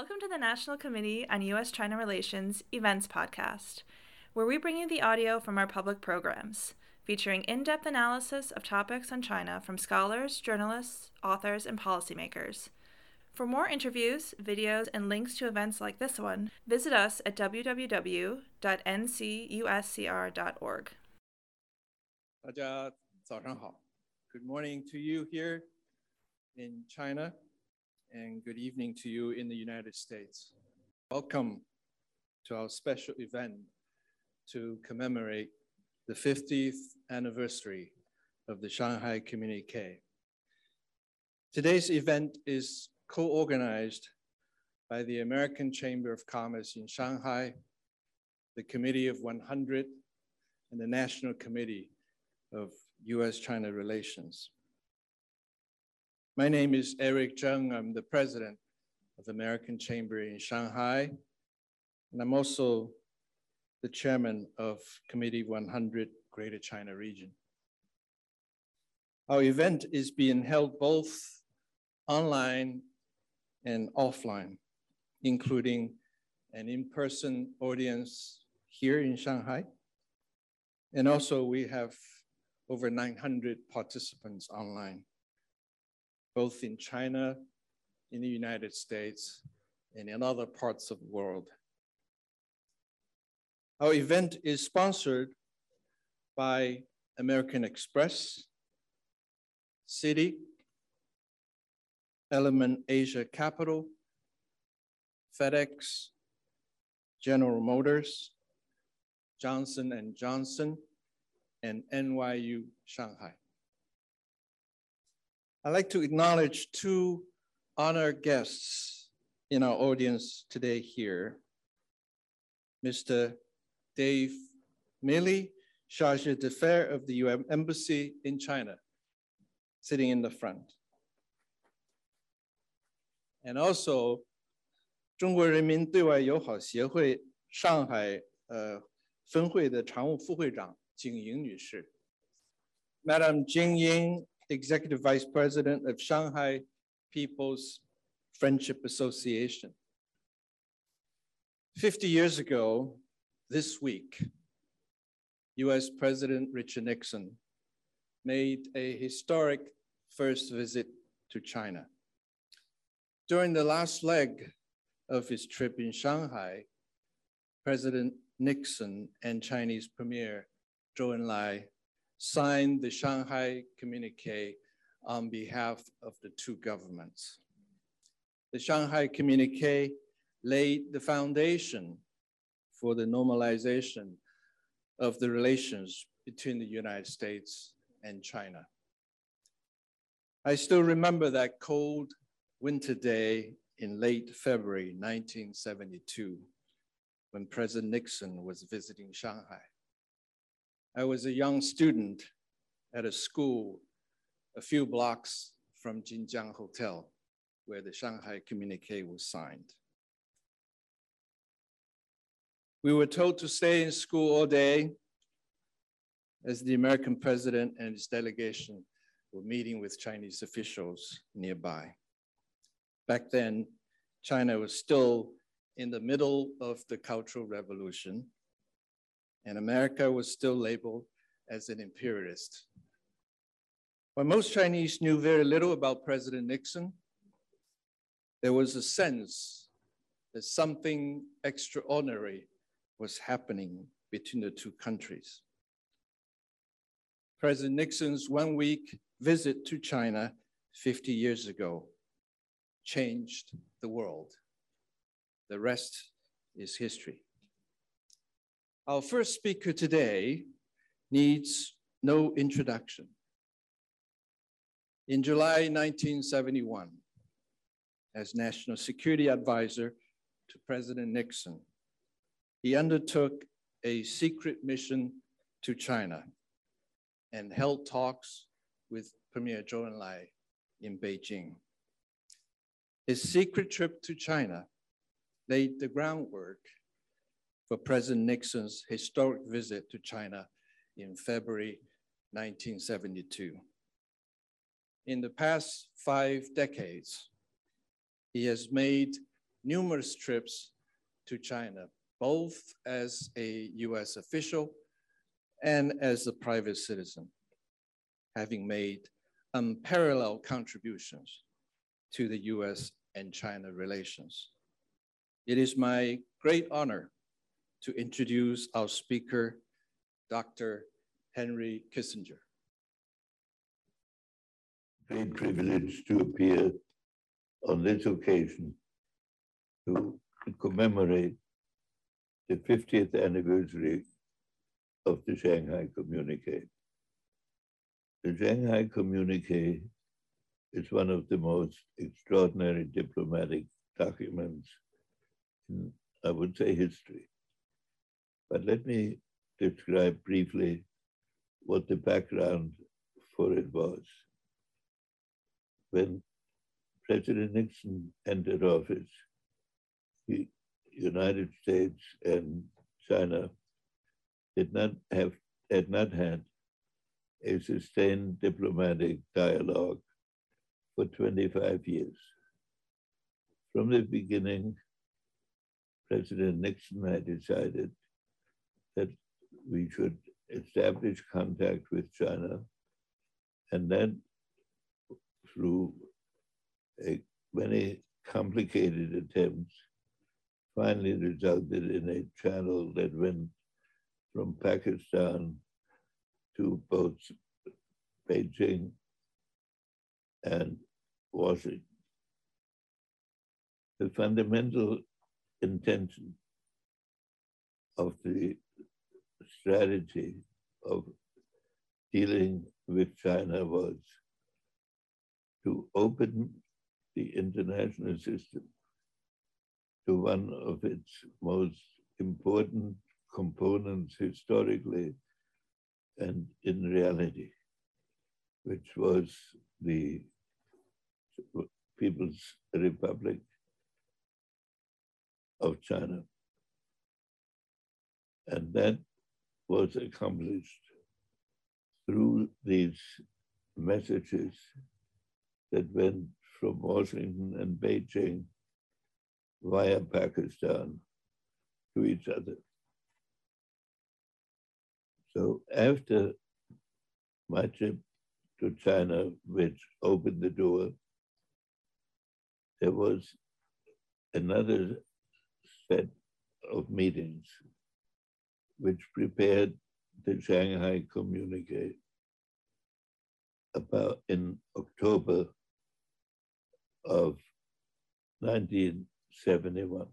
Welcome to the National Committee on U.S. China Relations Events Podcast, where we bring you the audio from our public programs, featuring in depth analysis of topics on China from scholars, journalists, authors, and policymakers. For more interviews, videos, and links to events like this one, visit us at www.ncuscr.org. 大家早上好. Good morning to you here in China, and good evening to you in the United States. Welcome to our special event to commemorate the 50th anniversary of the Shanghai Communique. Today's event is co-organized by the American Chamber of Commerce in Shanghai, the Committee of 100, and the National Committee of US-China Relations. My name is Eric Zheng. I'm the president of the American Chamber in Shanghai, and I'm also the chairman of Committee 100 Greater China Region. Our event is being held both online and offline, including an in-person audience here in Shanghai. And also we have over 900 participants online, both in China, in the United States, and in other parts of the world. Our event is sponsored by American Express, Citi, Element Asia Capital, FedEx, General Motors, Johnson Johnson, and NYU Shanghai. I'd like to acknowledge two honored guests in our audience today here. Mr. Dave Meale, Charge d'Affaires of the UN Embassy in China, sitting in the front. And also, 中国人民对外友好协会上海呃分会的常务副会长景莹女士，Madam uh, Jing Ying Executive Vice President of Shanghai People's Friendship Association. 50 years ago, this week, US President Richard Nixon made a historic first visit to China. During the last leg of his trip in Shanghai, President Nixon and Chinese Premier Zhou Enlai signed the Shanghai Communique on behalf of the two governments. The Shanghai Communique laid the foundation for the normalization of the relations between the United States and China. I still remember that cold winter day in late February 1972 when President Nixon was visiting Shanghai. I was a young student at a school a few blocks from Jinjiang Hotel, where the Shanghai Communique was signed. We were told to stay in school all day as the American president and his delegation were meeting with Chinese officials nearby. Back then, China was still in the middle of the Cultural Revolution, and America was still labeled as an imperialist. While most Chinese knew very little about President Nixon, there was a sense that something extraordinary was happening between the two countries. President Nixon's one week visit to China 50 years ago changed the world. The rest is history. Our first speaker today needs no introduction. In July 1971, as National Security Advisor to President Nixon, he undertook a secret mission to China and held talks with Premier Zhou Enlai in Beijing. His secret trip to China laid the groundwork for President Nixon's historic visit to China in February 1972. In the past five decades, he has made numerous trips to China, both as a US official and as a private citizen, having made unparalleled contributions to the US and China relations. It is my great honor to introduce our speaker, Dr. Henry Kissinger. Great privilege to appear on this occasion to commemorate the 50th anniversary of the Shanghai Communique. The Shanghai Communique is one of the most extraordinary diplomatic documents in, I would say, history. But let me describe briefly what the background for it was. When President Nixon entered office, the United States and China did not have had not had a sustained diplomatic dialogue for 25 years. From the beginning, President Nixon had decided that we should establish contact with China and then through a, many complicated attempts finally resulted in a channel that went from Pakistan to both Beijing and Washington. The fundamental intention of the strategy of dealing with China was to open the international system to one of its most important components historically and in reality, which was the People's Republic of China. And that was accomplished through these messages that went from Washington and Beijing via Pakistan to each other. So after my trip to China, which opened the door, there was another set of meetings which prepared the Shanghai Communique about in October of 1971.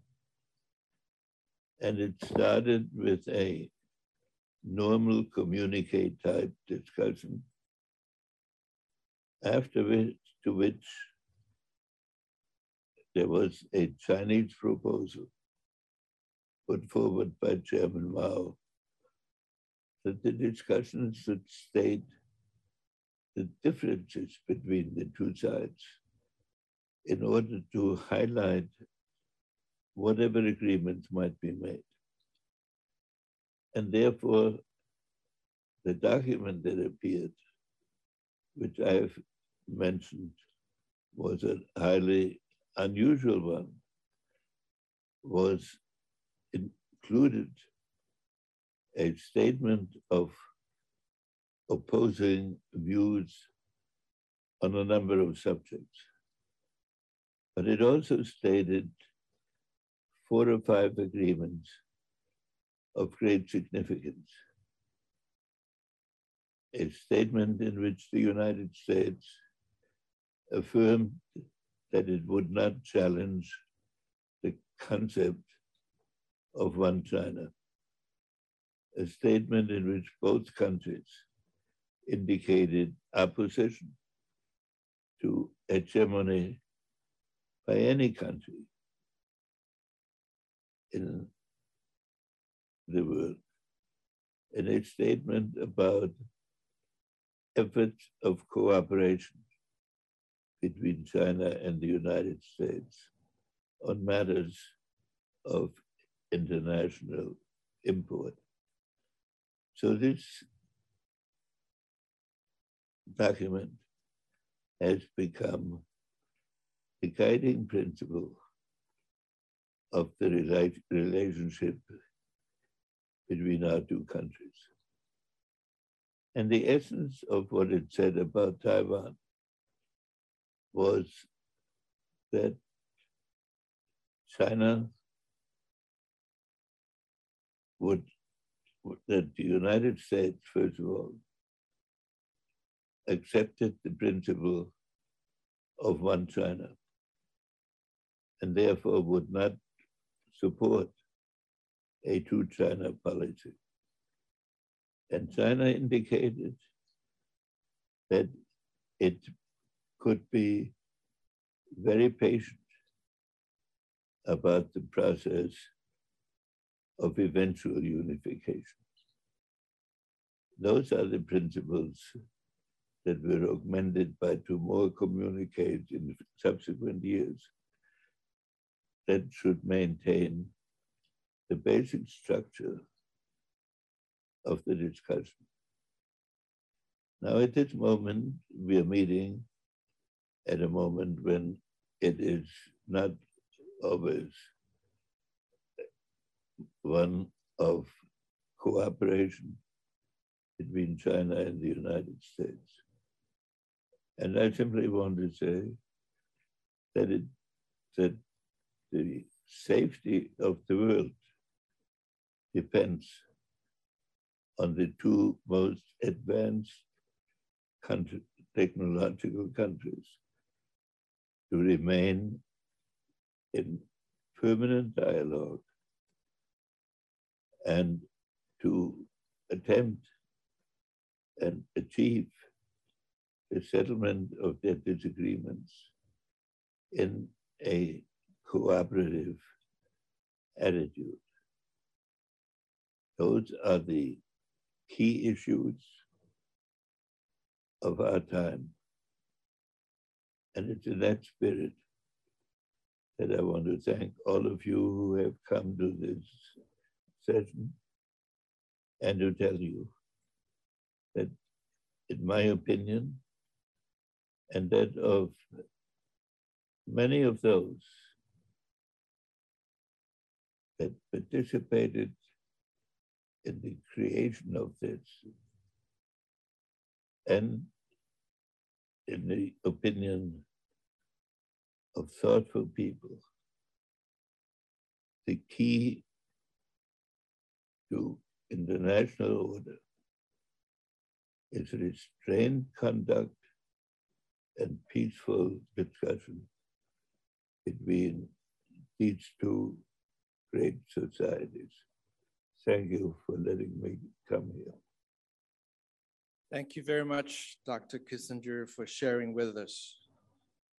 And it started with a normal communique type discussion, after which, to which there was a Chinese proposal put forward by Chairman Mao that the discussion should state the differences between the two sides in order to highlight whatever agreements might be made. And therefore, the document that appeared, which I have mentioned, was a highly unusual one, was included a statement of opposing views on a number of subjects. But it also stated four or five agreements of great significance. A statement in which the United States affirmed that it would not challenge the concept of one China. A statement in which both countries indicated opposition to hegemony by any country in the world in a statement about efforts of cooperation between China and the United States on matters of international import. So this document has become the guiding principle of the rela- relationship between our two countries. And the essence of what it said about Taiwan was that China would, that the United States, first of all, accepted the principle of one China and therefore would not support a two China policy. And China indicated that it could be very patient about the process of eventual unification. Those are the principles that were augmented by two more communiques in subsequent years that should maintain the basic structure of the discussion. Now, at this moment, we are meeting at a moment when it is not always one of cooperation between China and the United States. And I simply want to say that it that the safety of the world depends on the two most advanced country, technological countries to remain in permanent dialogue and to attempt and achieve the settlement of their disagreements in a cooperative attitude. Those are the key issues of our time. And it's in that spirit that I want to thank all of you who have come to this and to tell you that, in my opinion, and that of many of those that participated in the creation of this and in the opinion of thoughtful people, the key to international order It's restrained conduct and peaceful discussion between these two great societies. Thank you for letting me come here. Thank you very much, Dr. Kissinger, for sharing with us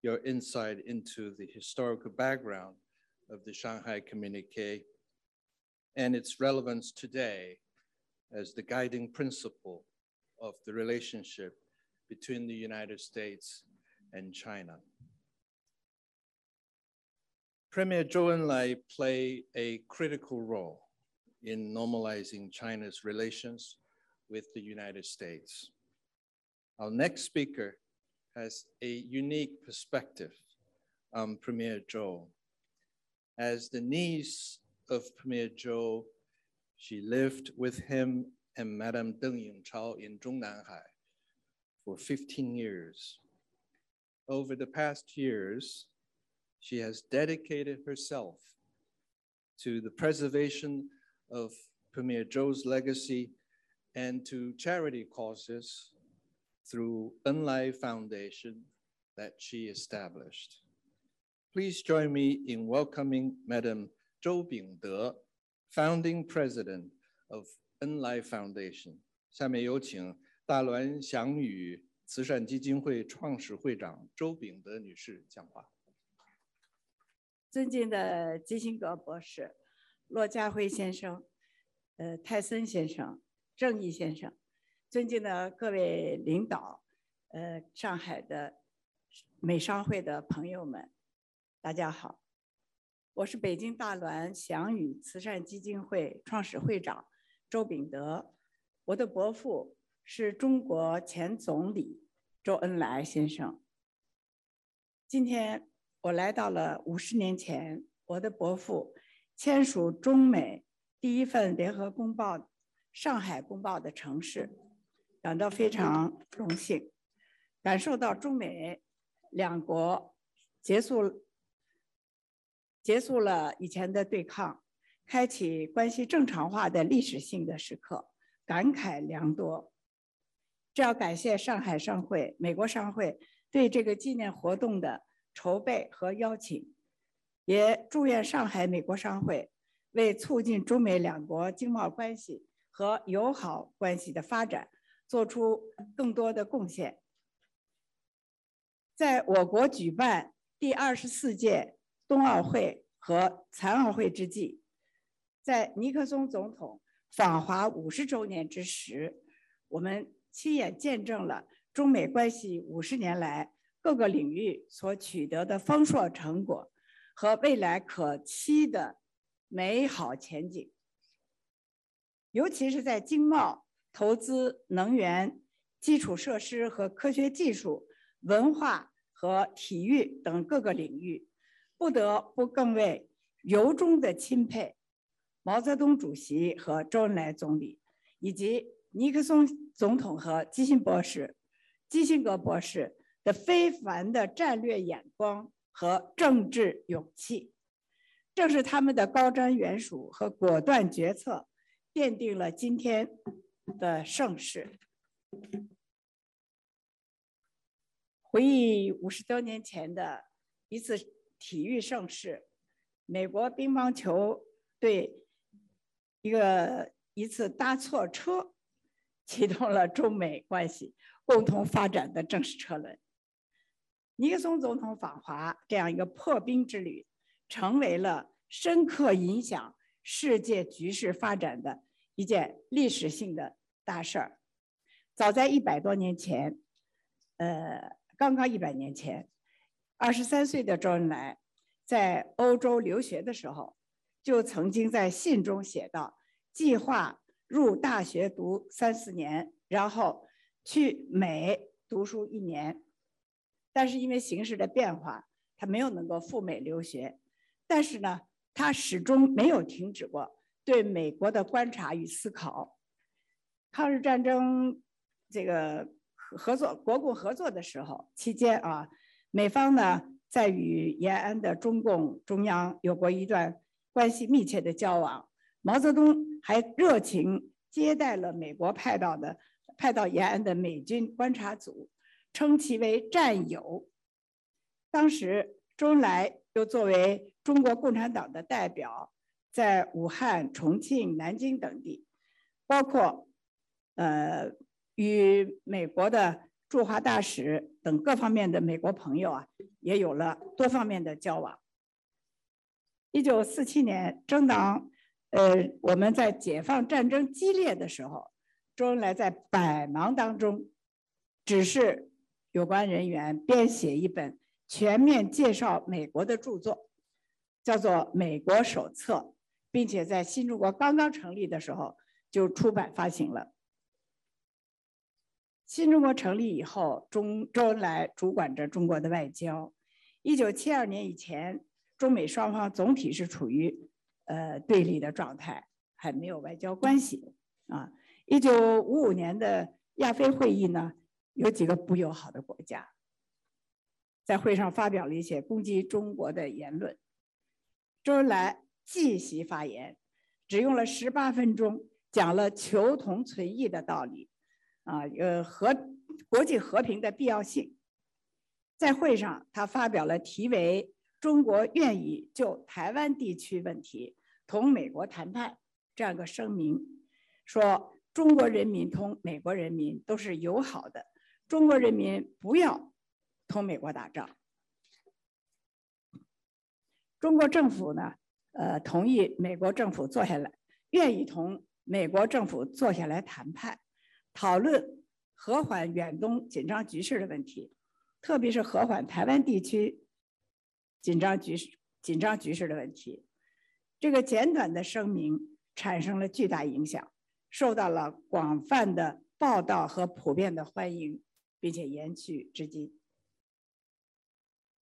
your insight into the historical background of the Shanghai Communique and its relevance today as the guiding principle of the relationship between the United States and China. Premier Zhou Enlai played a critical role in normalizing China's relations with the United States. Our next speaker has a unique perspective on Premier Zhou. As the niece of Premier Zhou, she lived with him and Madame Deng Yingchao in Zhongnanhai for 15 years. Over the past years, she has dedicated herself to the preservation of Premier Zhou's legacy and to charity causes through Enlai Foundation that she established. Please join me in welcoming Madam 周秉德 founding president of Enlai Foundation. 下面有请大滦祥宇慈善基金会创始会长周秉德女士讲话。尊敬的基辛格博士、骆家辉先生、呃泰森先生、郑毅先生，尊敬的各位领导，呃上海的美商会的朋友们，大家好，我是北京大滦祥宇慈善基金会创始会长周秉德，我的伯父是中国前总理周恩来先生。今天。我来到了五十年前我的伯父签署中美第一份联合公报《上海公报》的城市，感到非常荣幸，感受到中美两国结束结束了以前的对抗，开启关系正常化的历史性的时刻，感慨良多。这要感谢上海商会、美国商会对这个纪念活动的筹备和邀请，也祝愿上海美国商会为促进中美两国经贸关系和友好关系的发展做出更多的贡献。在我国举办第二十四届冬奥会和残奥会之际，在尼克松总统访华五十周年之时，我们。亲眼见证了中美关系五十年来各个领域所取得的丰硕成果和未来可期的美好前景，尤其是在经贸、投资、能源、基础设施和科学技术、文化和体育等各个领域，不得不更为由衷的钦佩毛泽东主席和周恩来总理以及。尼克松总统和基辛博士、基辛格博士的非凡的战略眼光和政治勇气，正是他们的高瞻远瞩和果断决策，奠定了今天的盛世。回忆五十多年前的一次体育盛事，美国乒乓球队一个一次搭错车。启动了中美关系共同发展的正式车轮。尼克松总统访华这样一个破冰之旅，成为了深刻影响世界局势发展的一件历史性的大事儿。早在一百多年前，呃，刚刚一百年前，二十三岁的周恩来在欧洲留学的时候，就曾经在信中写道：“计划。”入大学读三四年，然后去美读书一年，但是因为形势的变化，他没有能够赴美留学。但是呢，他始终没有停止过对美国的观察与思考。抗日战争这个合作国共合作的时候期间啊，美方呢在与延安的中共中央有过一段关系密切的交往。毛泽东还热情接待了美国派到的派到延安的美军观察组，称其为战友。当时周恩来又作为中国共产党的代表，在武汉、重庆、南京等地，包括呃与美国的驻华大使等各方面的美国朋友啊，也有了多方面的交往。一九四七年，政党。呃，我们在解放战争激烈的时候，周恩来在百忙当中，指示有关人员编写一本全面介绍美国的著作，叫做《美国手册》，并且在新中国刚刚成立的时候就出版发行了。新中国成立以后，中周恩来主管着中国的外交。一九七二年以前，中美双方总体是处于。呃，对立的状态还没有外交关系啊。一九五五年的亚非会议呢，有几个不友好的国家在会上发表了一些攻击中国的言论。周恩来即席发言，只用了十八分钟，讲了求同存异的道理啊，呃，和国际和平的必要性。在会上，他发表了题为“中国愿意就台湾地区问题”。同美国谈判这样一个声明，说中国人民同美国人民都是友好的，中国人民不要同美国打仗。中国政府呢，呃，同意美国政府坐下来，愿意同美国政府坐下来谈判，讨论和缓远东紧张局势的问题，特别是和缓台湾地区紧张局势紧张局势的问题。这个简短的声明产生了巨大影响，受到了广泛的报道和普遍的欢迎，并且延续至今。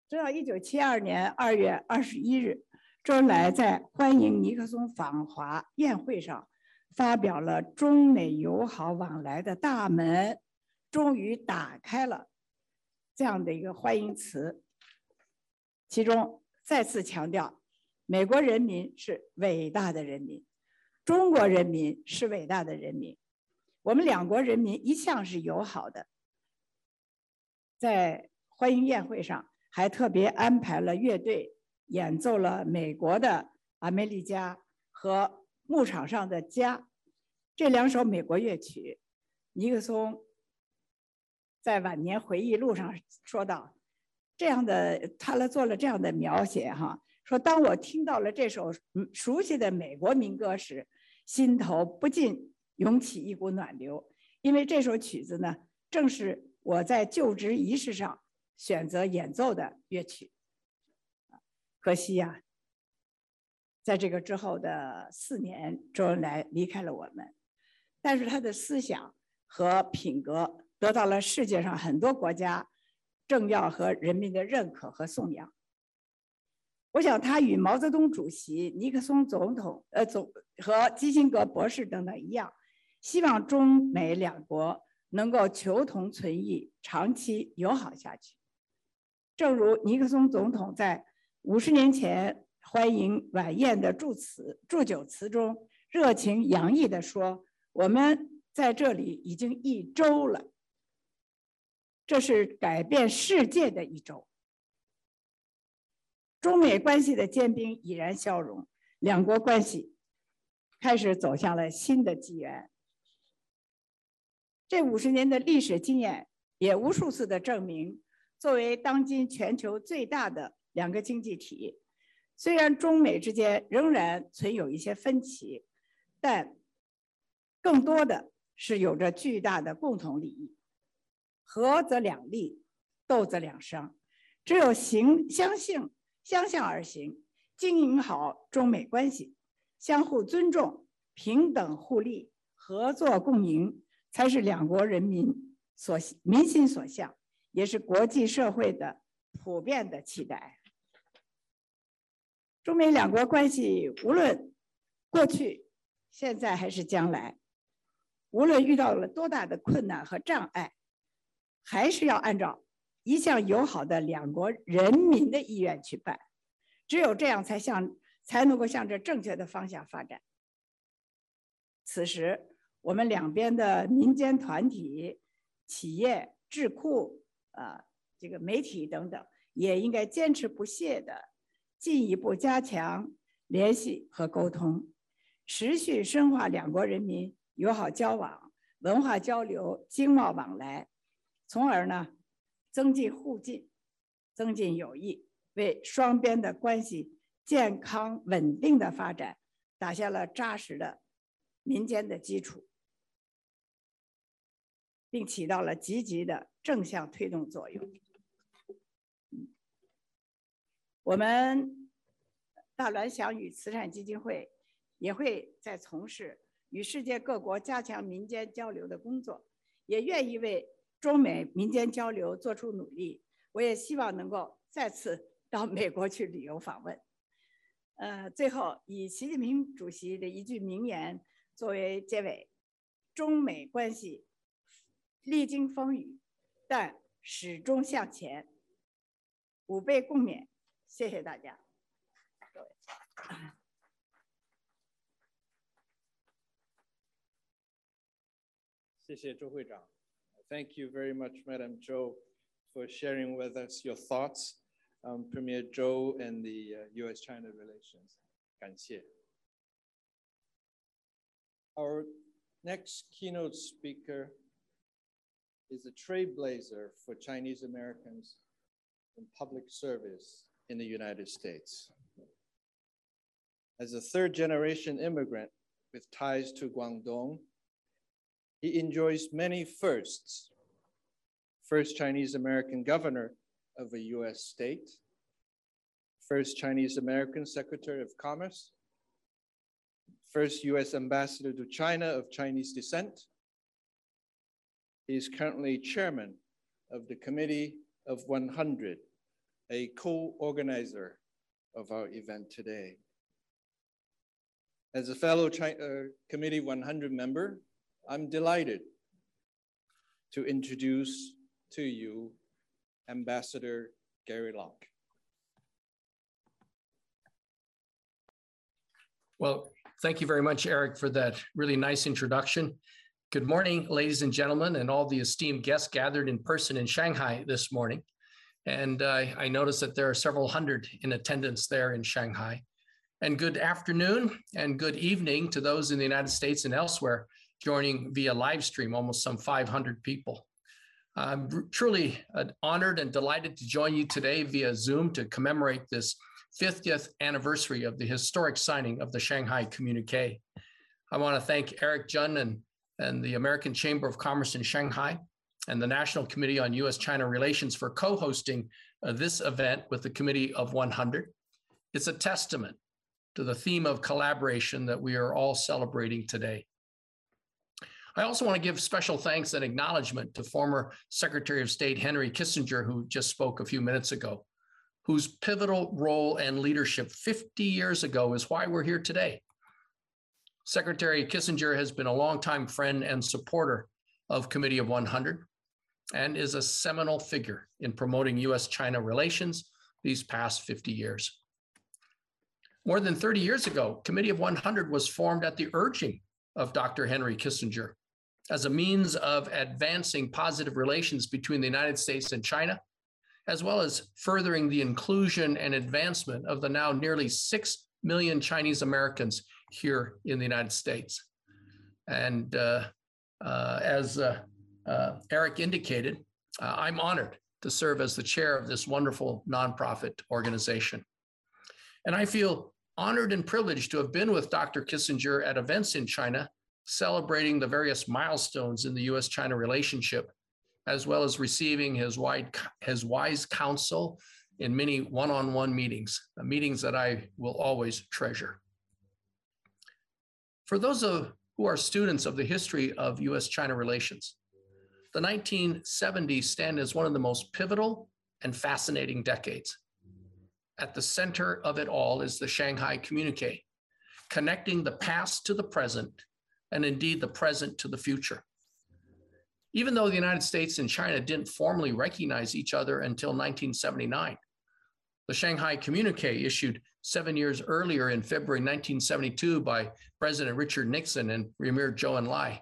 直到一九七二年二月二十一日，周恩来在欢迎尼克松访华宴会上，发表了中美友好往来的大门终于打开了这样的一个欢迎词，其中再次强调，美国人民是伟大的人民，中国人民是伟大的人民，我们两国人民一向是友好的。在欢迎宴会上，还特别安排了乐队演奏了美国的《阿梅利加》和《牧场上的家》这两首美国乐曲。尼克松在晚年回忆录上说道：“这样的，他来做了这样的描写，哈，说当我听到了这首熟悉的美国民歌时，心头不禁涌起一股暖流，因为这首曲子呢，正是。”我在就职仪式上选择演奏的乐曲，可惜呀，在这个之后的四年，周恩来离开了我们，但是他的思想和品格得到了世界上很多国家政要和人民的认可和颂扬。我想，他与毛泽东主席、尼克松总统、呃总和基辛格博士等等一样，希望中美两国。能够求同存异，长期友好下去。正如尼克松总统在五十年前欢迎晚宴的祝词、祝酒词中热情洋溢地说：“我们在这里已经一周了，这是改变世界的一周。中美关系的坚冰已然消融，两国关系开始走向了新的纪元。”这五十年的历史经验也无数次的证明，作为当今全球最大的两个经济体，虽然中美之间仍然存有一些分歧，但更多的是有着巨大的共同利益。合则两利，斗则两伤。只有行相信相向而行，经营好中美关系，相互尊重、平等互利、合作共赢。才是两国人民所民心所向，也是国际社会的普遍的期待。中美两国关系，无论过去、现在还是将来，无论遇到了多大的困难和障碍，还是要按照一向友好的两国人民的意愿去办。只有这样，才向才能够向着正确的方向发展。此时。我们两边的民间团体、企业、智库、啊，这个媒体等等，也应该坚持不懈的进一步加强联系和沟通，持续深化两国人民友好交往、文化交流、经贸往来，从而呢，增进互进、增进友谊，为双边的关系健康稳定的发展打下了扎实的民间的基础。并起到了积极的正向推动作用。我们大栾祥宇慈善基金会也会在从事与世界各国加强民间交流的工作，也愿意为中美民间交流做出努力。我也希望能够再次到美国去旅游访问。呃，最后以习近平主席的一句名言作为结尾：中美关系。历经风雨，但始终向前。五倍共勉，谢谢大家。谢谢周会长。Thank you very much, Madam Zhou, for sharing with us your thoughts on Premier Zhou and the uh, U.S.-China relations. 感谢。Our next keynote speaker is a trailblazer for Chinese Americans in public service in the United States. As a third generation immigrant with ties to Guangdong, he enjoys many firsts. First Chinese American governor of a US state, first Chinese American Secretary of Commerce, first US ambassador to China of Chinese descent, he is currently chairman of the Committee of 100, a co-organizer of our event today. As a fellow uh, Committee 100 member, I'm delighted to introduce to you Ambassador Gary Locke. Well, thank you very much, Eric, for that really nice introduction. Good morning, ladies and gentlemen, and all the esteemed guests gathered in person in Shanghai this morning. And uh, I noticed that there are several hundred in attendance there in Shanghai. And good afternoon and good evening to those in the United States and elsewhere joining via live stream, almost some 500 people. I'm truly uh, honored and delighted to join you today via Zoom to commemorate this 50th anniversary of the historic signing of the Shanghai Communique. I want to thank Eric Zheng and, and the American Chamber of Commerce in Shanghai and the National Committee on U.S. China Relations for co hosting uh, this event with the Committee of 100. It's a testament to the theme of collaboration that we are all celebrating today. I also want to give special thanks and acknowledgement to former Secretary of State Henry Kissinger, who just spoke a few minutes ago, whose pivotal role and leadership 50 years ago is why we're here today. Secretary Kissinger has been a longtime friend and supporter of Committee of 100 and is a seminal figure in promoting US China relations these past 50 years. More than 30 years ago, Committee of 100 was formed at the urging of Dr. Henry Kissinger as a means of advancing positive relations between the United States and China, as well as furthering the inclusion and advancement of the now nearly 6 million Chinese Americans here in the United States. And uh, uh, as uh, uh Eric indicated, uh, I'm honored to serve as the chair of this wonderful nonprofit organization. And I feel honored and privileged to have been with Dr. Kissinger at events in China, celebrating the various milestones in the US China relationship, as well as receiving his, wide, his wise counsel in many one on one meetings, uh, meetings that I will always treasure. For those of, who are students of the history of US China relations, the 1970s stand as one of the most pivotal and fascinating decades. At the center of it all is the Shanghai Communique, connecting the past to the present, and indeed the present to the future. Even though the United States and China didn't formally recognize each other until 1979, the Shanghai Communique, issued seven years earlier in February 1972 by President Richard Nixon and Premier Zhou Enlai,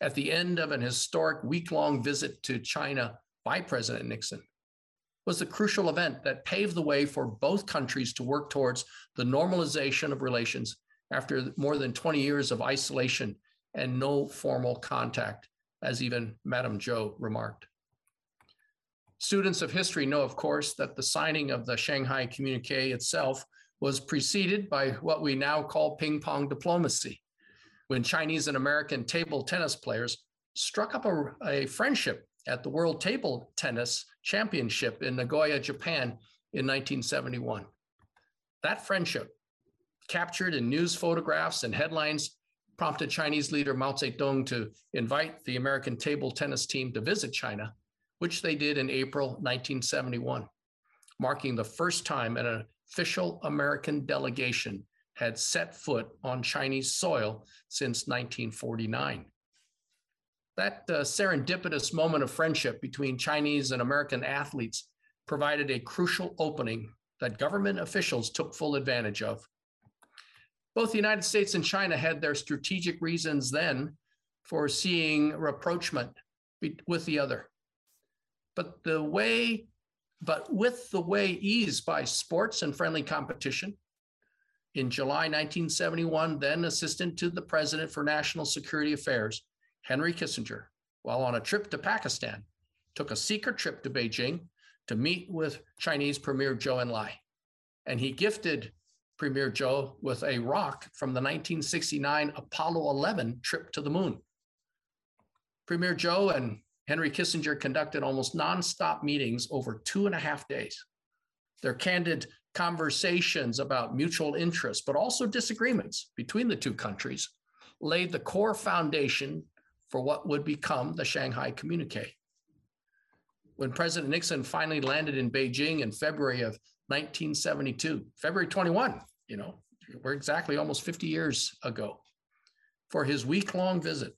at the end of an historic week long visit to China by President Nixon, was a crucial event that paved the way for both countries to work towards the normalization of relations after more than 20 years of isolation and no formal contact, as even Madam Zhou remarked. Students of history know, of course, that the signing of the Shanghai Communique itself was preceded by what we now call ping pong diplomacy, when Chinese and American table tennis players struck up a, a friendship at the World Table Tennis Championship in Nagoya, Japan in 1971. That friendship, captured in news photographs and headlines, prompted Chinese leader Mao Zedong to invite the American table tennis team to visit China, which they did in April 1971, marking the first time an official American delegation had set foot on Chinese soil since 1949 that uh, serendipitous moment of friendship between Chinese and American athletes provided a crucial opening that government officials took full advantage of. Both the United States and China had their strategic reasons then for seeing rapprochement with the other. But the way, but with the way eased by sports and friendly competition, in July 1971, then Assistant to the President for National Security Affairs, Henry Kissinger, while on a trip to Pakistan, took a secret trip to Beijing to meet with Chinese Premier Zhou Enlai. And he gifted Premier Zhou with a rock from the 1969 Apollo 11 trip to the moon. Premier Zhou and Henry Kissinger conducted almost nonstop meetings over two and a half days. Their candid conversations about mutual interests, but also disagreements between the two countries, laid the core foundation for what would become the Shanghai Communique. When President Nixon finally landed in Beijing in February of 1972, February 21, you know, we're exactly almost 50 years ago, for his week long visit.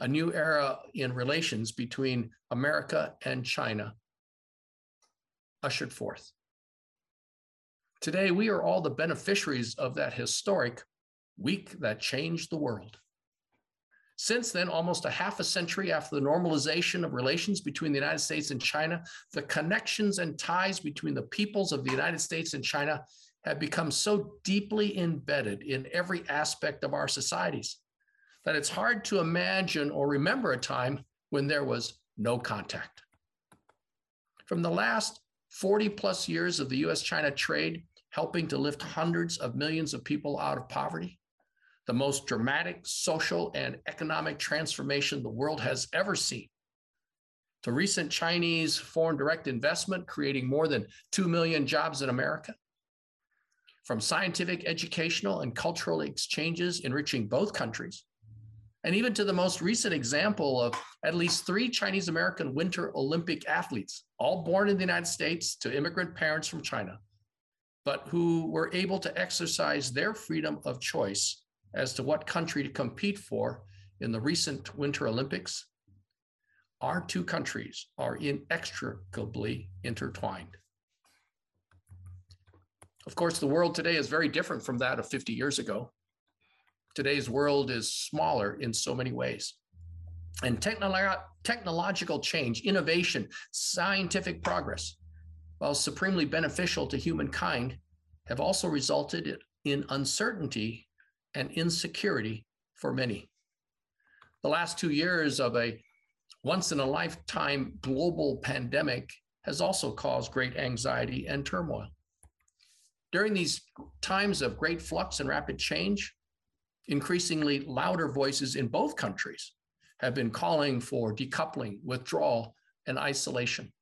A new era in relations between America and China ushered forth. Today, we are all the beneficiaries of that historic week that changed the world. Since then, almost a half a century after the normalization of relations between the United States and China, the connections and ties between the peoples of the United States and China have become so deeply embedded in every aspect of our societies that it's hard to imagine or remember a time when there was no contact. From the last 40 plus years of the US China trade helping to lift hundreds of millions of people out of poverty, the most dramatic social and economic transformation the world has ever seen. To recent Chinese foreign direct investment, creating more than 2 million jobs in America. From scientific, educational, and cultural exchanges enriching both countries, and even to the most recent example of at least three Chinese American Winter Olympic athletes, all born in the United States to immigrant parents from China, but who were able to exercise their freedom of choice as to what country to compete for in the recent Winter Olympics, our two countries are inextricably intertwined. Of course, the world today is very different from that of 50 years ago. Today's world is smaller in so many ways. And technolo- technological change, innovation, scientific progress, while supremely beneficial to humankind, have also resulted in uncertainty and insecurity for many. The last two years of a once in a lifetime global pandemic has also caused great anxiety and turmoil. During these times of great flux and rapid change, increasingly louder voices in both countries have been calling for decoupling, withdrawal, and isolation.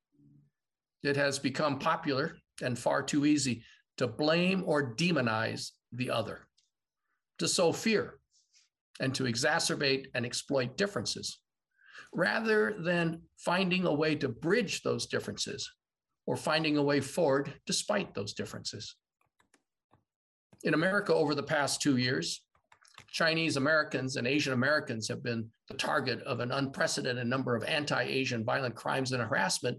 It has become popular and far too easy to blame or demonize the other to sow fear and to exacerbate and exploit differences, rather than finding a way to bridge those differences or finding a way forward despite those differences. In America, over the past two years, Chinese Americans and Asian Americans have been the target of an unprecedented number of anti Asian violent crimes and harassment,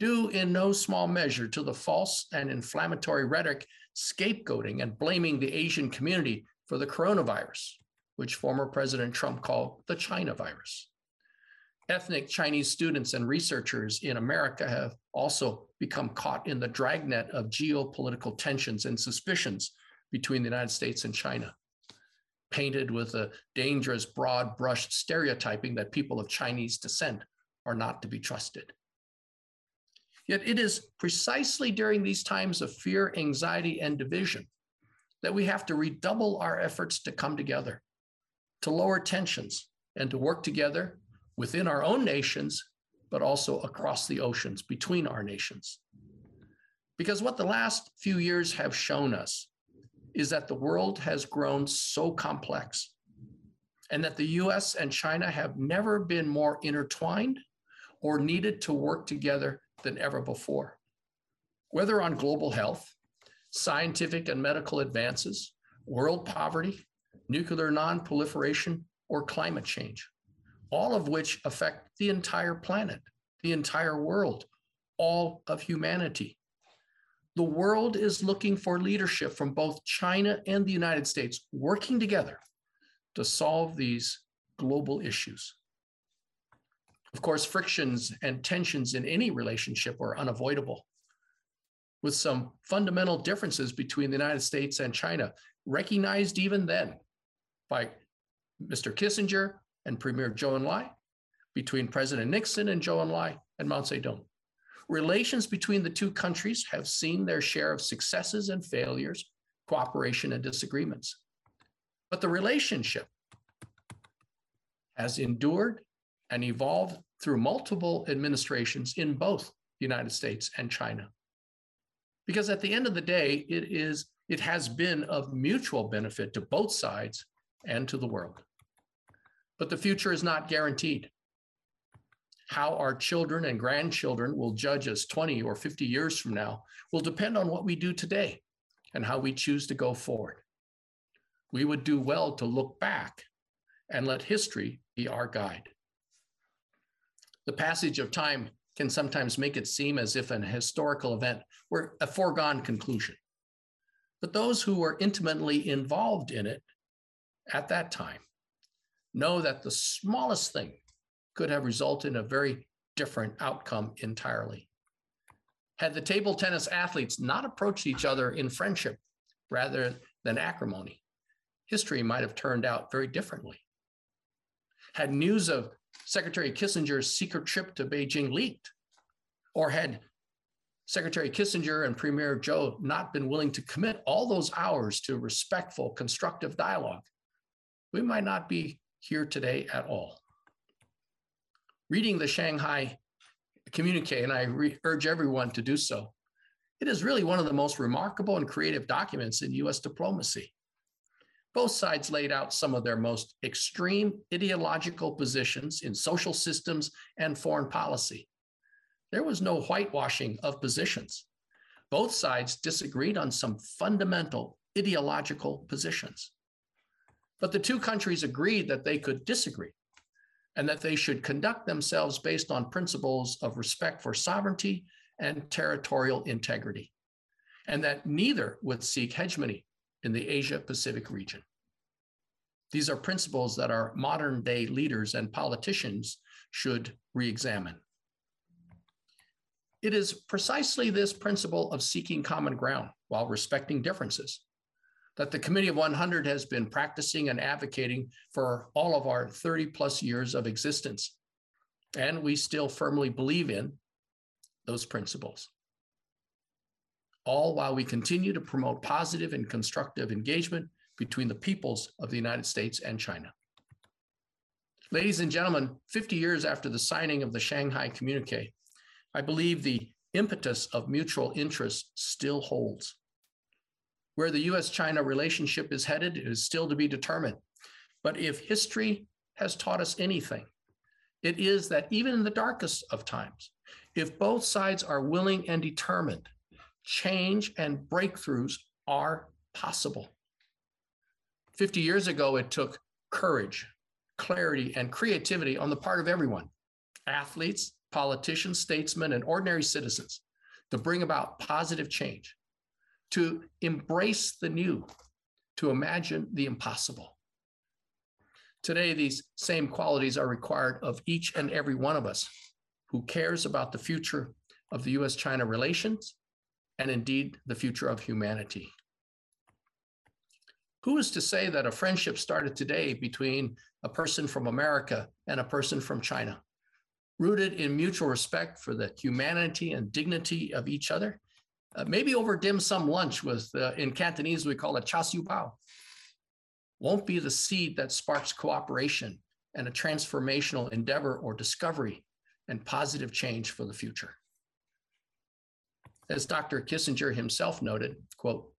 due in no small measure to the false and inflammatory rhetoric scapegoating and blaming the Asian community for the coronavirus, which former President Trump called the China virus. Ethnic Chinese students and researchers in America have also become caught in the dragnet of geopolitical tensions and suspicions between the United States and China, painted with a dangerous broad brushed stereotyping that people of Chinese descent are not to be trusted. Yet it is precisely during these times of fear, anxiety, and division that we have to redouble our efforts to come together, to lower tensions, and to work together within our own nations, but also across the oceans between our nations. Because what the last few years have shown us is that the world has grown so complex and that the US and China have never been more intertwined or needed to work together than ever before. Whether on global health, scientific and medical advances, world poverty, nuclear non-proliferation, or climate change, all of which affect the entire planet, the entire world, all of humanity. The world is looking for leadership from both China and the United States working together to solve these global issues. Of course, frictions and tensions in any relationship are unavoidable with some fundamental differences between the United States and China, recognized even then by Mr. Kissinger and Premier Zhou Enlai, between President Nixon and Zhou Enlai and Mao Zedong. Relations between the two countries have seen their share of successes and failures, cooperation and disagreements. But the relationship has endured and evolved through multiple administrations in both the United States and China because at the end of the day, it is it has been of mutual benefit to both sides and to the world. But the future is not guaranteed. how our children and grandchildren will judge us 20 or 50 years from now will depend on what we do today and how we choose to go forward. We would do well to look back and let history be our guide. The passage of time can sometimes make it seem as if an historical event were a foregone conclusion. But those who were intimately involved in it at that time know that the smallest thing could have resulted in a very different outcome entirely. Had the table tennis athletes not approached each other in friendship rather than acrimony, history might have turned out very differently. Had news of Secretary Kissinger's secret trip to Beijing leaked, or had Secretary Kissinger and Premier Zhou not been willing to commit all those hours to respectful, constructive dialogue, we might not be here today at all. Reading the Shanghai communique, and I re- urge everyone to do so, it is really one of the most remarkable and creative documents in US diplomacy. Both sides laid out some of their most extreme ideological positions in social systems and foreign policy. There was no whitewashing of positions. Both sides disagreed on some fundamental ideological positions. But the two countries agreed that they could disagree and that they should conduct themselves based on principles of respect for sovereignty and territorial integrity, and that neither would seek hegemony in the Asia Pacific region. These are principles that our modern day leaders and politicians should re examine. It is precisely this principle of seeking common ground while respecting differences that the Committee of 100 has been practicing and advocating for all of our 30 plus years of existence. And we still firmly believe in those principles. All while we continue to promote positive and constructive engagement between the peoples of the United States and China. Ladies and gentlemen, 50 years after the signing of the Shanghai Communique, I believe the impetus of mutual interest still holds. Where the US China relationship is headed is still to be determined. But if history has taught us anything, it is that even in the darkest of times, if both sides are willing and determined, change and breakthroughs are possible. 50 years ago, it took courage, clarity, and creativity on the part of everyone athletes, politicians, statesmen, and ordinary citizens to bring about positive change, to embrace the new, to imagine the impossible. Today, these same qualities are required of each and every one of us who cares about the future of the US China relations and indeed the future of humanity. Who is to say that a friendship started today between a person from America and a person from China, rooted in mutual respect for the humanity and dignity of each other? Uh, maybe over dim sum lunch with, uh, in Cantonese, we call it cha siu bao, won't be the seed that sparks cooperation and a transformational endeavor or discovery and positive change for the future. As Dr. Kissinger himself noted, quote,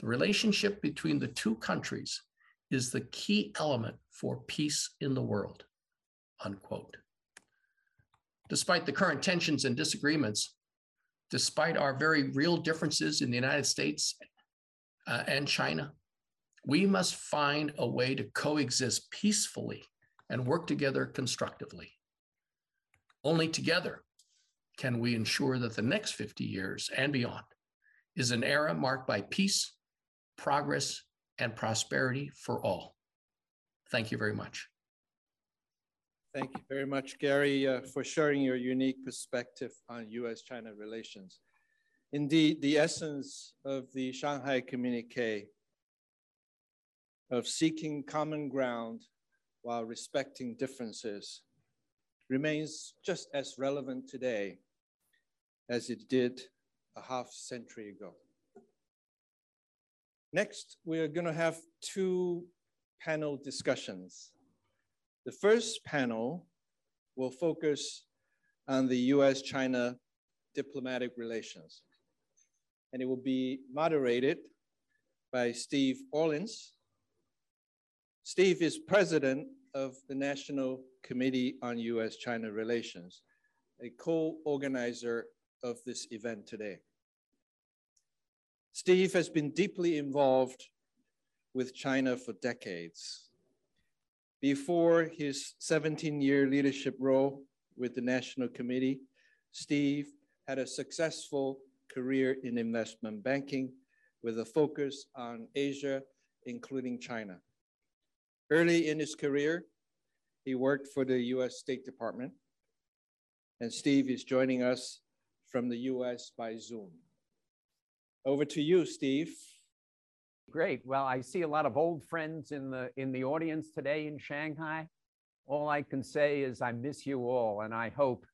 the relationship between the two countries is the key element for peace in the world, unquote. Despite the current tensions and disagreements, despite our very real differences in the United States uh, and China, we must find a way to coexist peacefully and work together constructively. Only together can we ensure that the next 50 years and beyond is an era marked by peace, progress, and prosperity for all. Thank you very much. Thank you very much, Gary, uh, for sharing your unique perspective on US China relations. Indeed, the essence of the Shanghai Communique of seeking common ground while respecting differences remains just as relevant today as it did a half century ago. Next, we are going to have two panel discussions. The first panel will focus on the US China diplomatic relations, and it will be moderated by Steve Orlins. Steve is president of the National Committee on US China Relations, a co-organizer of this event today. Steve has been deeply involved with China for decades. Before his 17-year leadership role with the National Committee, Steve had a successful career in investment banking with a focus on Asia, including China. Early in his career, he worked for the US State Department, and Steve is joining us from the US by Zoom. Over to you, Steve. Great. Well, I see a lot of old friends in the in the audience today in Shanghai. All I can say is I miss you all, and I hope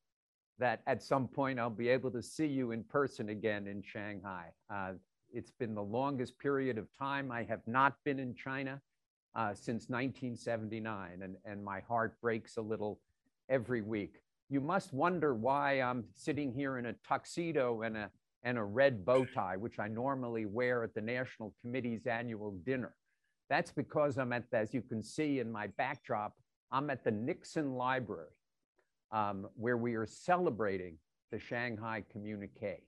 that at some point I'll be able to see you in person again in Shanghai. Uh, it's been the longest period of time I have not been in China uh, since 1979, and, and my heart breaks a little every week. You must wonder why I'm sitting here in a tuxedo and a, and a red bow tie, which I normally wear at the National Committee's annual dinner. That's because I'm at, as you can see in my backdrop, I'm at the Nixon Library, um, where we are celebrating the Shanghai Communique.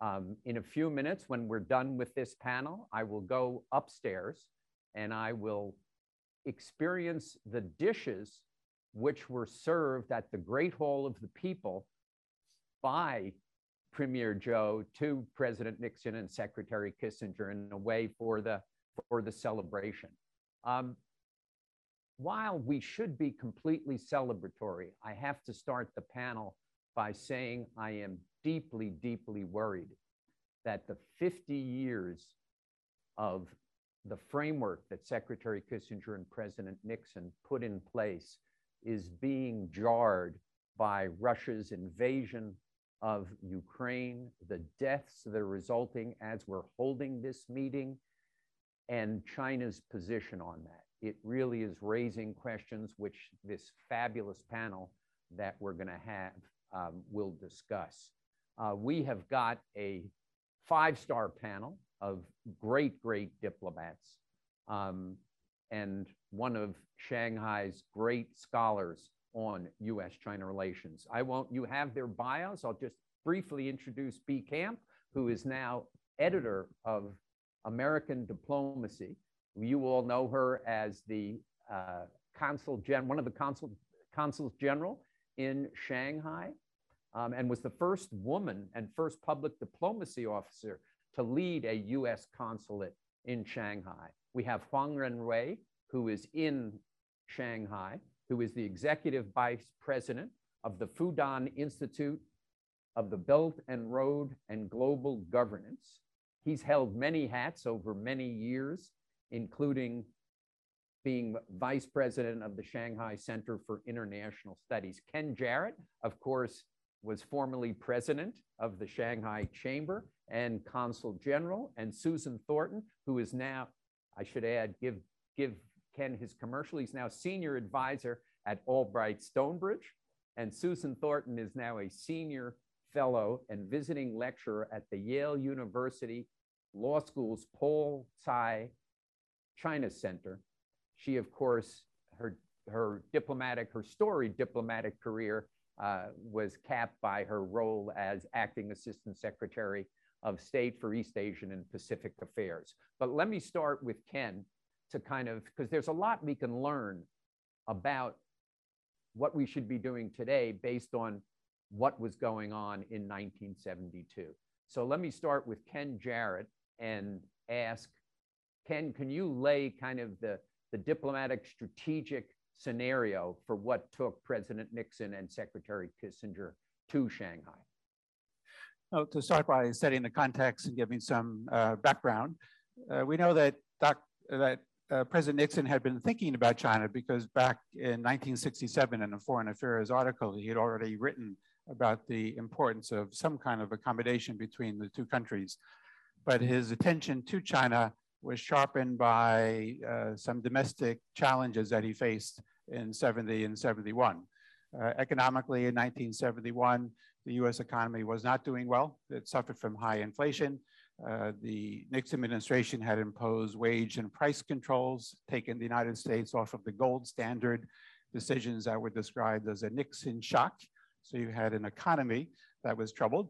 Um, in a few minutes, when we're done with this panel, I will go upstairs and I will experience the dishes which were served at the Great Hall of the People by Premier Zhou to President Nixon and Secretary Kissinger in a way for the, for the celebration. Um, while we should be completely celebratory, I have to start the panel by saying I am deeply, deeply worried that the 50 years of the framework that Secretary Kissinger and President Nixon put in place is being jarred by Russia's invasion of Ukraine, the deaths that are resulting as we're holding this meeting, and China's position on that. It really is raising questions which this fabulous panel that we're going to have um, will discuss. Uh, we have got a five star panel of great, great diplomats um, and one of Shanghai's great scholars on US China relations. I won't, you have their bios. I'll just briefly introduce Bea Camp, who is now editor of American Diplomacy. You all know her as the uh, consul gen, one of the consul, consuls general in Shanghai, um, and was the first woman and first public diplomacy officer to lead a US consulate in Shanghai. We have Huang Renwei, who is in Shanghai, who is the executive vice president of the Fudan Institute of the Belt and Road and Global Governance. He's held many hats over many years, including being vice president of the Shanghai Center for International Studies. Ken Jarrett, of course, was formerly president of the Shanghai Chamber and consul general, and Susan Thornton, who is now, I should add, give, give Ken his commercial. He's now senior advisor at Albright Stonebridge. And Susan Thornton is now a senior fellow and visiting lecturer at the Yale University Law School's Paul Tsai China Center. She, of course, her, her diplomatic, her storied diplomatic career uh, was capped by her role as acting assistant secretary of state for East Asian and Pacific affairs. But let me start with Ken to kind of, because there's a lot we can learn about what we should be doing today based on what was going on in 1972. So let me start with Ken Jarrett and ask, Ken, can you lay kind of the, the diplomatic strategic scenario for what took President Nixon and Secretary Kissinger to Shanghai? Oh, to start by setting the context and giving some uh, background, uh, we know that, doc, that uh, President Nixon had been thinking about China because back in 1967 in a foreign affairs article, he had already written about the importance of some kind of accommodation between the two countries. But his attention to China was sharpened by uh, some domestic challenges that he faced in 70 and 71. Uh, economically, in 1971, the US economy was not doing well. It suffered from high inflation. Uh, the Nixon administration had imposed wage and price controls, taken the United States off of the gold standard, decisions that were described as a Nixon shock. So you had an economy that was troubled.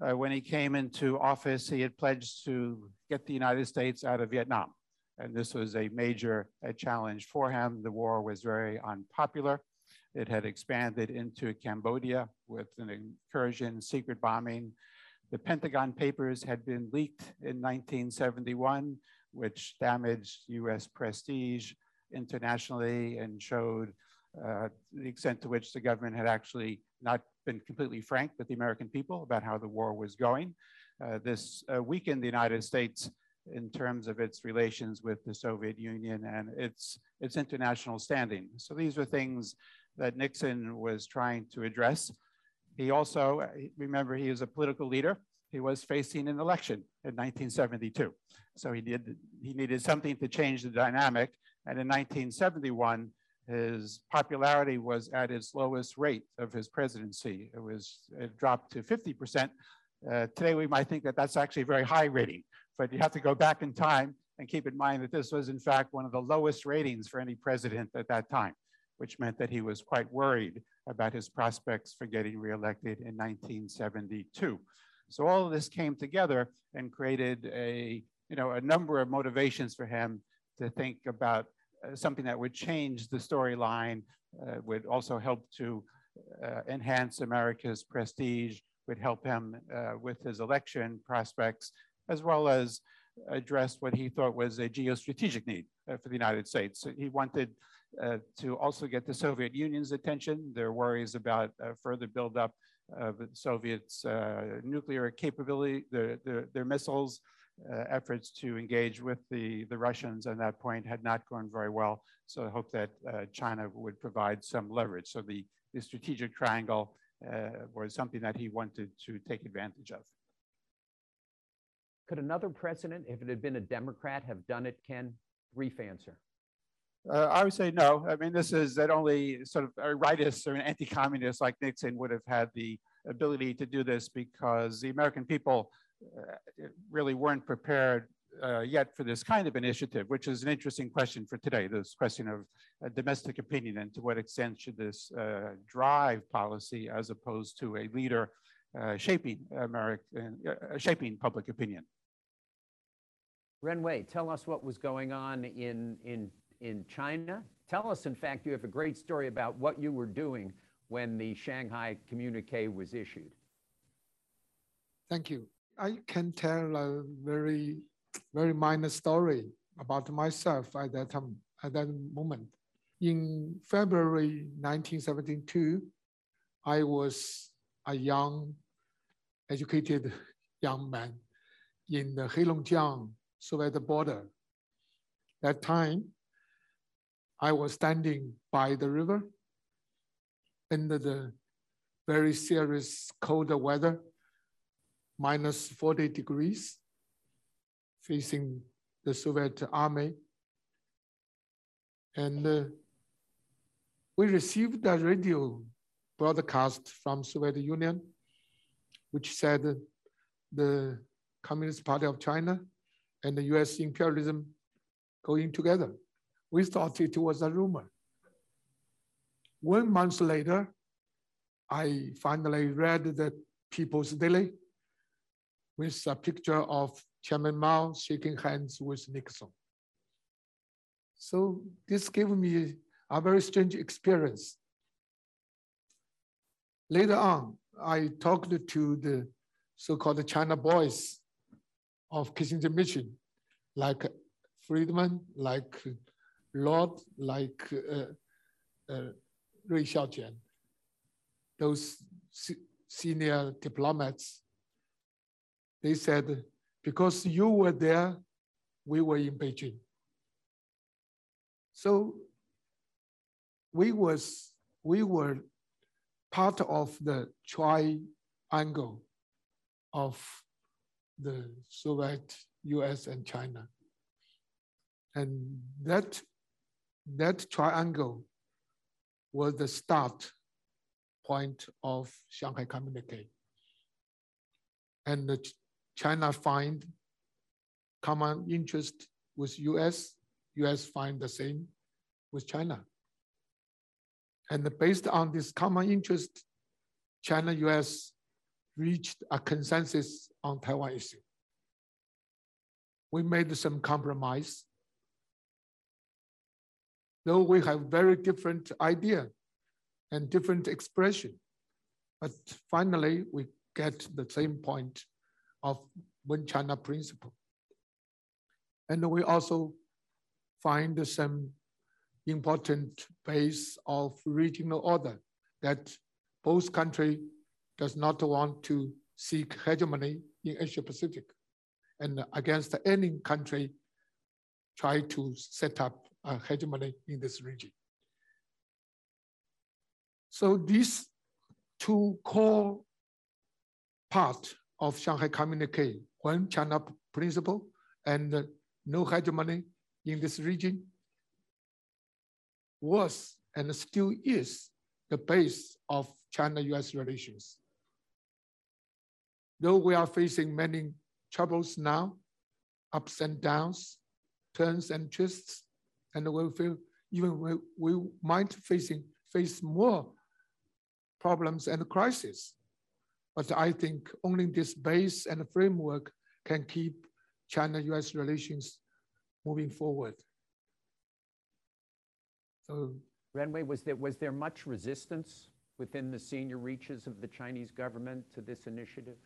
Uh, when he came into office, he had pledged to get the United States out of Vietnam. And this was a major challenge for him. The war was very unpopular. It had expanded into Cambodia with an incursion, secret bombing. The Pentagon Papers had been leaked in 1971, which damaged US prestige internationally and showed uh, the extent to which the government had actually not been completely frank with the American people about how the war was going. Uh, this uh, weakened the United States in terms of its relations with the Soviet Union and its, its international standing. So these were things that Nixon was trying to address. He also, remember, he is a political leader. He was facing an election in 1972. So he, did, he needed something to change the dynamic. And in 1971, his popularity was at its lowest rate of his presidency. It was it dropped to 50%. Uh, today, we might think that that's actually a very high rating, but you have to go back in time and keep in mind that this was, in fact, one of the lowest ratings for any president at that time, which meant that he was quite worried about his prospects for getting reelected in 1972. So all of this came together and created a, you know, a number of motivations for him to think about uh, something that would change the storyline, uh, would also help to uh, enhance America's prestige, would help him uh, with his election prospects, as well as address what he thought was a geostrategic need uh, for the United States. He wanted uh, to also get the Soviet Union's attention. There are worries about further buildup of the Soviets' nuclear capability, their, their, their missiles, uh, efforts to engage with the, the Russians at that point had not gone very well. So I hope that uh, China would provide some leverage. So the, the strategic triangle uh, was something that he wanted to take advantage of. Could another president, if it had been a Democrat, have done it, Ken? Brief answer. Uh, I would say no. I mean, this is that only sort of a rightist or an anti-communist like Nixon would have had the ability to do this because the American people uh, really weren't prepared uh, yet for this kind of initiative, which is an interesting question for today, this question of uh, domestic opinion and to what extent should this uh, drive policy as opposed to a leader uh, shaping American, uh, shaping public opinion. Renwei, tell us what was going on in, in, in China. Tell us, in fact, you have a great story about what you were doing when the Shanghai communique was issued. Thank you. I can tell a very, very minor story about myself at that time, at that moment. In February 1972, I was a young, educated young man in the Heilongjiang Soviet border. That time, I was standing by the river under the very serious cold weather minus 40 degrees, facing the Soviet army. And uh, we received a radio broadcast from Soviet Union, which said the Communist Party of China and the US imperialism going together. We thought it was a rumor. One month later, I finally read the People's Daily with a picture of Chairman Mao shaking hands with Nixon. So this gave me a very strange experience. Later on, I talked to the so-called China boys of Kissinger mission, like Freeman, like Lord, like uh, uh, Rui Xiaojian, those senior diplomats they said, because you were there, we were in Beijing. So we was we were part of the triangle of the Soviet, US, and China. And that, that triangle was the start point of Shanghai Communique. And China find common interest with US, US find the same with China. And based on this common interest, China-US reached a consensus on Taiwan issue. We made some compromise. Though we have very different idea and different expression, but finally we get the same point of one China principle. And we also find some important base of regional order that both country does not want to seek hegemony in Asia Pacific and against any country try to set up a hegemony in this region. So these two core parts of Shanghai Communique, one China principle and no hegemony in this region was and still is the base of China-US relations. Though we are facing many troubles now, ups and downs, turns and twists, and we feel even we, we might facing face more problems and crises. But I think only this base and framework can keep China-US relations moving forward. So Renwei, was there, was there much resistance within the senior reaches of the Chinese government to this initiative?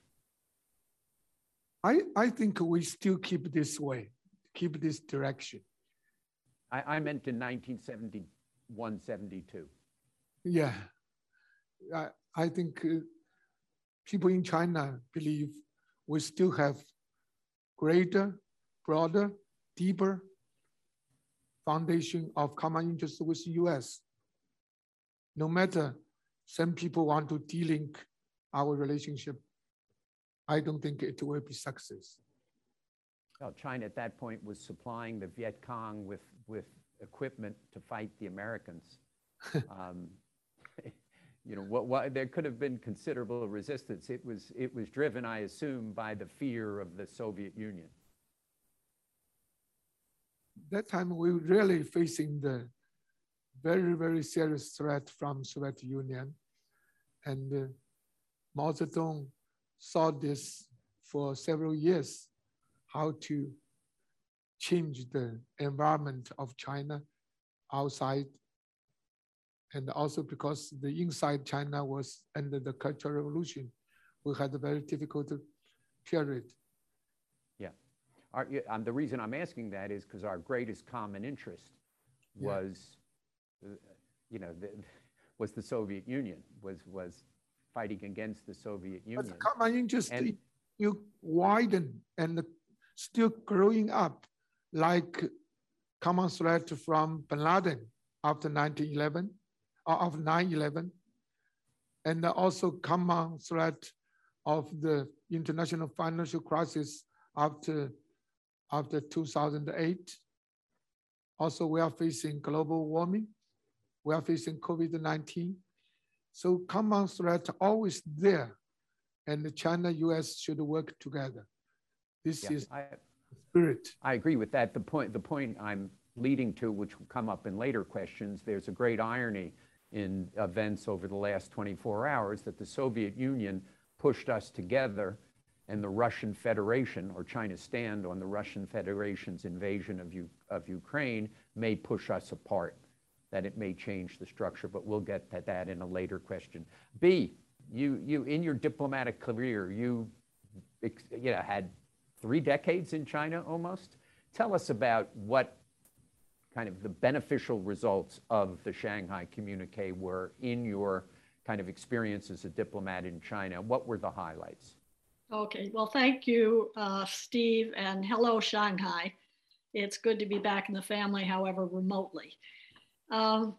I, I think we still keep this way, keep this direction. I, I meant in 1971, 72. Yeah, I, I think uh, people in China believe we still have greater, broader, deeper foundation of common interest with the US. No matter some people want to de-link our relationship, I don't think it will be success. Well, China at that point was supplying the Viet Cong with, with equipment to fight the Americans. um, you know, what, what, there could have been considerable resistance. It was, it was driven, I assume, by the fear of the Soviet Union that time we were really facing the very, very serious threat from Soviet Union. And uh, Mao Zedong saw this for several years, how to change the environment of China outside. And also because the inside China was under the Cultural Revolution, we had a very difficult period. Our, um, the reason I'm asking that is because our greatest common interest was, yeah. uh, you know, the, was the Soviet Union, was, was fighting against the Soviet Union. But the common interest, and, you widen and still growing up like common threat from bin Laden after 1911, or uh, of 9-11, and also common threat of the international financial crisis after after 2008. Also, we are facing global warming. We are facing COVID-19. So common threat always there. And China, US should work together. This yeah, is I, spirit. I agree with that. The point, the point I'm leading to, which will come up in later questions, there's a great irony in events over the last 24 hours that the Soviet Union pushed us together and the Russian Federation or China's stand on the Russian Federation's invasion of, U of Ukraine may push us apart, that it may change the structure, but we'll get to that in a later question. Bea, you, you in your diplomatic career, you, you know, had three decades in China almost. Tell us about what kind of the beneficial results of the Shanghai communique were in your kind of experience as a diplomat in China. What were the highlights? Okay, well, thank you, uh, Steve, and hello, Shanghai. It's good to be back in the family, however, remotely. Um,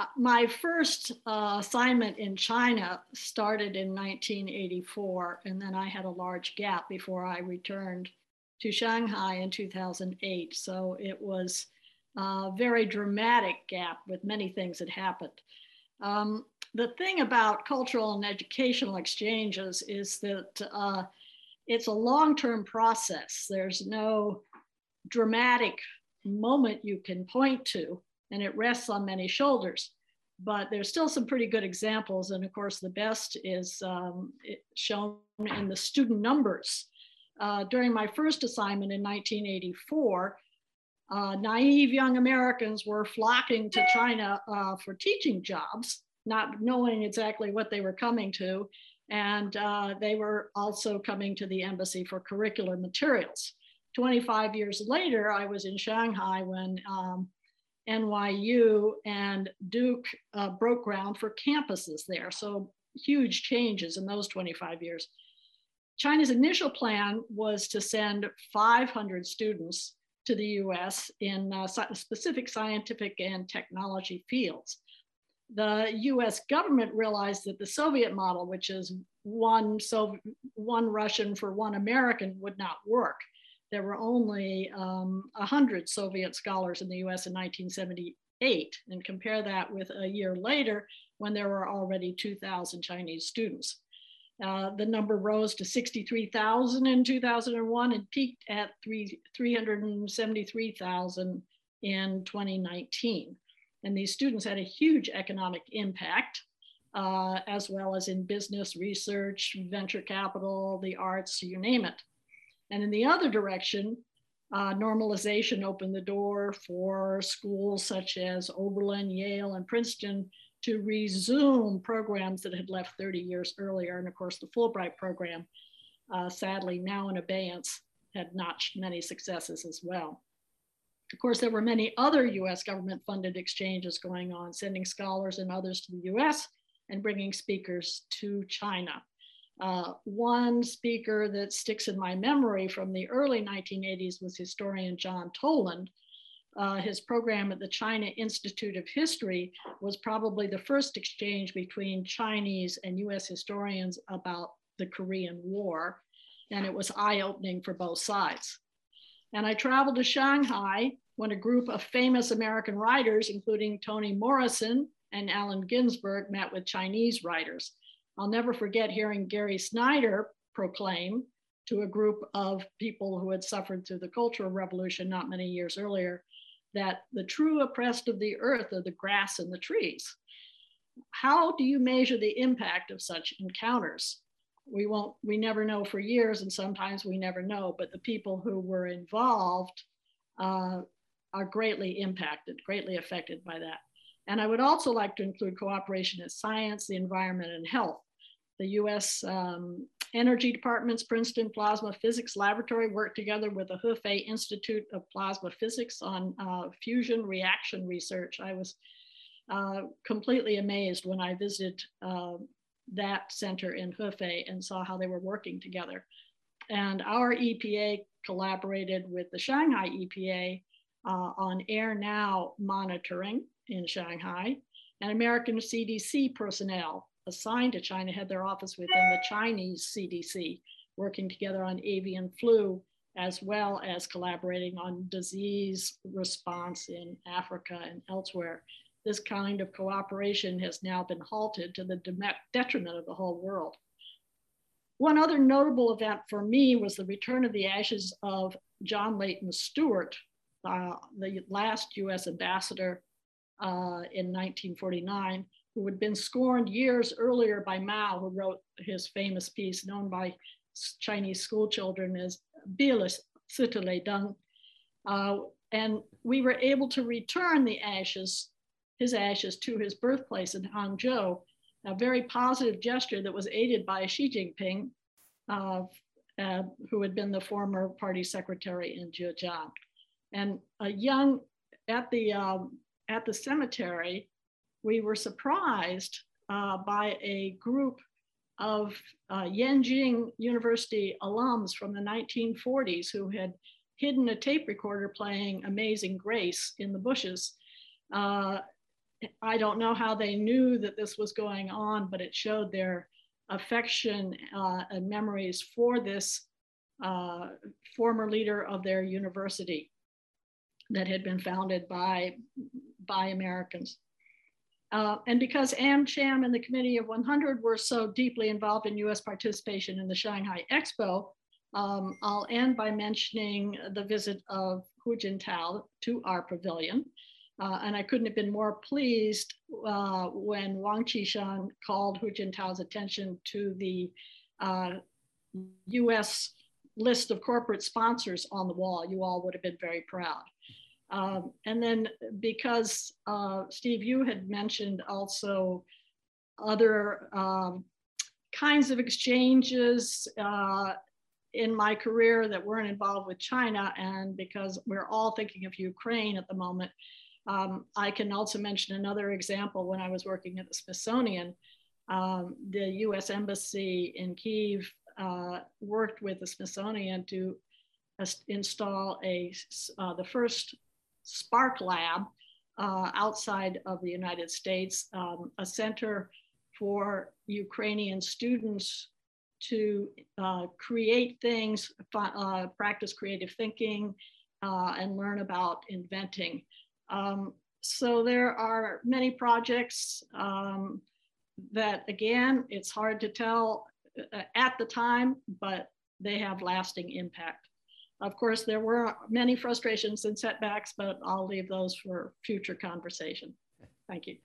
uh, my first uh, assignment in China started in 1984, and then I had a large gap before I returned to Shanghai in 2008. So it was a very dramatic gap with many things that happened. Um, the thing about cultural and educational exchanges is that uh, it's a long-term process. There's no dramatic moment you can point to, and it rests on many shoulders. but there's still some pretty good examples. And of course, the best is um, shown in the student numbers. Uh, during my first assignment in 1984, uh, naive young Americans were flocking to China uh, for teaching jobs, not knowing exactly what they were coming to. And uh, they were also coming to the embassy for curricular materials. 25 years later, I was in Shanghai when um, NYU and Duke uh, broke ground for campuses there. So huge changes in those 25 years. China's initial plan was to send 500 students to the US in uh, specific scientific and technology fields. The US government realized that the Soviet model, which is one, so one Russian for one American, would not work there were only um, 100 Soviet scholars in the US in 1978. And compare that with a year later when there were already 2,000 Chinese students. Uh, the number rose to 63,000 in 2001 and peaked at 3, 373,000 in 2019. And these students had a huge economic impact, uh, as well as in business, research, venture capital, the arts, you name it. And in the other direction, uh, normalization opened the door for schools such as Oberlin, Yale, and Princeton to resume programs that had left 30 years earlier. And of course, the Fulbright program, uh, sadly now in abeyance, had notched many successes as well. Of course, there were many other US government funded exchanges going on, sending scholars and others to the US and bringing speakers to China. Uh, one speaker that sticks in my memory from the early 1980s was historian John Toland. Uh, his program at the China Institute of History was probably the first exchange between Chinese and US historians about the Korean War, and it was eye opening for both sides. And I traveled to Shanghai when a group of famous American writers, including Toni Morrison and Allen Ginsberg, met with Chinese writers. I'll never forget hearing Gary Snyder proclaim to a group of people who had suffered through the Cultural Revolution not many years earlier that the true oppressed of the earth are the grass and the trees. How do you measure the impact of such encounters? We won't, we never know for years, and sometimes we never know, but the people who were involved uh, are greatly impacted, greatly affected by that. And I would also like to include cooperation in science, the environment, and health the US um, Energy Department's Princeton Plasma Physics Laboratory worked together with the Hefei Institute of Plasma Physics on uh, fusion reaction research. I was uh, completely amazed when I visited uh, that center in Hefei and saw how they were working together. And our EPA collaborated with the Shanghai EPA uh, on Air Now monitoring in Shanghai and American CDC personnel assigned to China had their office within the Chinese CDC, working together on avian flu, as well as collaborating on disease response in Africa and elsewhere. This kind of cooperation has now been halted to the detriment of the whole world. One other notable event for me was the return of the ashes of John Leighton Stuart, uh, the last US ambassador uh, in 1949, who had been scorned years earlier by Mao, who wrote his famous piece known by Chinese school children as Bilis Sitale Dung. Uh, and we were able to return the ashes, his ashes, to his birthplace in Hangzhou, a very positive gesture that was aided by Xi Jinping, uh, uh, who had been the former party secretary in Zhejiang. And a young, at the, um, at the cemetery, we were surprised uh, by a group of uh, University alums from the 1940s who had hidden a tape recorder playing Amazing Grace in the bushes. Uh, I don't know how they knew that this was going on, but it showed their affection uh, and memories for this uh, former leader of their university that had been founded by, by Americans. Uh, and because AmCham and the Committee of 100 were so deeply involved in US participation in the Shanghai Expo, um, I'll end by mentioning the visit of Hu Jintao to our pavilion. Uh, and I couldn't have been more pleased uh, when Wang Qishan called Hu Jintao's attention to the US uh, list of corporate sponsors on the wall. You all would have been very proud. Um, and then because uh, Steve, you had mentioned also other um, kinds of exchanges uh, in my career that weren't involved with China, and because we're all thinking of Ukraine at the moment, um, I can also mention another example when I was working at the Smithsonian. Um, the US Embassy in Kiev uh, worked with the Smithsonian to install a, uh, the first Spark Lab uh, outside of the United States, um, a center for Ukrainian students to uh, create things, uh, practice creative thinking, uh, and learn about inventing. Um, so there are many projects um, that, again, it's hard to tell uh, at the time, but they have lasting impact. Of course, there were many frustrations and setbacks, but I'll leave those for future conversation. Thank you.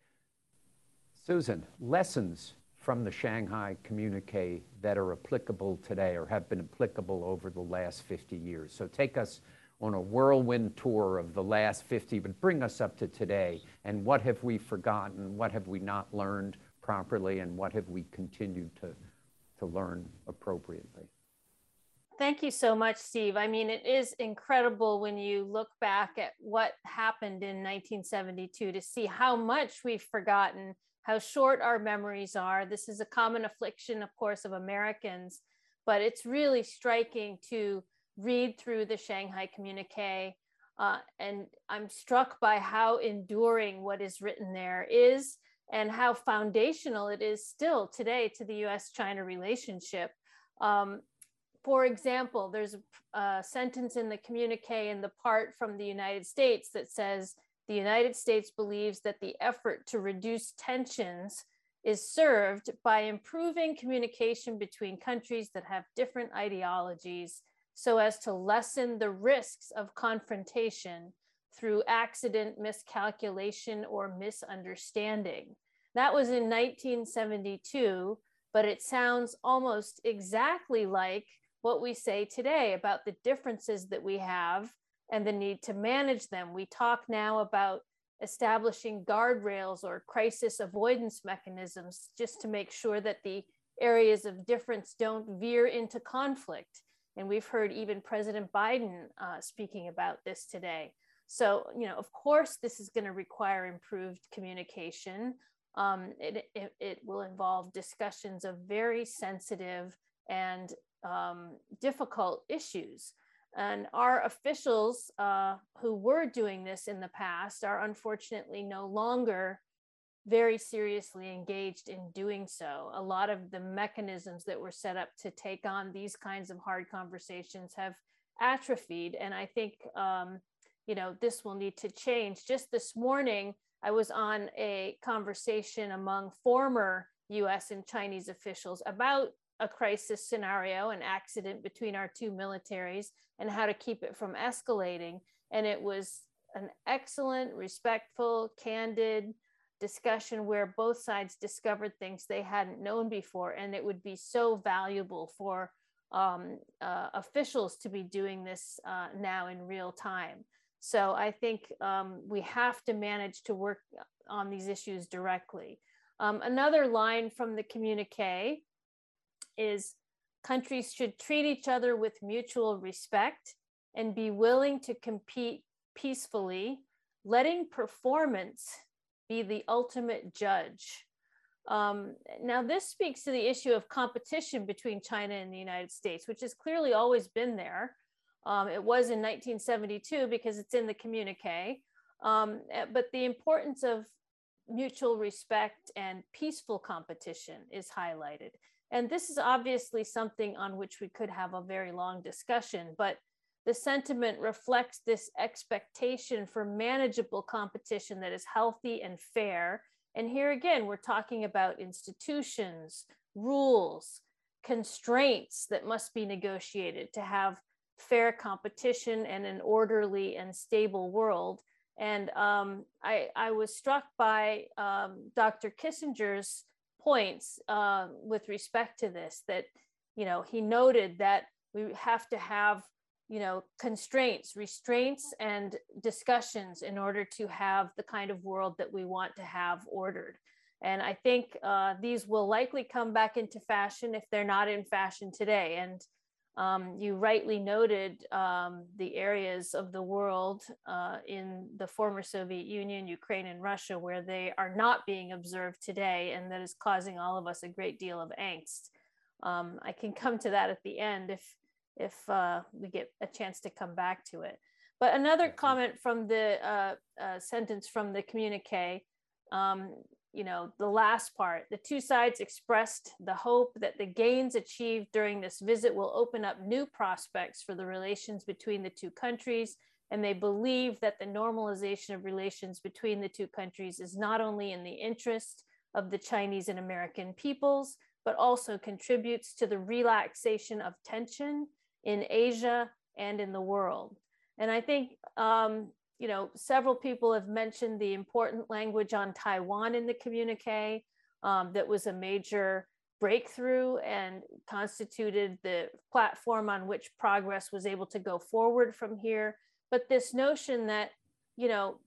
Susan, lessons from the Shanghai communique that are applicable today or have been applicable over the last 50 years. So take us on a whirlwind tour of the last 50, but bring us up to today. And what have we forgotten? What have we not learned properly? And what have we continued to, to learn appropriately? Thank you so much, Steve. I mean, it is incredible when you look back at what happened in 1972 to see how much we've forgotten how short our memories are. This is a common affliction, of course, of Americans, but it's really striking to read through the Shanghai communique. Uh, and I'm struck by how enduring what is written there is and how foundational it is still today to the US China relationship. Um, for example, there's a, sentence in the communique in the part from the United States that says the United States believes that the effort to reduce tensions is served by improving communication between countries that have different ideologies so as to lessen the risks of confrontation through accident, miscalculation, or misunderstanding. That was in 1972, but it sounds almost exactly like what we say today about the differences that we have and the need to manage them. We talk now about establishing guardrails or crisis avoidance mechanisms just to make sure that the areas of difference don't veer into conflict. And we've heard even President Biden uh, speaking about this today. So, you know, of course, this is going to require improved communication. Um, it, it, it, will involve discussions of very sensitive and um, difficult issues. And our officials uh, who were doing this in the past are unfortunately no longer very seriously engaged in doing so. A lot of the mechanisms that were set up to take on these kinds of hard conversations have atrophied. And I think, um, you know, this will need to change. Just this morning, I was on a conversation among former US and Chinese officials about a crisis scenario, an accident between our two militaries, and how to keep it from escalating. And it was an excellent, respectful, candid discussion where both sides discovered things they hadn't known before. And it would be so valuable for um, uh, officials to be doing this uh, now in real time. So I think um, we have to manage to work on these issues directly. Um, another line from the communique is countries should treat each other with mutual respect and be willing to compete peacefully, letting performance be the ultimate judge. Um, now, this speaks to the issue of competition between China and the United States, which has clearly always been there. Um, it was in 1972 because it's in the communique. Um, eh, but the importance of mutual respect and peaceful competition is highlighted. And this is obviously something on which we could have a very long discussion, but the sentiment reflects this expectation for manageable competition that is healthy and fair. And here again, we're talking about institutions, rules, constraints that must be negotiated to have fair competition and an orderly and stable world. And um, I, I was struck by um, Dr. Kissinger's points uh, with respect to this, that, you know, he noted that we have to have, you know, constraints, restraints, and discussions in order to have the kind of world that we want to have ordered. And I think uh, these will likely come back into fashion if they're not in fashion today. And um, you rightly noted um, the areas of the world uh, in the former Soviet Union, Ukraine, and Russia where they are not being observed today, and that is causing all of us a great deal of angst. Um, I can come to that at the end if if uh, we get a chance to come back to it. But another comment from the uh, uh sentence from the communique um, you know, the last part, the two sides expressed the hope that the gains achieved during this visit will open up new prospects for the relations between the two countries. And they believe that the normalization of relations between the two countries is not only in the interest of the Chinese and American peoples, but also contributes to the relaxation of tension in Asia and in the world. And I think um, you know, several people have mentioned the important language on Taiwan in the communique um, that was a major breakthrough and constituted the platform on which progress was able to go forward from here. But this notion that, you know,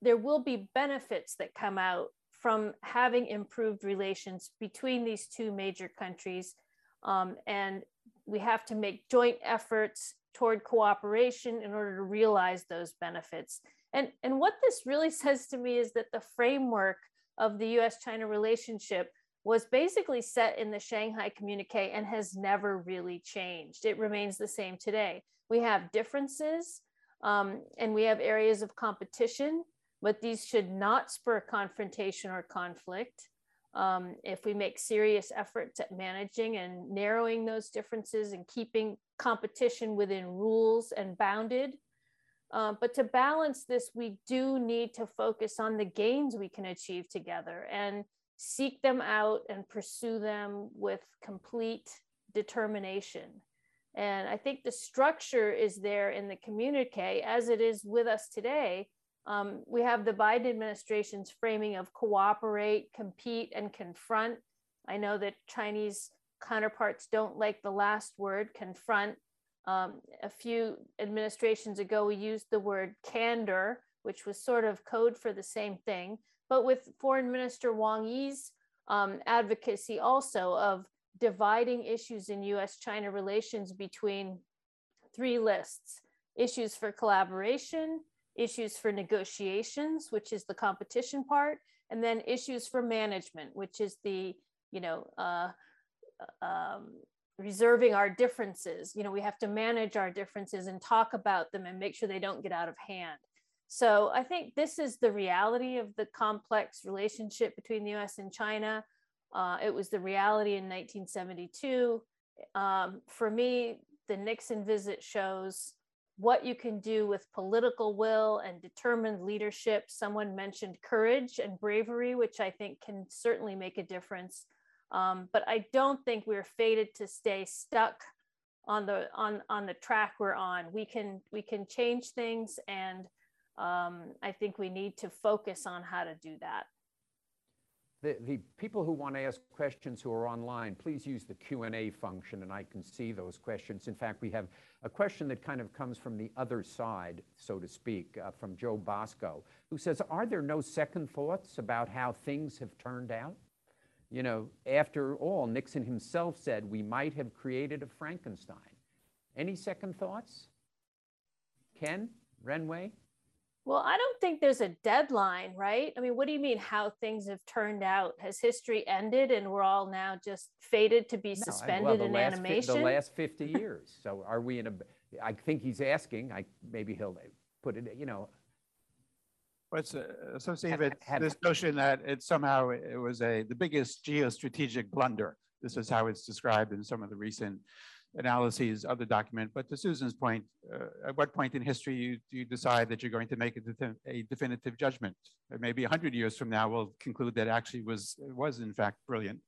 there will be benefits that come out from having improved relations between these two major countries. Um, and we have to make joint efforts toward cooperation in order to realize those benefits. And, and what this really says to me is that the framework of the US China relationship was basically set in the Shanghai communique and has never really changed. It remains the same today. We have differences um, and we have areas of competition, but these should not spur confrontation or conflict. Um, if we make serious efforts at managing and narrowing those differences and keeping competition within rules and bounded. Uh, but to balance this, we do need to focus on the gains we can achieve together and seek them out and pursue them with complete determination. And I think the structure is there in the communique as it is with us today. Um, we have the Biden administration's framing of cooperate, compete, and confront. I know that Chinese counterparts don't like the last word, confront. Um, a few administrations ago, we used the word candor, which was sort of code for the same thing. But with Foreign Minister Wang Yi's um, advocacy also of dividing issues in US China relations between three lists issues for collaboration, issues for negotiations, which is the competition part, and then issues for management, which is the you know uh, um, reserving our differences. You know, we have to manage our differences and talk about them and make sure they don't get out of hand. So I think this is the reality of the complex relationship between the US and China. Uh, it was the reality in 1972. Um, for me, the Nixon visit shows what you can do with political will and determined leadership. Someone mentioned courage and bravery, which I think can certainly make a difference. Um, but I don't think we're fated to stay stuck on the on on the track we're on. We can we can change things, and um, I think we need to focus on how to do that. The, the people who want to ask questions who are online, please use the Q&A function and I can see those questions. In fact, we have a question that kind of comes from the other side, so to speak, uh, from Joe Bosco, who says, are there no second thoughts about how things have turned out? You know, after all, Nixon himself said we might have created a Frankenstein. Any second thoughts? Ken, Renwei? Well, I don't think there's a deadline, right? I mean, what do you mean how things have turned out? Has history ended and we're all now just fated to be suspended well, in animation? the last 50 years. so are we in a, I think he's asking, I, maybe he'll put it, you know, What's uh, associated with this notion that it somehow it was a the biggest geostrategic blunder. This is how it's described in some of the recent analyses of the document. But to Susan's point, uh, at what point in history you, do you decide that you're going to make a, a definitive judgment? Or maybe 100 years from now, we'll conclude that actually was was in fact brilliant.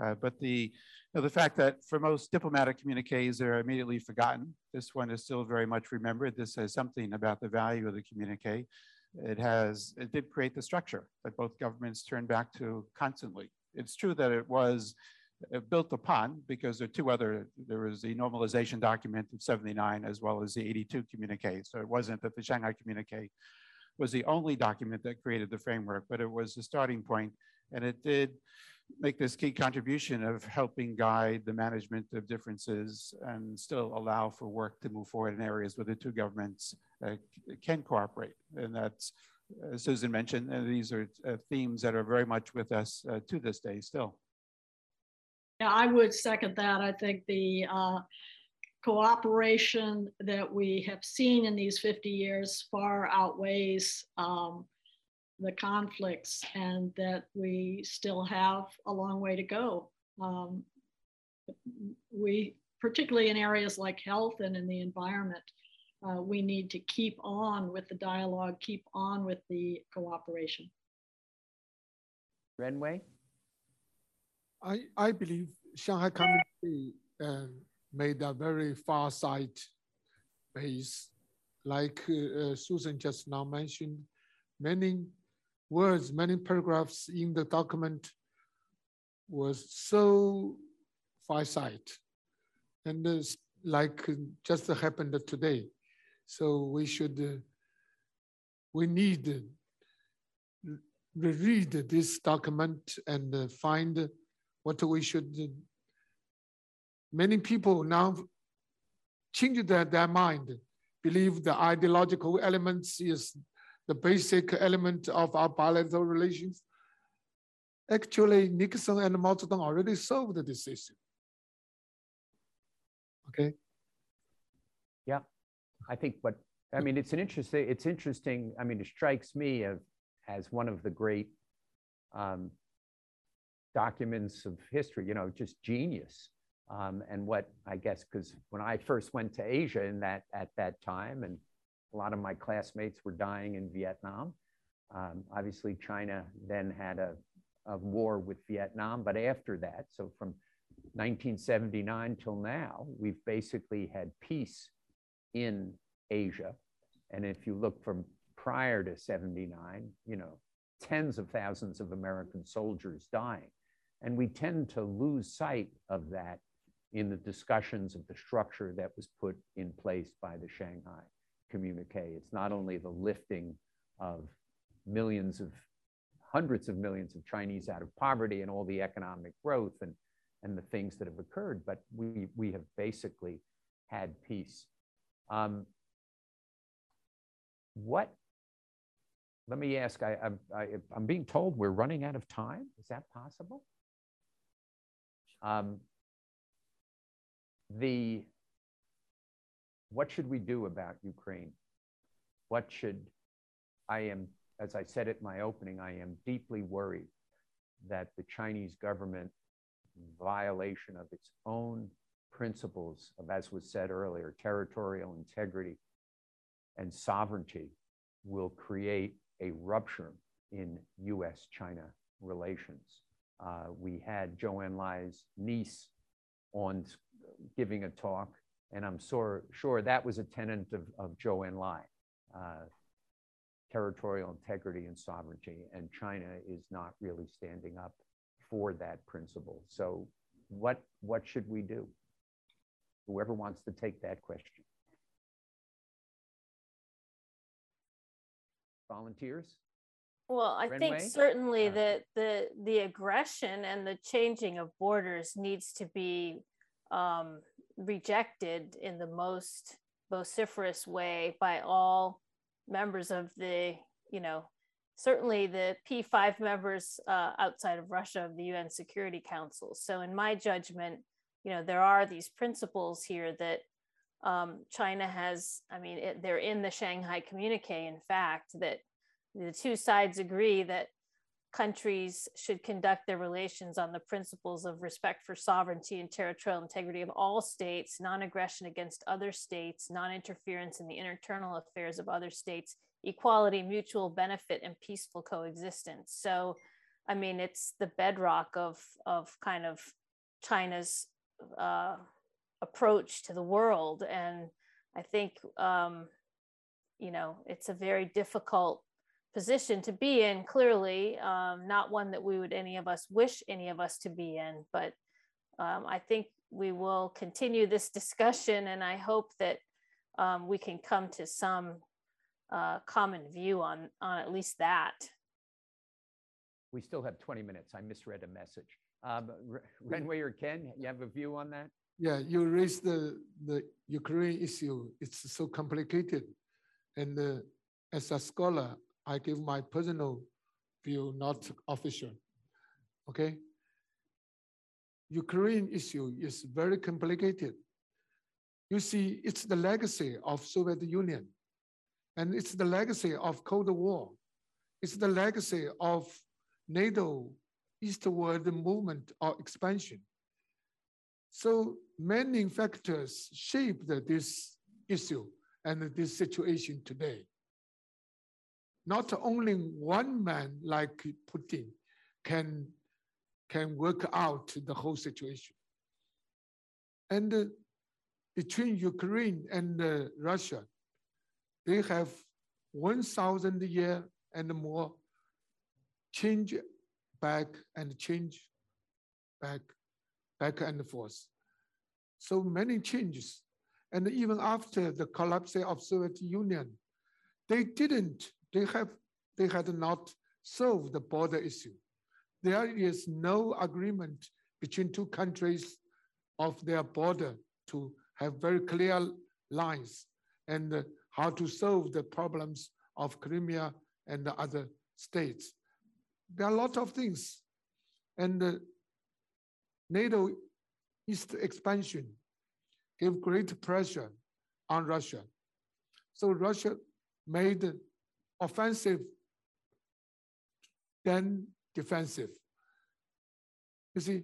Uh, but the you know, the fact that for most diplomatic communiques they're immediately forgotten. This one is still very much remembered. This says something about the value of the communique. It has, it did create the structure that both governments turn back to constantly. It's true that it was uh, built upon because there are two other, there was the normalization document of 79 as well as the 82 communique. So it wasn't that the Shanghai communique was the only document that created the framework, but it was the starting point and it did make this key contribution of helping guide the management of differences and still allow for work to move forward in areas where the two governments uh, can cooperate. And that's, as Susan mentioned, and these are uh, themes that are very much with us uh, to this day still. Yeah, I would second that. I think the uh, cooperation that we have seen in these 50 years far outweighs um, the conflicts and that we still have a long way to go. Um, we, particularly in areas like health and in the environment, uh, we need to keep on with the dialogue, keep on with the cooperation. Renwei? I, I believe Shanghai Communique uh, made a very far sight base, like uh, Susan just now mentioned, many words, many paragraphs in the document was so far sight and uh, like just happened today. So we should, uh, we need reread this document and uh, find what we should. Many people now change their, their mind, believe the ideological elements is the basic element of our bilateral relations. Actually, Nixon and Mao Zedong already solved this issue. Okay. Yeah, I think what I mean it's an interesting. It's interesting. I mean, it strikes me as as one of the great um, documents of history. You know, just genius. Um, and what I guess because when I first went to Asia in that at that time and a lot of my classmates were dying in Vietnam. Um, obviously, China then had a, a war with Vietnam, but after that, so from 1979 till now, we've basically had peace in Asia. And if you look from prior to 79, you know, tens of thousands of American soldiers dying. And we tend to lose sight of that in the discussions of the structure that was put in place by the Shanghai communique. It's not only the lifting of millions of, hundreds of millions of Chinese out of poverty and all the economic growth and, and the things that have occurred, but we, we have basically had peace. Um, what, let me ask, I, I, I, I'm being told we're running out of time. Is that possible? Um, the what should we do about Ukraine? What should, I am, as I said at my opening, I am deeply worried that the Chinese government violation of its own principles of, as was said earlier, territorial integrity and sovereignty will create a rupture in US China relations. Uh, we had Zhou Enlai's niece on giving a talk and I'm sure, sure that was a tenet of, of Zhou Enlai, uh, territorial integrity and sovereignty. And China is not really standing up for that principle. So what, what should we do? Whoever wants to take that question. Volunteers? Well, I think certainly uh, that the the aggression and the changing of borders needs to be um, rejected in the most vociferous way by all members of the, you know, certainly the P5 members uh, outside of Russia of the UN Security Council. So, in my judgment, you know, there are these principles here that um, China has, I mean, it, they're in the Shanghai Communique, in fact, that the two sides agree that countries should conduct their relations on the principles of respect for sovereignty and territorial integrity of all states, non aggression against other states, non interference in the internal affairs of other states, equality, mutual benefit, and peaceful coexistence. So, I mean, it's the bedrock of, of kind of China's uh, approach to the world. And I think, um, you know, it's a very difficult position to be in, clearly, um, not one that we would any of us wish any of us to be in. But um, I think we will continue this discussion, and I hope that um, we can come to some uh, common view on, on at least that. We still have 20 minutes. I misread a message. Um, Renwei or Ken, you have a view on that? Yeah, you raised the, the Ukraine issue. It's so complicated. And uh, as a scholar, I give my personal view, not official. Okay? Ukraine issue is very complicated. You see, it's the legacy of Soviet Union, and it's the legacy of Cold War. It's the legacy of NATO eastward movement or expansion. So many factors shaped this issue and this situation today. Not only one man like Putin can, can work out the whole situation. And uh, between Ukraine and uh, Russia, they have 1,000 year and more change back and change back, back and forth. So many changes. And even after the collapse of Soviet Union, they didn't, they have, they had not solved the border issue. There is no agreement between two countries of their border to have very clear lines and how to solve the problems of Crimea and the other states. There are a lot of things. And NATO East expansion gave great pressure on Russia. So Russia made offensive, then defensive. You see,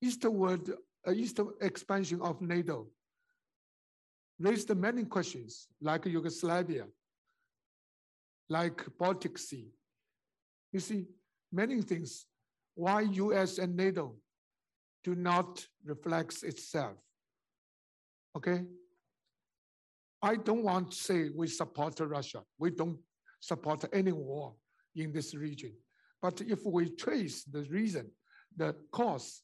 eastward, uh, expansion of NATO raised many questions, like Yugoslavia, like Baltic Sea. You see, many things why US and NATO do not reflect itself. Okay? I don't want to say we support Russia. We don't support any war in this region. But if we trace the reason, the cause,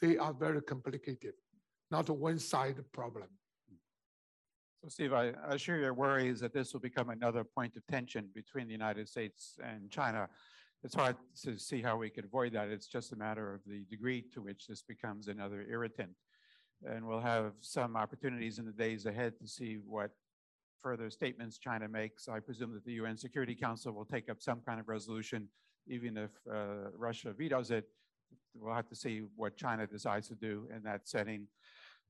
they are very complicated, not a one-side problem. So Steve, I, I share your worries that this will become another point of tension between the United States and China. It's hard to see how we could avoid that. It's just a matter of the degree to which this becomes another irritant. And we'll have some opportunities in the days ahead to see what further statements China makes. I presume that the UN Security Council will take up some kind of resolution, even if uh, Russia vetoes it. We'll have to see what China decides to do in that setting.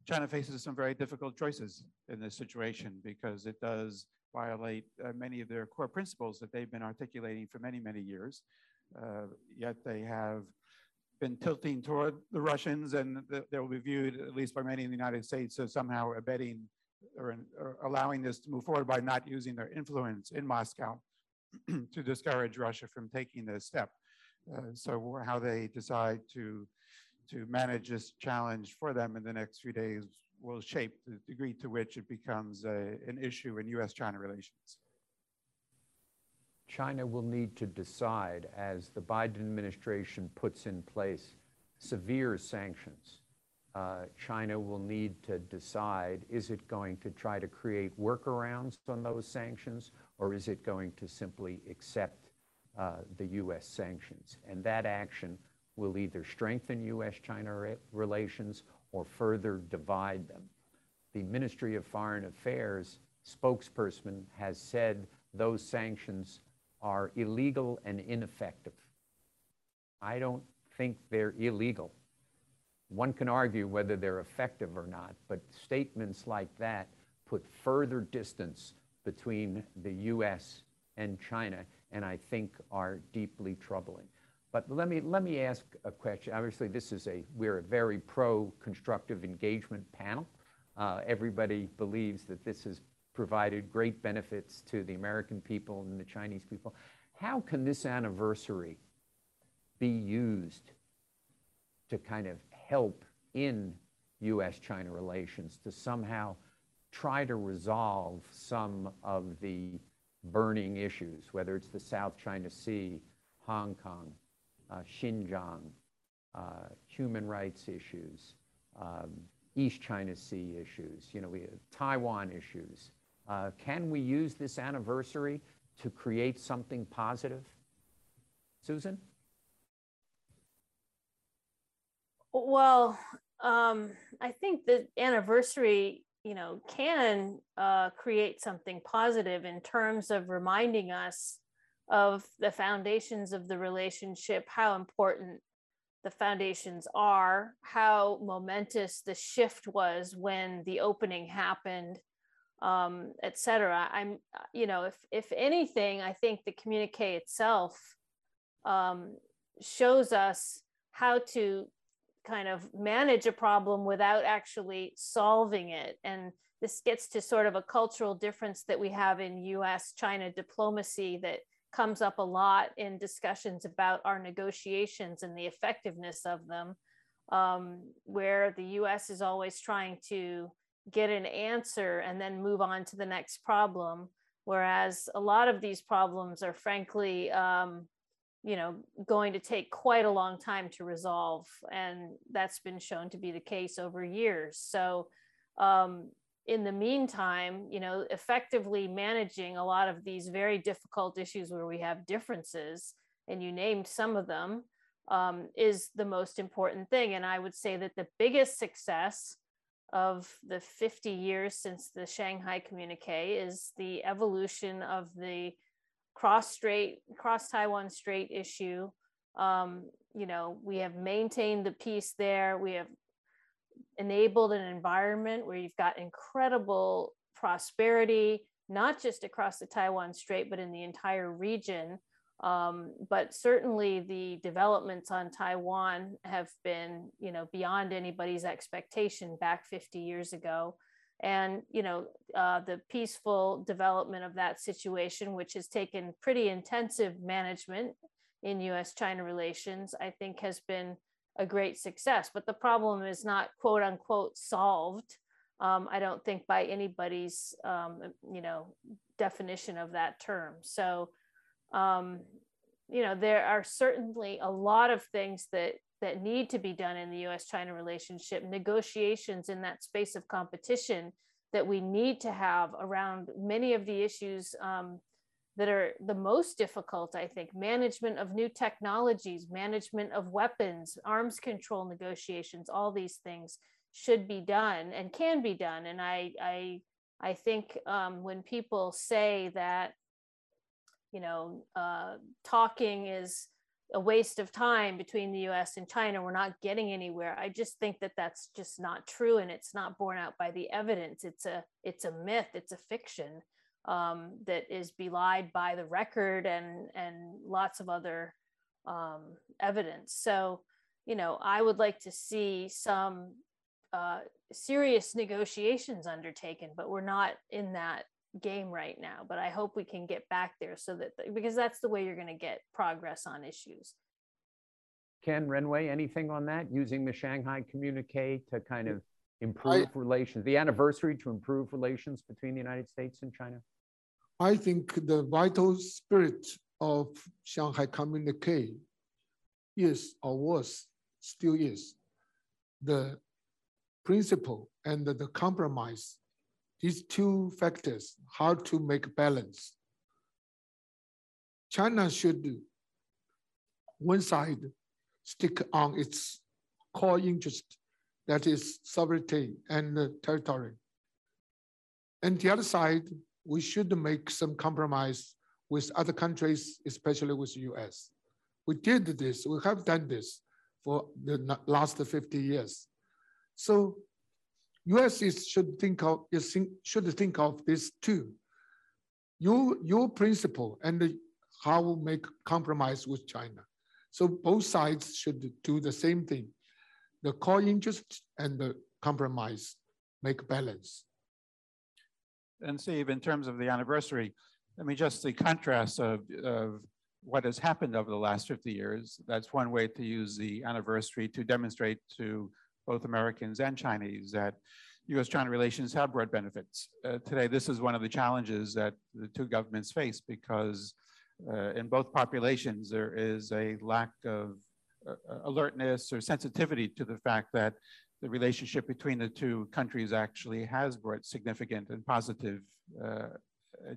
China faces some very difficult choices in this situation because it does violate uh, many of their core principles that they've been articulating for many, many years. Uh, yet they have been tilting toward the Russians, and they will be viewed, at least by many in the United States, as somehow abetting or, or allowing this to move forward by not using their influence in Moscow to discourage Russia from taking this step. Uh, so how they decide to to manage this challenge for them in the next few days will shape the degree to which it becomes a, an issue in U.S.-China relations. China will need to decide as the Biden administration puts in place severe sanctions. Uh, China will need to decide is it going to try to create workarounds on those sanctions or is it going to simply accept uh, the U.S. sanctions? And that action will either strengthen U.S. China re- relations or further divide them. The Ministry of Foreign Affairs spokesperson has said those sanctions are illegal and ineffective. I don't think they're illegal. One can argue whether they're effective or not, but statements like that put further distance between the US and China, and I think are deeply troubling. But let me, let me ask a question. Obviously, this is a, we're a very pro-constructive engagement panel. Uh, everybody believes that this has provided great benefits to the American people and the Chinese people. How can this anniversary be used to kind of help in US China relations to somehow try to resolve some of the burning issues, whether it's the South China Sea, Hong Kong, uh, Xinjiang, uh, human rights issues, um, East China Sea issues, you know, we Taiwan issues. Uh, can we use this anniversary to create something positive? Susan? Well, um, I think the anniversary, you know, can uh, create something positive in terms of reminding us of the foundations of the relationship, how important the foundations are, how momentous the shift was when the opening happened, um, et cetera. I'm, you know, if if anything, I think the communique itself um, shows us how to kind of manage a problem without actually solving it. And this gets to sort of a cultural difference that we have in US China diplomacy that comes up a lot in discussions about our negotiations and the effectiveness of them, um, where the US is always trying to get an answer and then move on to the next problem. Whereas a lot of these problems are frankly, um, you know, going to take quite a long time to resolve. And that's been shown to be the case over years. So um, in the meantime, you know, effectively managing a lot of these very difficult issues where we have differences, and you named some of them, um, is the most important thing. And I would say that the biggest success of the 50 years since the Shanghai Communique is the evolution of the cross strait, cross Taiwan Strait issue. Um, you know, we have maintained the peace there. We have enabled an environment where you've got incredible prosperity, not just across the Taiwan Strait, but in the entire region. Um, but certainly the developments on Taiwan have been, you know, beyond anybody's expectation back 50 years ago. And, you know, uh, the peaceful development of that situation, which has taken pretty intensive management in US China relations, I think has been a great success. But the problem is not quote unquote solved. Um, I don't think by anybody's um, you know definition of that term. So um, you know there are certainly a lot of things that that need to be done in the U.S.-China relationship, negotiations in that space of competition that we need to have around many of the issues um, that are the most difficult, I think, management of new technologies, management of weapons, arms control negotiations, all these things should be done and can be done. And I, I, I think um, when people say that, you know, uh, talking is a waste of time between the U.S. and China, we're not getting anywhere. I just think that that's just not true, and it's not borne out by the evidence. It's a, it's a myth. It's a fiction um, that is belied by the record and and lots of other um, evidence. So, you know, I would like to see some uh, serious negotiations undertaken, but we're not in that game right now. But I hope we can get back there so that because that's the way you're going to get progress on issues. Ken Renwei, anything on that? Using the Shanghai communique to kind of improve I, relations, the anniversary to improve relations between the United States and China? I think the vital spirit of Shanghai Communique is or was, still is, the principle and the compromise. These two factors, how to make balance. China should, one side, stick on its core interest, that is sovereignty and territory. And the other side we should make some compromise with other countries, especially with US. We did this, we have done this for the last 50 years. So US is, should think of is, should think of this too. Your, your principle and how make compromise with China. So both sides should do the same thing. The core interest and the compromise make balance and Steve, in terms of the anniversary, I mean, just the contrast of, of what has happened over the last 50 years, that's one way to use the anniversary to demonstrate to both Americans and Chinese that US-China relations have brought benefits. Uh, today, this is one of the challenges that the two governments face because uh, in both populations, there is a lack of uh, alertness or sensitivity to the fact that the relationship between the two countries actually has brought significant and positive uh,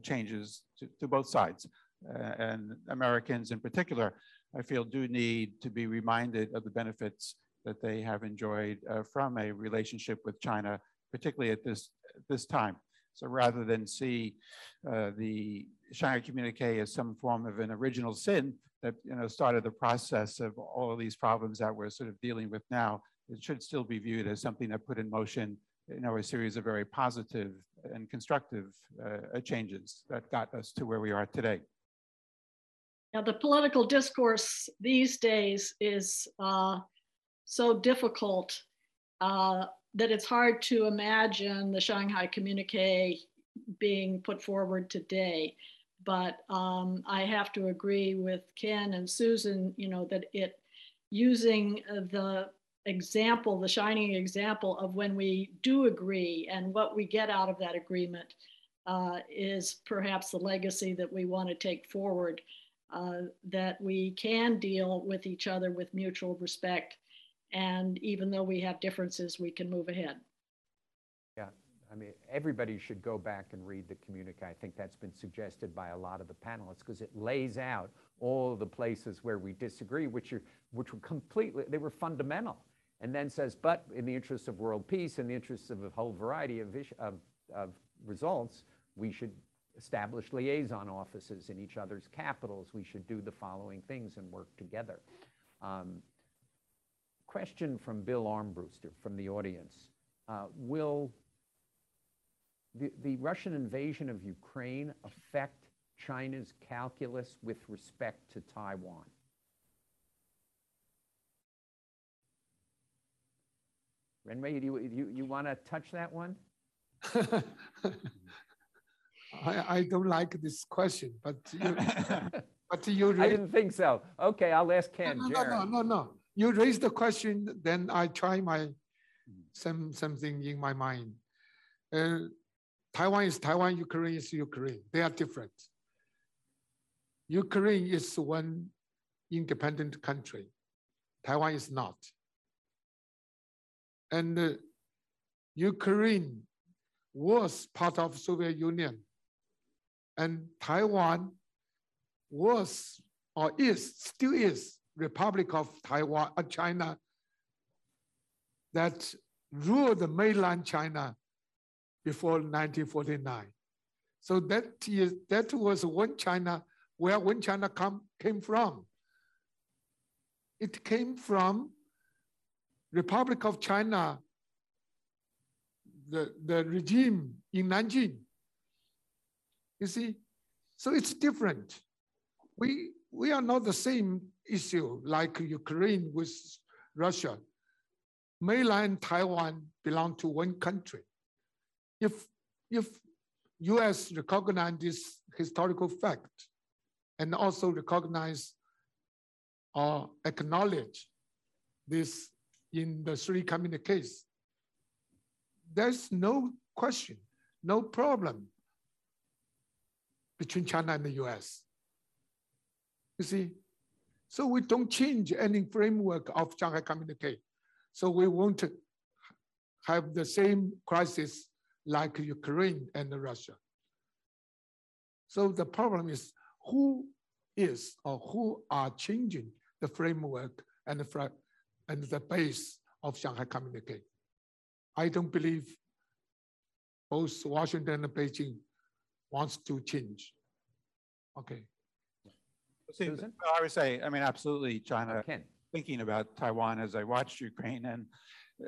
changes to, to, both sides. Uh, and Americans in particular, I feel do need to be reminded of the benefits that they have enjoyed uh, from a relationship with China, particularly at this, this time. So rather than see uh, the Shanghai communique as some form of an original sin that you know started the process of all of these problems that we're sort of dealing with now, it should still be viewed as something that put in motion you know, a series of very positive and constructive uh, changes that got us to where we are today. Now, the political discourse these days is uh, so difficult uh, that it's hard to imagine the Shanghai communique being put forward today. But um, I have to agree with Ken and Susan, you know, that it using the example, the shining example of when we do agree and what we get out of that agreement uh, is perhaps the legacy that we want to take forward. Uh, that we can deal with each other with mutual respect. And even though we have differences, we can move ahead. Yeah, I mean, everybody should go back and read the communique. I think that's been suggested by a lot of the panelists because it lays out all the places where we disagree, which are which were completely they were fundamental and then says, but in the interest of world peace, in the interest of a whole variety of, of, of results, we should establish liaison offices in each other's capitals. We should do the following things and work together. Um, question from Bill Armbruster from the audience. Uh, will the, the Russian invasion of Ukraine affect China's calculus with respect to Taiwan? Renwei, you, you, you want to touch that one? I, I don't like this question, but you, but you. I didn't think so. Okay, I'll ask Ken. No, no, no, no, no. You raise the question, then I try my some something in my mind. Uh, Taiwan is Taiwan, Ukraine is Ukraine. They are different. Ukraine is one independent country. Taiwan is not and uh, Ukraine was part of Soviet Union, and Taiwan was or is still is Republic of Taiwan, uh, China that ruled the mainland China before 1949. So that is that was one China where when China come came from. It came from Republic of China, the, the regime in Nanjing. You see, so it's different. We, we are not the same issue like Ukraine with Russia. Mainland Taiwan belong to one country. If, if US recognize this historical fact and also recognize or acknowledge this in the three communiques. There's no question, no problem between China and the US. You see, so we don't change any framework of Shanghai Communique. So we won't have the same crisis like Ukraine and Russia. So the problem is who is or who are changing the framework and the and the base of Shanghai Communique. I don't believe both Washington and Beijing wants to change. Okay. Susan? I would say, I mean, absolutely, China Ken. thinking about Taiwan as I watched Ukraine and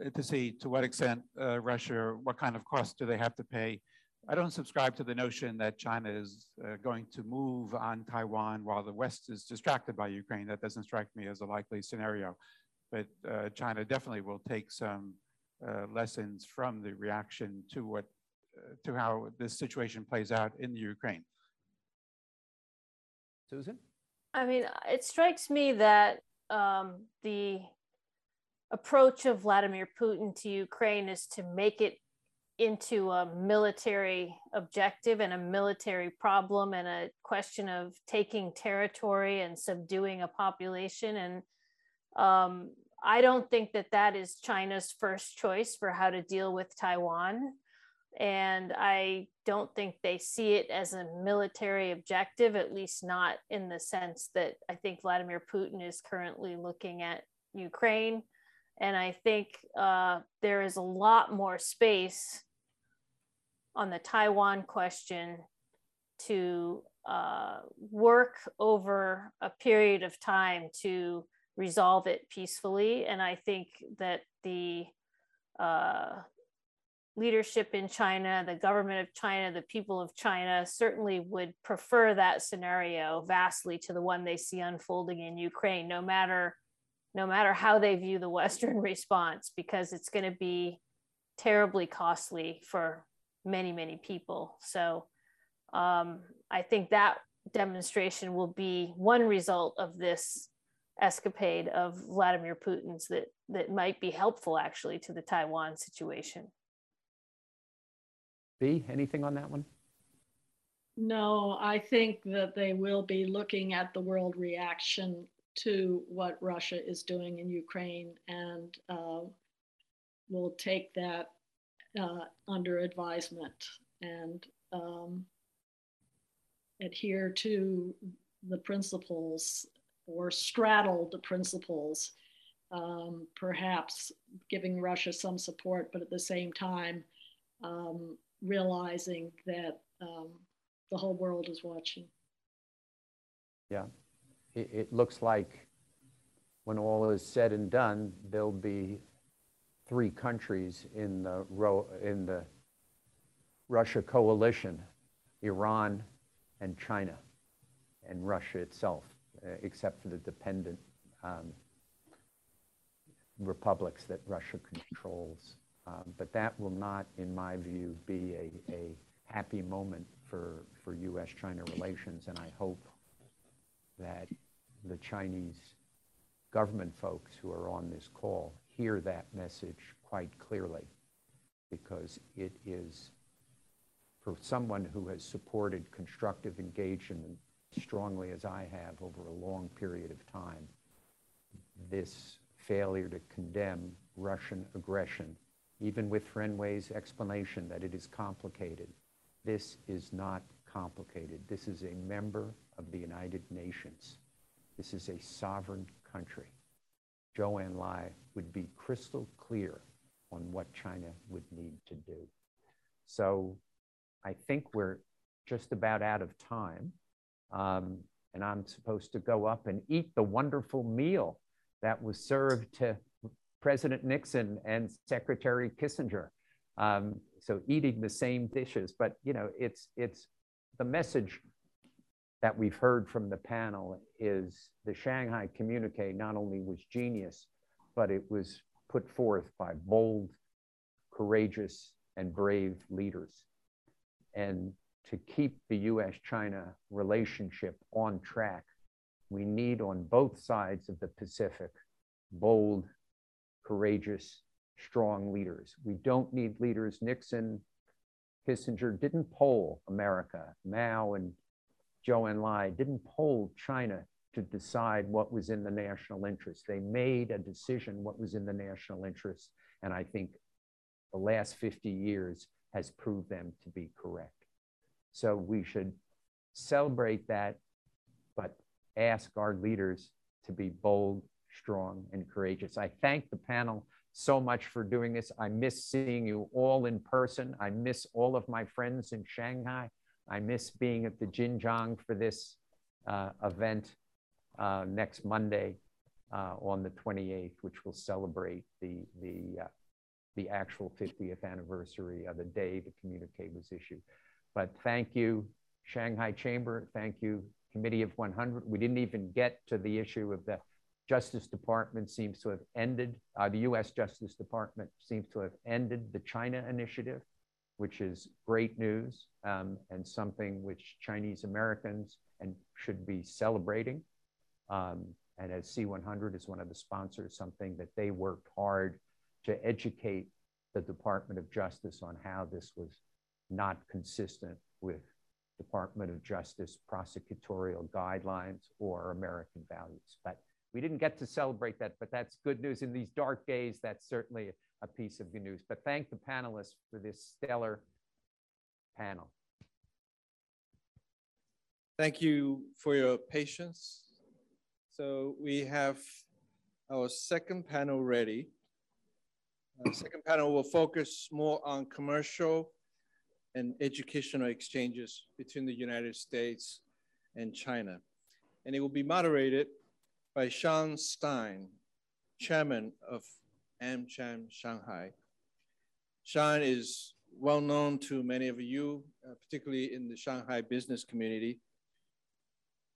uh, to see to what extent uh, Russia, what kind of cost do they have to pay. I don't subscribe to the notion that China is uh, going to move on Taiwan while the West is distracted by Ukraine. That doesn't strike me as a likely scenario but uh, China definitely will take some uh, lessons from the reaction to what uh, to how this situation plays out in the Ukraine. Susan? I mean, it strikes me that um, the approach of Vladimir Putin to Ukraine is to make it into a military objective and a military problem and a question of taking territory and subduing a population. And um, I don't think that that is China's first choice for how to deal with Taiwan. And I don't think they see it as a military objective, at least not in the sense that I think Vladimir Putin is currently looking at Ukraine. And I think uh, there is a lot more space on the Taiwan question to uh, work over a period of time to resolve it peacefully. And I think that the uh, leadership in China, the government of China, the people of China certainly would prefer that scenario vastly to the one they see unfolding in Ukraine, no matter no matter how they view the Western response, because it's going to be terribly costly for many, many people. So um, I think that demonstration will be one result of this escapade of Vladimir Putin's that that might be helpful actually to the Taiwan situation. Bea, anything on that one? No, I think that they will be looking at the world reaction to what Russia is doing in Ukraine and uh, will take that uh, under advisement and um, adhere to the principles or straddle the principles, um, perhaps giving Russia some support, but at the same time, um, realizing that um, the whole world is watching. Yeah, it, it looks like when all is said and done, there'll be three countries in the ro- in the Russia coalition: Iran and China, and Russia itself, uh, except for the dependent um, republics that Russia controls. Um, but that will not, in my view, be a, happy moment for, for U.S.-China relations, and I hope that the Chinese government folks who are on this call hear that message quite clearly because it is for someone who has supported constructive engagement strongly as I have over a long period of time, this failure to condemn Russian aggression, even with Renwei's explanation that it is complicated, this is not complicated. This is a member of the United Nations. This is a sovereign country. Zhou Enlai would be crystal clear on what China would need to do. So I think we're just about out of time. Um, and I'm supposed to go up and eat the wonderful meal that was served to President Nixon and Secretary Kissinger. Um, so eating the same dishes, but you know, it's it's the message that we've heard from the panel is the Shanghai communique not only was genius, but it was put forth by bold, courageous, and brave leaders. And to keep the US China relationship on track, we need on both sides of the Pacific bold, courageous, strong leaders. We don't need leaders. Nixon, Kissinger didn't poll America. Mao and Zhou Enlai didn't poll China to decide what was in the national interest. They made a decision what was in the national interest. And I think the last 50 years has proved them to be correct. So we should celebrate that, but ask our leaders to be bold, strong, and courageous. I thank the panel so much for doing this. I miss seeing you all in person. I miss all of my friends in Shanghai. I miss being at the Jinjiang for this uh, event uh, next Monday uh, on the 28th, which will celebrate the, the, uh, the actual 50th anniversary of the day the communique was issued. But thank you, Shanghai Chamber. Thank you, Committee of 100. We didn't even get to the issue of the Justice Department seems to have ended, uh, the US Justice Department seems to have ended the China initiative which is great news um, and something which Chinese Americans and should be celebrating. Um, and as C100 is one of the sponsors, something that they worked hard to educate the Department of Justice on how this was not consistent with Department of Justice prosecutorial guidelines or American values. But we didn't get to celebrate that, but that's good news. In these dark days, that's certainly a piece of good news. But thank the panelists for this stellar panel. Thank you for your patience. So we have our second panel ready. The second panel will focus more on commercial and educational exchanges between the United States and China. And it will be moderated by Sean Stein, chairman of AmCham Shanghai. Sean is well known to many of you, uh, particularly in the Shanghai business community.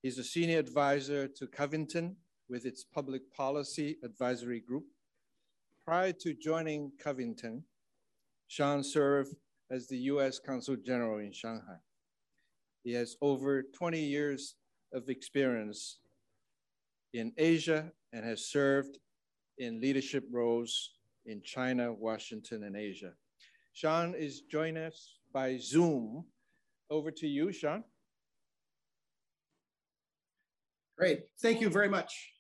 He's a senior advisor to Covington with its public policy advisory group. Prior to joining Covington, Sean served as the US Consul General in Shanghai. He has over 20 years of experience in Asia and has served in leadership roles in China, Washington, and Asia. Sean is joining us by Zoom. Over to you, Sean. Great. Thank you very much,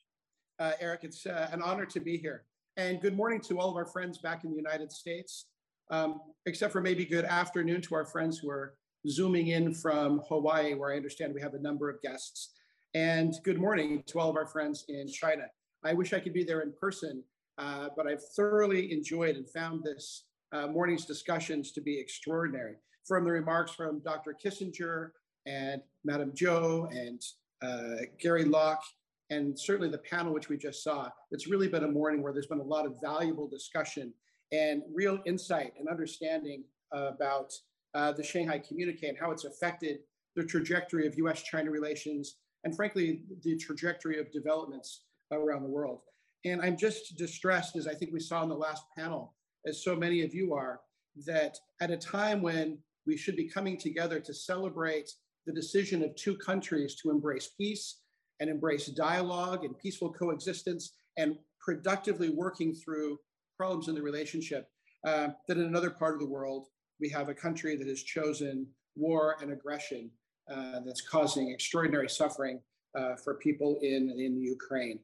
uh, Eric. It's uh, an honor to be here. And good morning to all of our friends back in the United States, um, except for maybe good afternoon to our friends who are Zooming in from Hawaii, where I understand we have a number of guests. And good morning to all of our friends in China. I wish I could be there in person, uh, but I've thoroughly enjoyed and found this uh, morning's discussions to be extraordinary. From the remarks from Dr. Kissinger and Madam Zhou and uh, Gary Locke, and certainly the panel which we just saw. It's really been a morning where there's been a lot of valuable discussion and real insight and understanding about uh, the Shanghai Communique and how it's affected the trajectory of US China relations and, frankly, the trajectory of developments around the world. And I'm just distressed, as I think we saw in the last panel, as so many of you are, that at a time when we should be coming together to celebrate the decision of two countries to embrace peace and embrace dialogue and peaceful coexistence and productively working through problems in the relationship. Uh, that in another part of the world, we have a country that has chosen war and aggression that's causing extraordinary suffering uh, for people in, in Ukraine.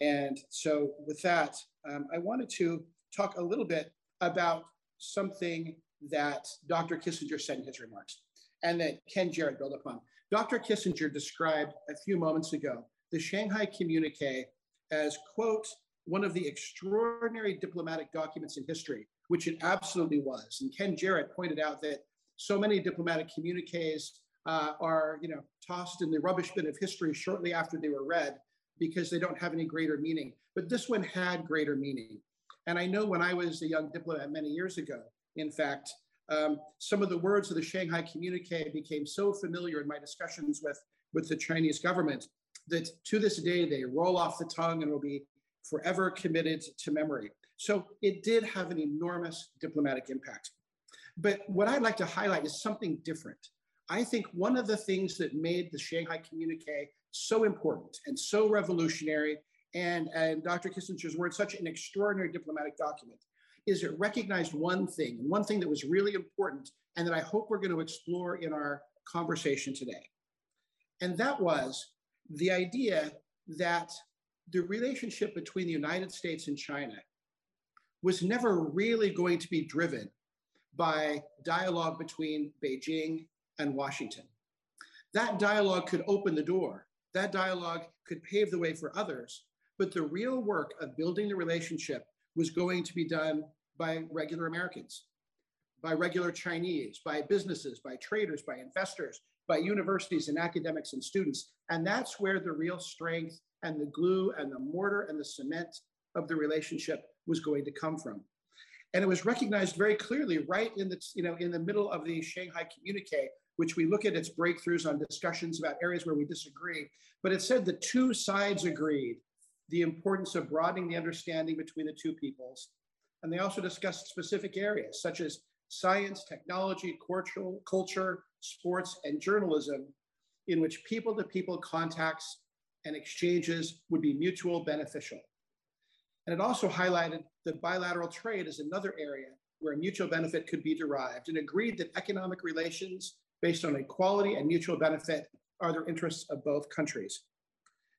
And so, with that, um, I wanted to talk a little bit about something that Dr. Kissinger said in his remarks and that Ken Jarrett built upon. Dr. Kissinger described a few moments ago the Shanghai Communique as, quote, one of the extraordinary diplomatic documents in history, which it absolutely was. And Ken Jarrett pointed out that so many diplomatic communiques uh, are, you know, tossed in the rubbish bin of history shortly after they were read because they don't have any greater meaning. But this one had greater meaning. And I know when I was a young diplomat many years ago, in fact, um, some of the words of the Shanghai Communique became so familiar in my discussions with, with the Chinese government that to this day they roll off the tongue and will be forever committed to memory. So it did have an enormous diplomatic impact. But what I'd like to highlight is something different. I think one of the things that made the Shanghai Communique so important and so revolutionary, and, and Dr. Kissinger's words, such an extraordinary diplomatic document, is it recognized one thing, one thing that was really important, and that I hope we're going to explore in our conversation today. And that was the idea that the relationship between the United States and China was never really going to be driven by dialogue between Beijing and Washington. That dialogue could open the door, that dialogue could pave the way for others, but the real work of building the relationship was going to be done by regular Americans, by regular Chinese, by businesses, by traders, by investors, by universities and academics and students. And that's where the real strength and the glue and the mortar and the cement of the relationship was going to come from. And it was recognized very clearly right in the, you know, in the middle of the Shanghai communique, which we look at its breakthroughs on discussions about areas where we disagree. But it said the two sides agreed the importance of broadening the understanding between the two peoples and they also discussed specific areas such as science, technology, cultural, culture, sports, and journalism, in which people to people contacts and exchanges would be mutual beneficial. And it also highlighted that bilateral trade is another area where mutual benefit could be derived and agreed that economic relations based on equality and mutual benefit are the interests of both countries.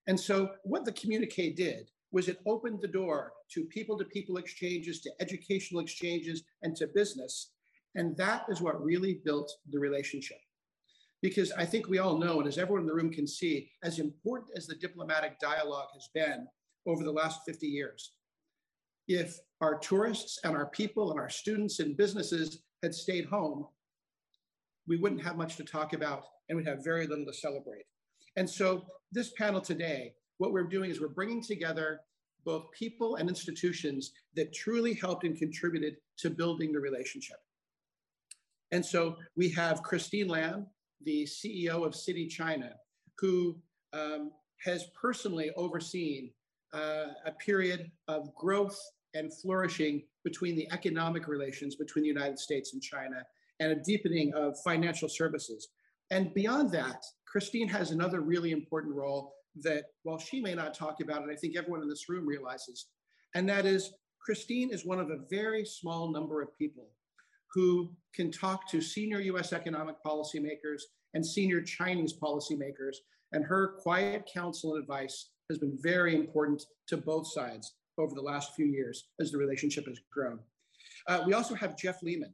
And so what the communique did was it opened the door to people to people exchanges, to educational exchanges, and to business. And that is what really built the relationship. Because I think we all know, and as everyone in the room can see, as important as the diplomatic dialogue has been over the last 50 years, if our tourists and our people and our students and businesses had stayed home, we wouldn't have much to talk about and we'd have very little to celebrate. And so this panel today, what we're doing is we're bringing together both people and institutions that truly helped and contributed to building the relationship. And so we have Christine Lam, the CEO of Citi China, who um, has personally overseen uh, a period of growth and flourishing between the economic relations between the United States and China and a deepening of financial services. And beyond that, Christine has another really important role that while she may not talk about it, I think everyone in this room realizes, and that is Christine is one of a very small number of people who can talk to senior US economic policymakers and senior Chinese policymakers. And her quiet counsel and advice has been very important to both sides over the last few years as the relationship has grown. Uh, we also have Jeff Lehman.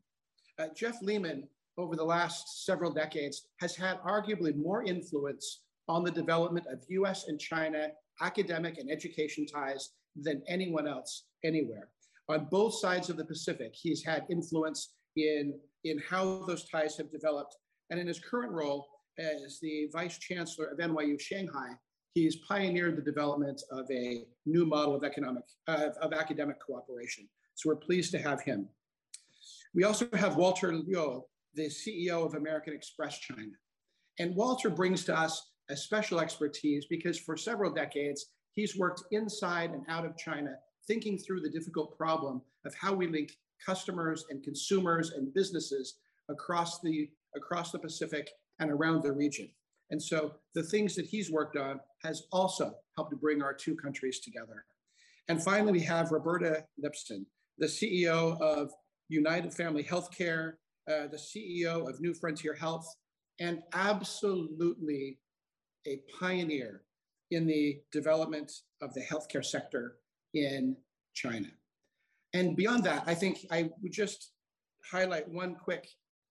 Uh, Jeff Lehman, over the last several decades, has had arguably more influence on the development of US and China academic and education ties than anyone else anywhere. On both sides of the Pacific, he's had influence in, in how those ties have developed. And in his current role as the Vice Chancellor of NYU Shanghai, he's pioneered the development of a new model of economic, of academic cooperation. So we're pleased to have him. We also have Walter Liu, the CEO of American Express China. And Walter brings to us a special expertise because for several decades, he's worked inside and out of China, thinking through the difficult problem of how we link customers and consumers and businesses across the, across the Pacific and around the region. And so the things that he's worked on has also helped to bring our two countries together. And finally, we have Roberta Lipson, the CEO of United Family Healthcare, uh, the CEO of New Frontier Health, and absolutely a pioneer in the development of the healthcare sector in China. And beyond that, I think I would just highlight one quick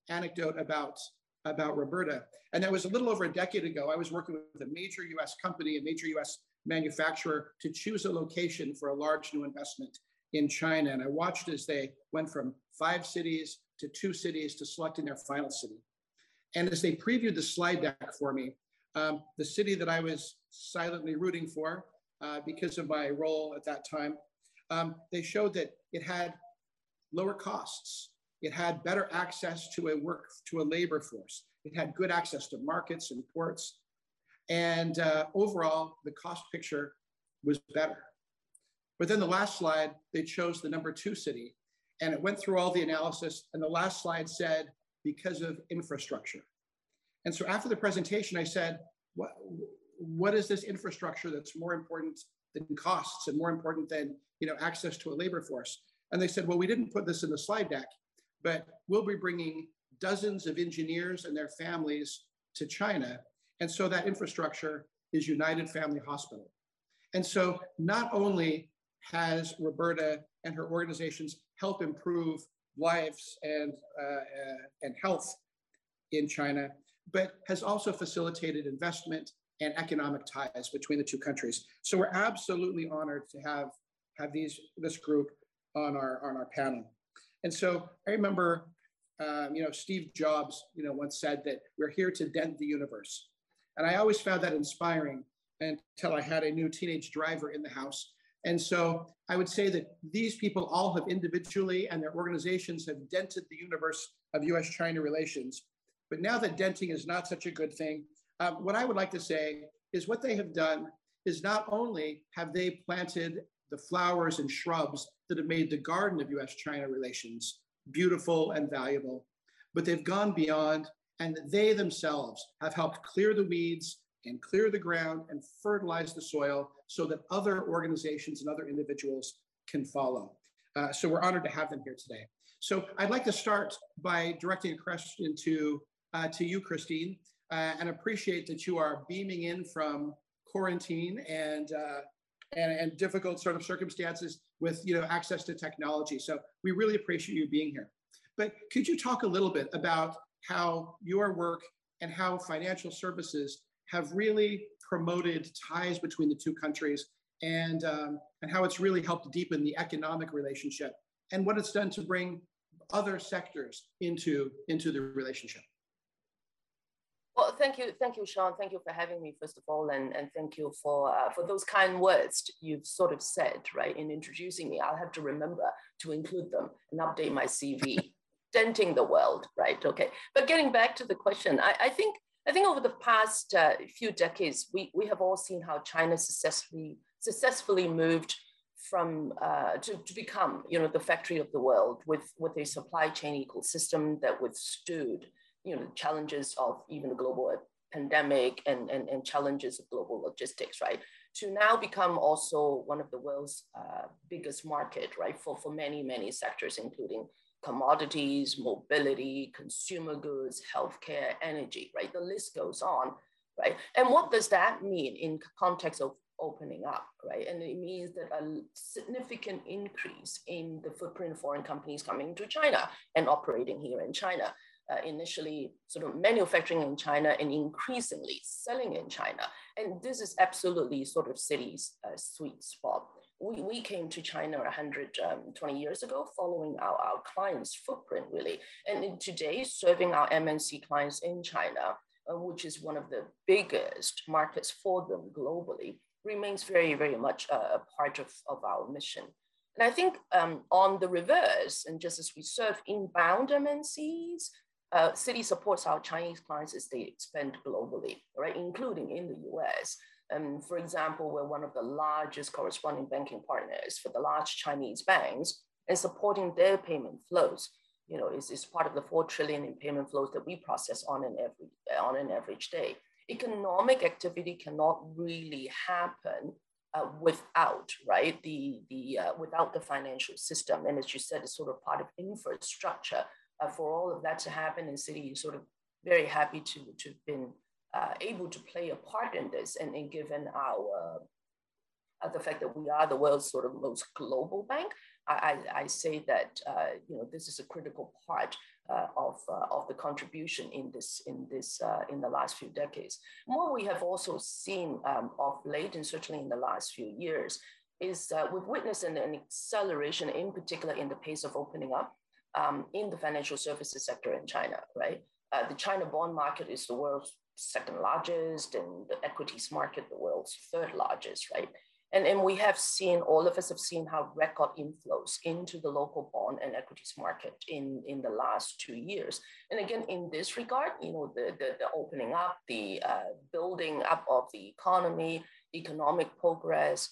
anecdote about, about Roberta. And that was a little over a decade ago. I was working with a major US company, a major US manufacturer, to choose a location for a large new investment in China. And I watched as they went from five cities to two cities to selecting their final city. And as they previewed the slide deck for me, um, the city that I was silently rooting for uh, because of my role at that time, um, they showed that it had lower costs. It had better access to a work to a labor force. It had good access to markets and ports. And uh, overall, the cost picture was better. But then the last slide, they chose the number two city and it went through all the analysis. And the last slide said, because of infrastructure. And so after the presentation, I said, what, what is this infrastructure that's more important than costs and more important than you know, access to a labor force? And they said, well, we didn't put this in the slide deck, but we'll be bringing dozens of engineers and their families to China. And so that infrastructure is United Family Hospital. And so not only has Roberta and her organizations help improve lives and, uh, uh, and health in China, but has also facilitated investment and economic ties between the two countries. So we're absolutely honored to have, have these, this group on our, on our panel. And so I remember, um, you know, Steve Jobs, you know, once said that we're here to dent the universe. And I always found that inspiring until I had a new teenage driver in the house. And so I would say that these people all have individually and their organizations have dented the universe of US China relations. But now that denting is not such a good thing, um, what I would like to say is what they have done is not only have they planted the flowers and shrubs that have made the garden of US China relations beautiful and valuable, but they've gone beyond and they themselves have helped clear the weeds and clear the ground and fertilize the soil so that other organizations and other individuals can follow. Uh, so we're honored to have them here today. So I'd like to start by directing a question to, uh, to you, Christine, uh, and appreciate that you are beaming in from quarantine and, uh, and, and difficult sort of circumstances with you know, access to technology. So we really appreciate you being here. But could you talk a little bit about how your work and how financial services have really promoted ties between the two countries and, um, and how it's really helped deepen the economic relationship and what it's done to bring other sectors into, into the relationship. Well, thank you, thank you, Sean. Thank you for having me, first of all, and, and thank you for uh, for those kind words you've sort of said, right, in introducing me. I'll have to remember to include them and update my CV. Denting the world, right? Okay. But getting back to the question, I, I think I think over the past uh, few decades, we, we have all seen how China successfully successfully moved from uh, to, to become you know the factory of the world with with a supply chain ecosystem that withstood you know challenges of even the global pandemic and, and, and challenges of global logistics right? To now become also one of the world's uh, biggest market right for for many many sectors including commodities, mobility, consumer goods, healthcare, energy, right? The list goes on, right? And what does that mean in context of opening up, right? And it means that a significant increase in the footprint of foreign companies coming to China and operating here in China. Uh, initially sort of manufacturing in China and increasingly selling in China. And this is absolutely sort of Citi's uh, sweet spot we, we came to China 120 um, years ago following our, our clients' footprint, really. And today, serving our MNC clients in China, uh, which is one of the biggest markets for them globally, remains very, very much a part of, of our mission. And I think um, on the reverse, and just as we serve inbound MNCs, uh, supports our Chinese clients as they expand globally, right, including in the US. Um, for example, we're one of the largest corresponding banking partners for the large Chinese banks and supporting their payment flows. You know, is, part of the four trillion in payment flows that we process on an every on an average day. Economic activity cannot really happen uh, without right the the uh, without the financial system. And as you said, it's sort of part of infrastructure uh, for all of that to happen. And Citi is sort of very happy to to have been uh, able to play a part in this and, and given our uh, the fact that we are the world's sort of most global bank, I, I, I say that uh, you know this is a critical part uh, of, uh, of the contribution in this in this uh, in the last few decades. What we have also seen um, of late, and certainly in the last few years, is we've witnessed an, an, acceleration, in particular in the pace of opening up um, in the financial services sector in China. Right, the China bond market is the world's second largest and the equities market, the world's third largest, right? And, and we have seen, all of us have seen how record inflows into the local bond and equities market in, in the last two years. And again, in this regard, you know, the, the, the opening up, the uh, building up of the economy, economic progress,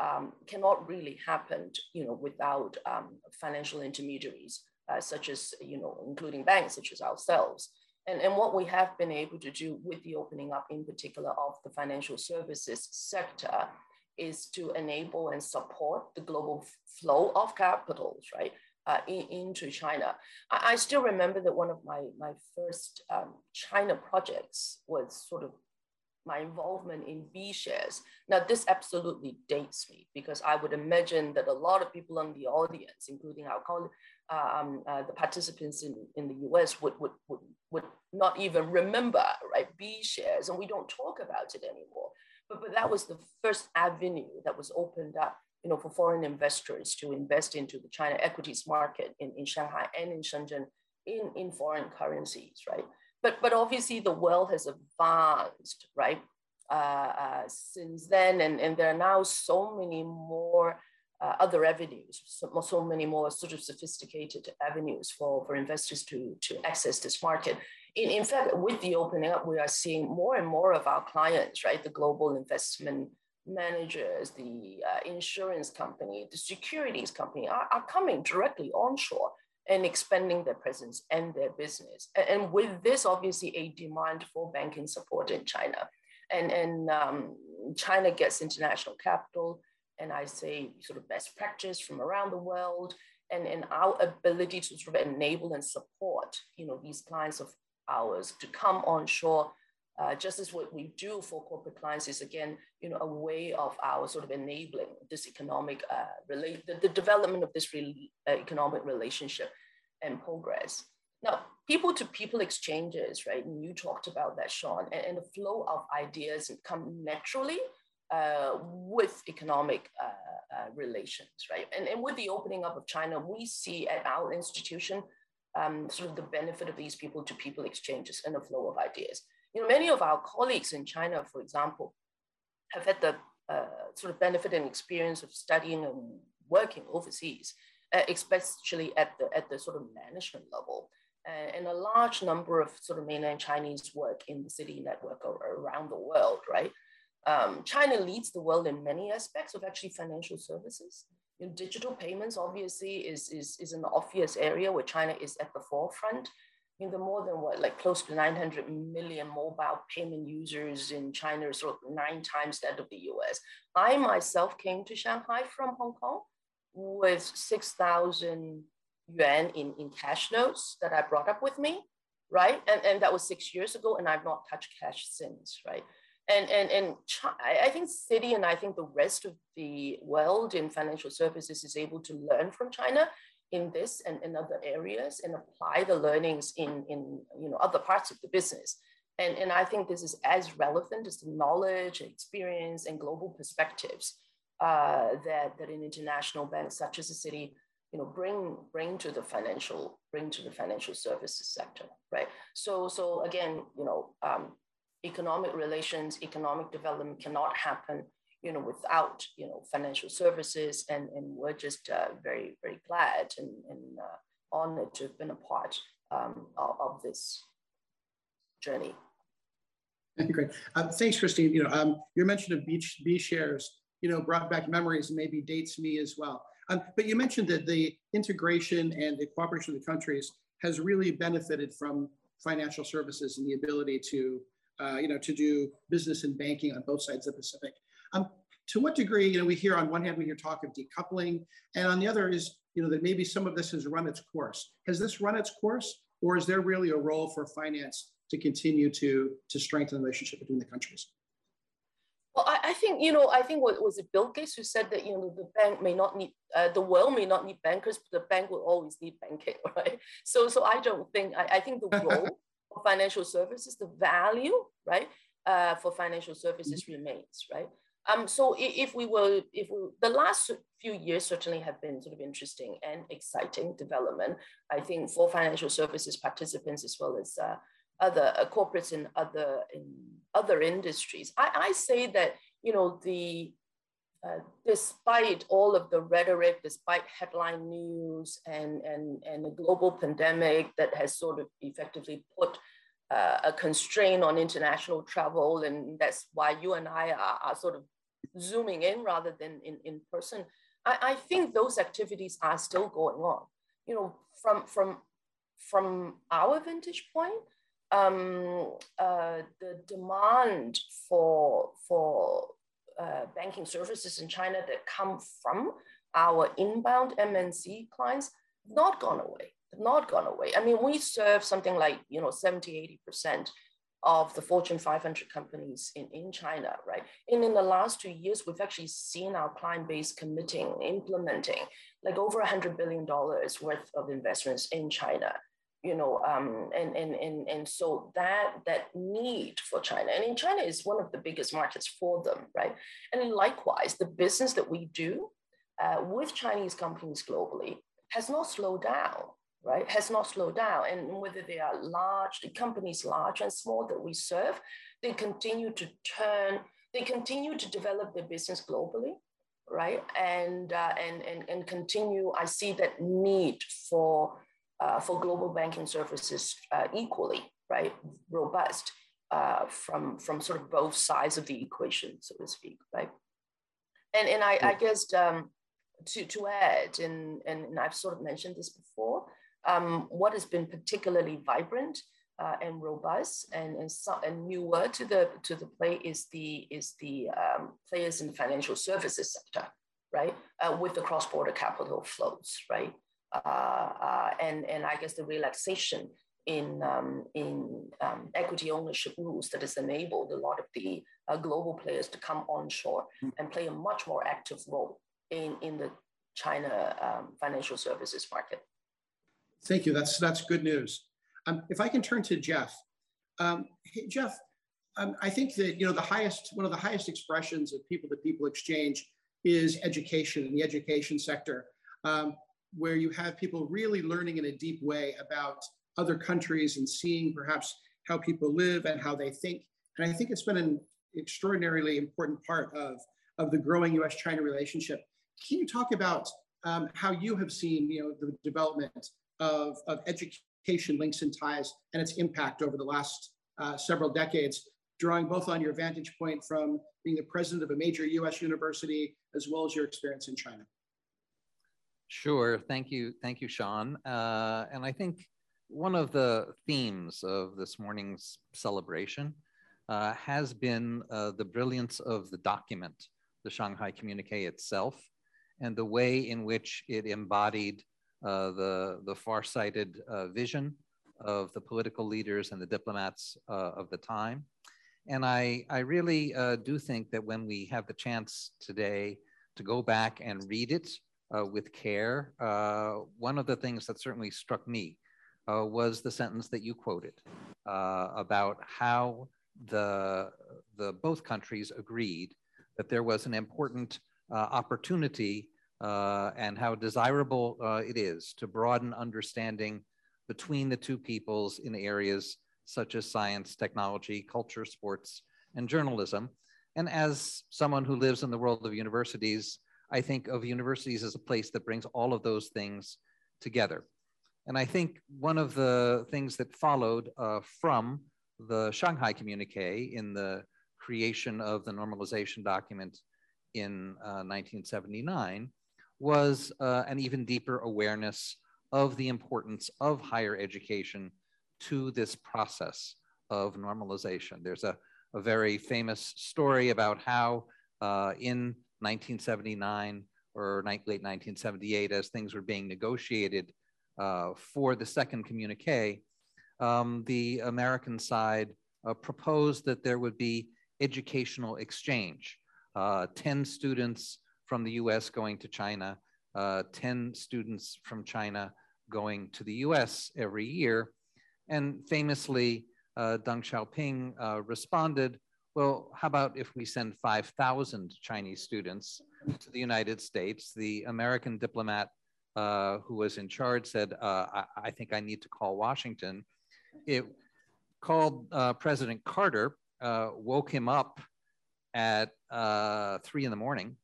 um, cannot really happen, you know, without um, financial intermediaries, uh, such as, you know, including banks such as ourselves. And, and what we have been able to do with the opening up, in particular, of the financial services sector is to enable and support the global flow of capitals, right, uh, in, into China. I, I, still remember that one of my, my first um, China projects was sort of my involvement in B shares. Now, this absolutely dates me because I would imagine that a lot of people in the audience, including our colleagues, um, uh, the participants in, in the US would, would, would, would not even remember, right, B shares, and we don't talk about it anymore. But, but that was the first avenue that was opened up, you know, for foreign investors to invest into the China equities market in, in Shanghai and in Shenzhen in, in foreign currencies, right? But, but obviously the world has advanced, right, uh, uh, since then, and, and there are now so many more uh, other avenues, so, so, many more sort of sophisticated avenues for, for investors to, to access this market. In, in fact, with the opening up, we are seeing more and more of our clients, right? The global investment managers, the uh, insurance company, the securities company are, are coming directly onshore and expanding their presence and their business. And, and with this, obviously, a demand for banking support in China. And, and um, China gets international capital, and I say sort of best practice from around the world. and, and our ability to sort of enable and support, you know, these clients of ours to come onshore, uh, just as what we do for corporate clients is again, you know, a way of our sort of enabling this economic uh, relate the, the development of this re- uh, economic relationship and progress. Now, people to people exchanges, right? And you talked about that, Sean, and, and the flow of ideas come naturally uh, with economic uh, uh, relations, right? And, and with the opening up of China, we see at our institution um, sort of the benefit of these people to people exchanges and the flow of ideas. You know, many of our colleagues in China, for example, have had the uh, sort of benefit and experience of studying and working overseas, uh, especially at the, at the sort of management level. and a large number of sort of mainland Chinese work in the Citi network or around the world, right? Um, China leads the world in many aspects of actually financial services. You know, digital payments obviously is, is, is an obvious area where China is at the forefront. In the more than what, like close to 900 million mobile payment users in China, sort of nine times that of the US. I myself came to Shanghai from Hong Kong with 6,000 yuan in, in cash notes that I brought up with me, right? And, and that was six years ago, and I've not touched cash since, right? And and and I think Citi and I think the rest of the world in financial services is able to learn from China in this and in other areas and apply the learnings in in you know other parts of the business. And, and I think this is as relevant as the knowledge, experience, and global perspectives uh, that, that an international bank such as the Citi you know bring bring to the financial bring to the financial services sector right so so again you know um, economic relations, economic development cannot happen, you know, without, you know, financial services. And, and we're just uh, very, very glad and, and uh, honored to have been a part um, of, of, this journey. Great. Um, thanks, Christine. You know, um, your mention of B, B shares, you know, brought back memories and maybe dates me as well. Um, but you mentioned that the integration and the cooperation of the countries has really benefited from financial services and the ability to uh, you know, to do business and banking on both sides of the Pacific. Um, to what degree, you know, we hear on one hand, we hear talk of decoupling, and on the other is, you know, that maybe some of this has run its course. Has this run its course, or is there really a role for finance to continue to, to strengthen the relationship between the countries? Well, I, I, think you know. I think what was it Bill Gates who said that you know the bank may not need uh, the world may not need bankers, but the bank will always need banking, right? So, so I don't think I, I think the role for financial services, the value, right, uh, for financial services mm-hmm. remains, right? Um, so if we were, if we, the last few years certainly have been sort of interesting and exciting development, I think for financial services participants as well as uh, other uh, corporates in other in other industries. I, I say that you know the uh, despite all of the rhetoric, despite headline news and, and, and a global pandemic that has sort of effectively put uh, a constraint on international travel, and that's why you and I are, are sort of zooming in rather than in, in person, I, I think those activities are still going on. You know, from, from, from our vantage point, um, uh, the demand for, for uh, banking services in China that come from our inbound MNC clients have not gone away, Have not gone away. I mean, we serve something like, you know, 70, 80% of the Fortune 500 companies in, in China, right? And in the last two years, we've actually seen our client base committing, implementing like over $100 billion worth of investments in China you know, um, and, and, and, and so that, that need for China, and in China is one of the biggest markets for them, right? And likewise, the business that we do uh, with Chinese companies globally has not slowed down, right? Has not slowed down. And whether they are large, the companies large and small that we serve, they continue to turn, they continue to develop their business globally, right? And, uh, and, and, and continue, I see that need for uh, for global banking services uh, equally, right, robust uh, from, from sort of both sides of the equation, so to speak, right? And, and I, I guess um, to, to add, and, and I've sort of mentioned this before, um, what has been particularly vibrant uh, and robust and, and, so, and newer to the, to the play is the, is the um, players in the financial services sector, right, uh, with the cross-border capital flows, right? And, and I guess the relaxation in, um, in um, equity ownership rules that has enabled a lot of the uh, global players to come onshore mm. and play a much more active role in, in the China um, financial services market. Thank you. That's, that's good news. Um, if I can turn to Jeff. Um, hey, Jeff, um, I think that you know the highest, one of the highest expressions of people-to-people exchange is education in the education sector, where you have people really learning in a deep way about other countries and seeing perhaps how people live and how they think. And I think it's been an extraordinarily important part of, of the growing US-China relationship. Can you talk about um, how you have seen you know, the development of, of education links and ties and its impact over the last uh, several decades, drawing both on your vantage point from being the president of a major US university as well as your experience in China? Sure. Thank you. Thank you, Sean. Uh, and I think one of the themes of this morning's celebration uh, has been uh, the brilliance of the document, the Shanghai Communique itself, and the way in which it embodied uh, the, the far-sighted uh, vision of the political leaders and the diplomats uh, of the time. And I, I really do think that when we have the chance today to go back and read it with care, one of the things that certainly struck me uh, was the sentence that you quoted uh, about how the, the both countries agreed that there was an important uh, opportunity uh, and how desirable uh, it is to broaden understanding between the two peoples in areas such as science, technology, culture, sports, and journalism. And as someone who lives in the world of universities, I think of universities as a place that brings all of those things together. And I think one of the things that followed uh, from the Shanghai Communique in the creation of the normalization document in uh, 1979 was uh, an even deeper awareness of the importance of higher education to this process of normalization. There's a, a very famous story about how uh, in 1979 or late 1978, as things were being negotiated uh, for the second communique, um, the American side uh, proposed that there would be educational exchange. Uh, 10 students from the US going to China, uh, 10 students from China going to the US every year. And famously, uh, Deng Xiaoping uh, responded, well, how about if we send 5,000 Chinese students to the United States? The American diplomat uh, who was in charge said, uh, I, I, think I need to call Washington. It called uh, President Carter, uh, woke him up at uh, three in the morning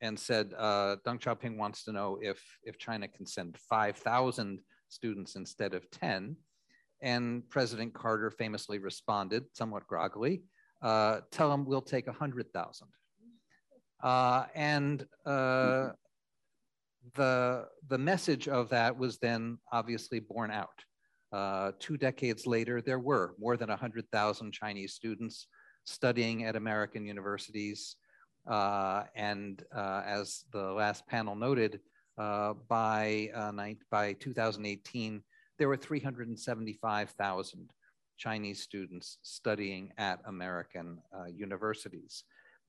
and said, Deng Xiaoping wants to know if, if China can send 5,000 students instead of 10. And President Carter famously responded, somewhat groggily, tell them we'll take 100,000. Uh, and uh, the, the message of that was then obviously borne out. Uh, two decades later, there were more than 100,000 Chinese students studying at American universities. Uh, and uh, as the last panel noted, uh, by, uh, by 2018, there were 375,000 Chinese students studying at American uh, universities.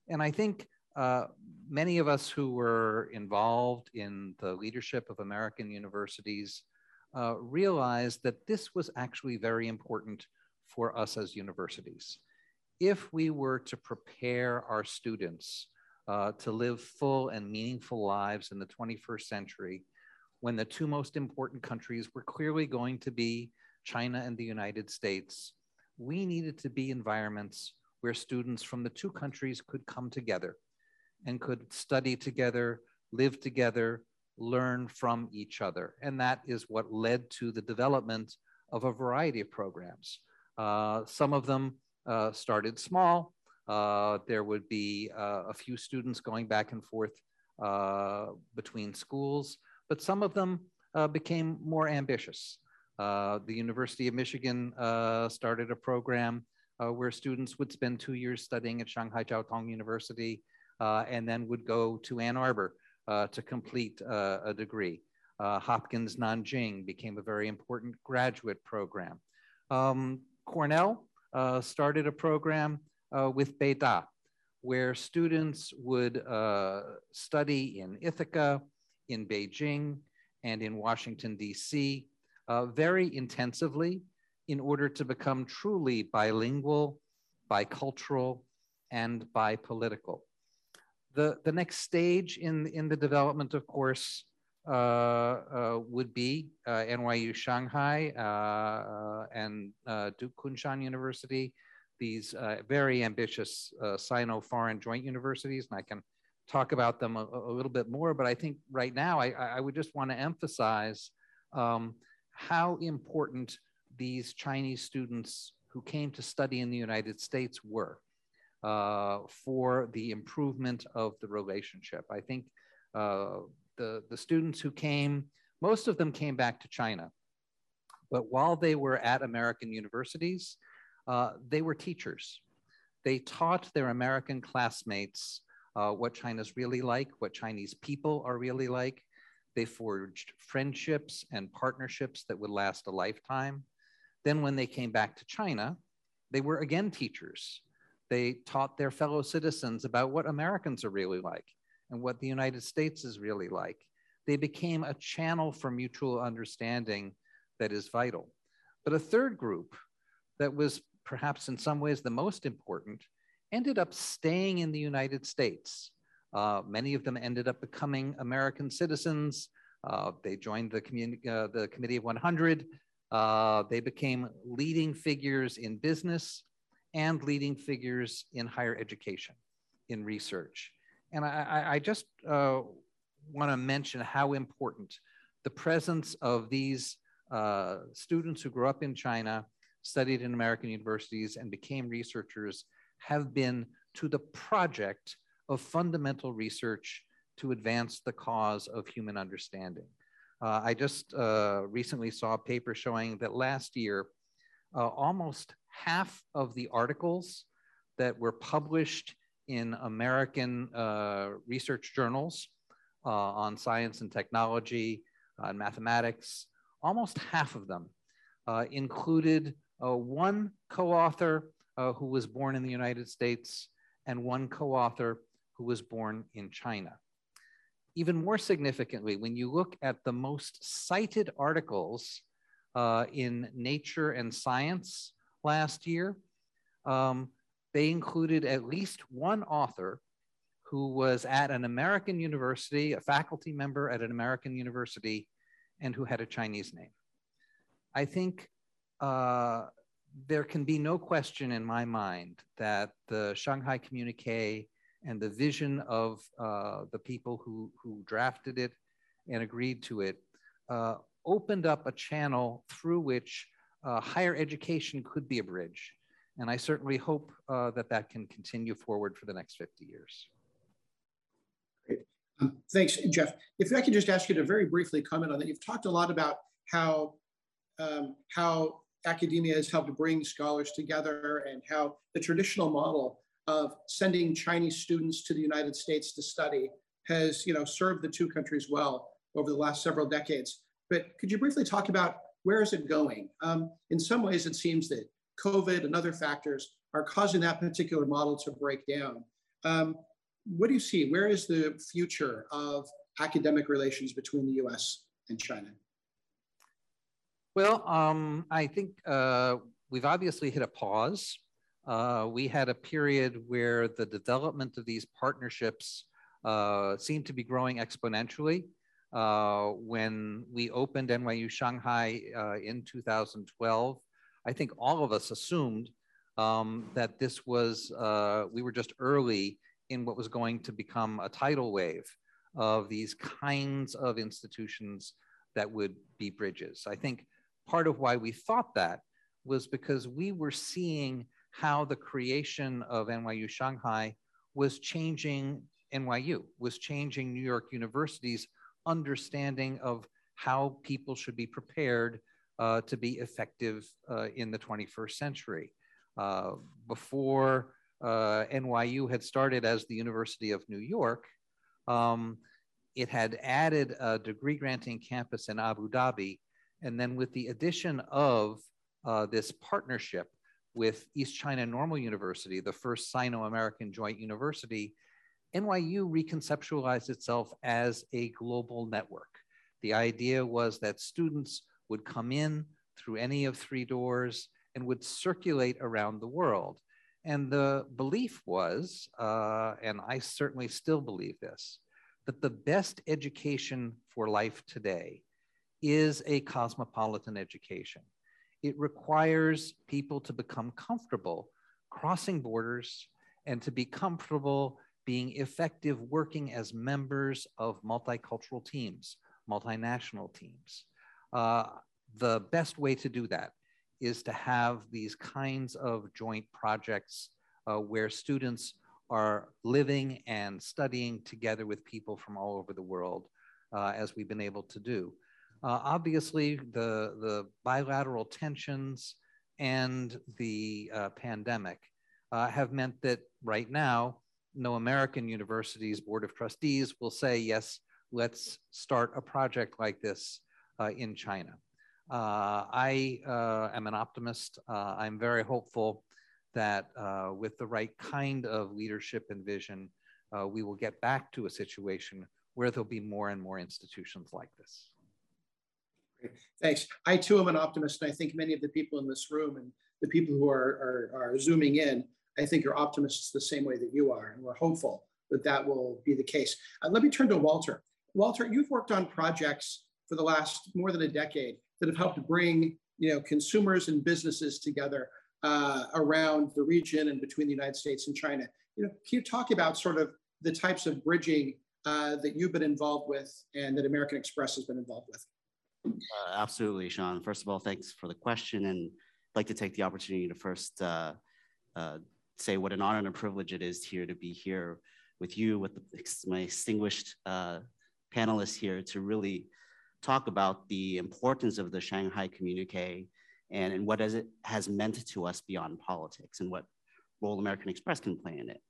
And I think uh, many of us who were involved in the leadership of American universities uh, realized that this was actually very important for us as universities. If we were to prepare our students uh, to live full and meaningful lives in the 21st century, when the two most important countries were clearly going to be China and the United States, we needed to be environments where students from the two countries could come together and could study together, live together, learn from each other. And that is what led to the development of a variety of programs. Uh, some of them uh, started small. Uh, there would be uh, a few students going back and forth uh, between schools, but some of them uh, became more ambitious. The University of Michigan started a program where students would spend two years studying at Shanghai Jiao Tong University uh, and then would go to Ann Arbor uh, to complete uh, a degree. Uh, Hopkins Nanjing became a very important graduate program. Um, Cornell uh, started a program uh, with Beida, where students would uh, study in Ithaca, in Beijing, and in Washington, D.C. Uh, very intensively in order to become truly bilingual, bicultural, and bipolitical. The, the next stage in, in the development, of course, uh, uh, would be uh, NYU Shanghai uh, and uh, Duke Kunshan University, these very ambitious Sino-foreign joint universities, and I can talk about them a, a, little bit more, but I think right now I, I would just want to emphasize um, how important these Chinese students who came to study in the United States were uh, for the improvement of the relationship. I think uh, the, the students who came, most of them came back to China. But while they were at American universities, uh, they were teachers. They taught their American classmates uh, what China's really like, what Chinese people are really like. They forged friendships and partnerships that would last a lifetime. Then, when they came back to China, they were again teachers. They taught their fellow citizens about what Americans are really like and what the United States is really like. They became a channel for mutual understanding that is vital. But a third group that was perhaps in some ways the most important ended up staying in the United States. Uh, many of them ended up becoming American citizens. Uh, they joined the, uh, the Committee of 100. Uh, they became leading figures in business and leading figures in higher education, in research. And I, I just uh, want to mention how important the presence of these uh, students who grew up in China, studied in American universities, and became researchers have been to the project of fundamental research to advance the cause of human understanding. Uh, I just uh, recently saw a paper showing that last year, uh, almost half of the articles that were published in American uh, research journals uh, on science and technology uh, and mathematics, almost half of them included one co-author who was born in the United States and one co-author who was born in China. Even more significantly, when you look at the most cited articles in Nature and Science last year, um, they included at least one author who was at an American university, a faculty member at an American university, and who had a Chinese name. I think uh, there can be no question in my mind that the Shanghai Communique and the vision of uh, the people who, who drafted it and agreed to it uh, opened up a channel through which uh, higher education could be a bridge and I certainly hope uh, that that can continue forward for the next 50 years. Great. Um, thanks, Jeff. If I could just ask you to very briefly comment on that. You've talked a lot about how, um, how academia has helped bring scholars together and how the traditional model of sending Chinese students to the United States to study has you know, served the two countries well over the last several decades. But could you briefly talk about where is it going? Um, in some ways, it seems that COVID and other factors are causing that particular model to break down. Um, what do you see? Where is the future of academic relations between the US and China? Well, um, I think uh, we've obviously hit a pause. Uh, we had a period where the development of these partnerships uh, seemed to be growing exponentially. Uh, when we opened NYU Shanghai uh, in 2012, I think all of us assumed um, that this was, uh, we were just early in what was going to become a tidal wave of these kinds of institutions that would be bridges. I think part of why we thought that was because we were seeing how the creation of NYU Shanghai was changing NYU, was changing New York University's understanding of how people should be prepared uh, to be effective uh, in the 21st century. Uh, before uh, NYU had started as the University of New York, um, it had added a degree granting campus in Abu Dhabi. And then with the addition of uh, this partnership with East China Normal University, the first Sino American joint university, NYU reconceptualized itself as a global network. The idea was that students would come in through any of three doors and would circulate around the world. And the belief was, uh, and I certainly still believe this, that the best education for life today is a cosmopolitan education. It requires people to become comfortable crossing borders and to be comfortable being effective working as members of multicultural teams, multinational teams. Uh, the best way to do that is to have these kinds of joint projects uh, where students are living and studying together with people from all over the world, uh, as we've been able to do. Uh, obviously, the, the bilateral tensions and the uh, pandemic uh, have meant that right now, no American university's Board of Trustees will say, yes, let's start a project like this uh, in China. Uh, I uh, am an optimist. I'm very hopeful that with the right kind of leadership and vision, we will get back to a situation where there'll be more and more institutions like this. Thanks. I too am an optimist, and I think many of the people in this room and the people who are, are, are zooming in, I think are optimists the same way that you are, and we're hopeful that that will be the case. Uh, let me turn to Walter. Walter, you've worked on projects for the last more than a decade that have helped bring you know consumers and businesses together uh, around the region and between the United States and China. You know, can you talk about sort of the types of bridging uh, that you've been involved with and that American Express has been involved with? Uh, absolutely, Sean. First of all, thanks for the question, and I'd like to take the opportunity to first uh, uh, say what an honor and a privilege it is here to be here with you, with the, my distinguished uh, panelists here, to really talk about the importance of the Shanghai Communique and, and what it has meant to us beyond politics and what role American Express can play in it.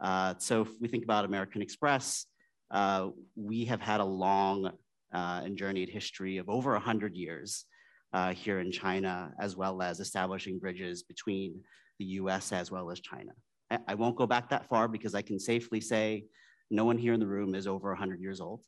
Uh, so if we think about American Express, uh, we have had a long uh, and journeyed history of over 100 years uh, here in China, as well as establishing bridges between the US as well as China. I, I won't go back that far because I can safely say no one here in the room is over 100 years old.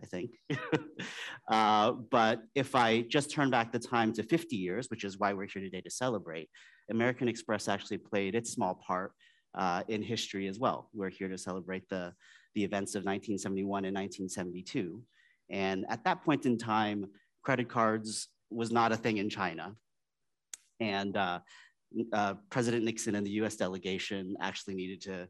I think. uh, but if I just turn back the time to 50 years, which is why we're here today to celebrate, American Express actually played its small part uh, in history as well. We're here to celebrate the, the events of 1971 and 1972. And at that point in time, credit cards was not a thing in China. And uh, uh President Nixon and the US delegation actually needed to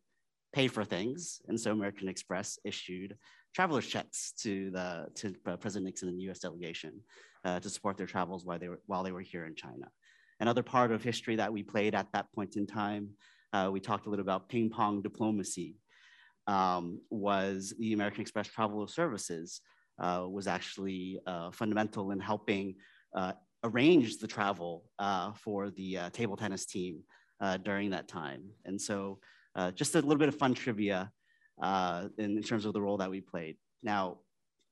pay for things. And so American Express issued traveler's checks to the to uh, President Nixon and the U.S. delegation uh, to support their travels while they were while they were here in China. Another part of history that we played at that point in time, uh, we talked a little about ping pong diplomacy. Um, was the American Express Travel Services uh, was actually uh, fundamental in helping uh, arrange the travel for the table tennis team during that time. And so, just a little bit of fun trivia uh, in, in, terms of the role that we played. Now,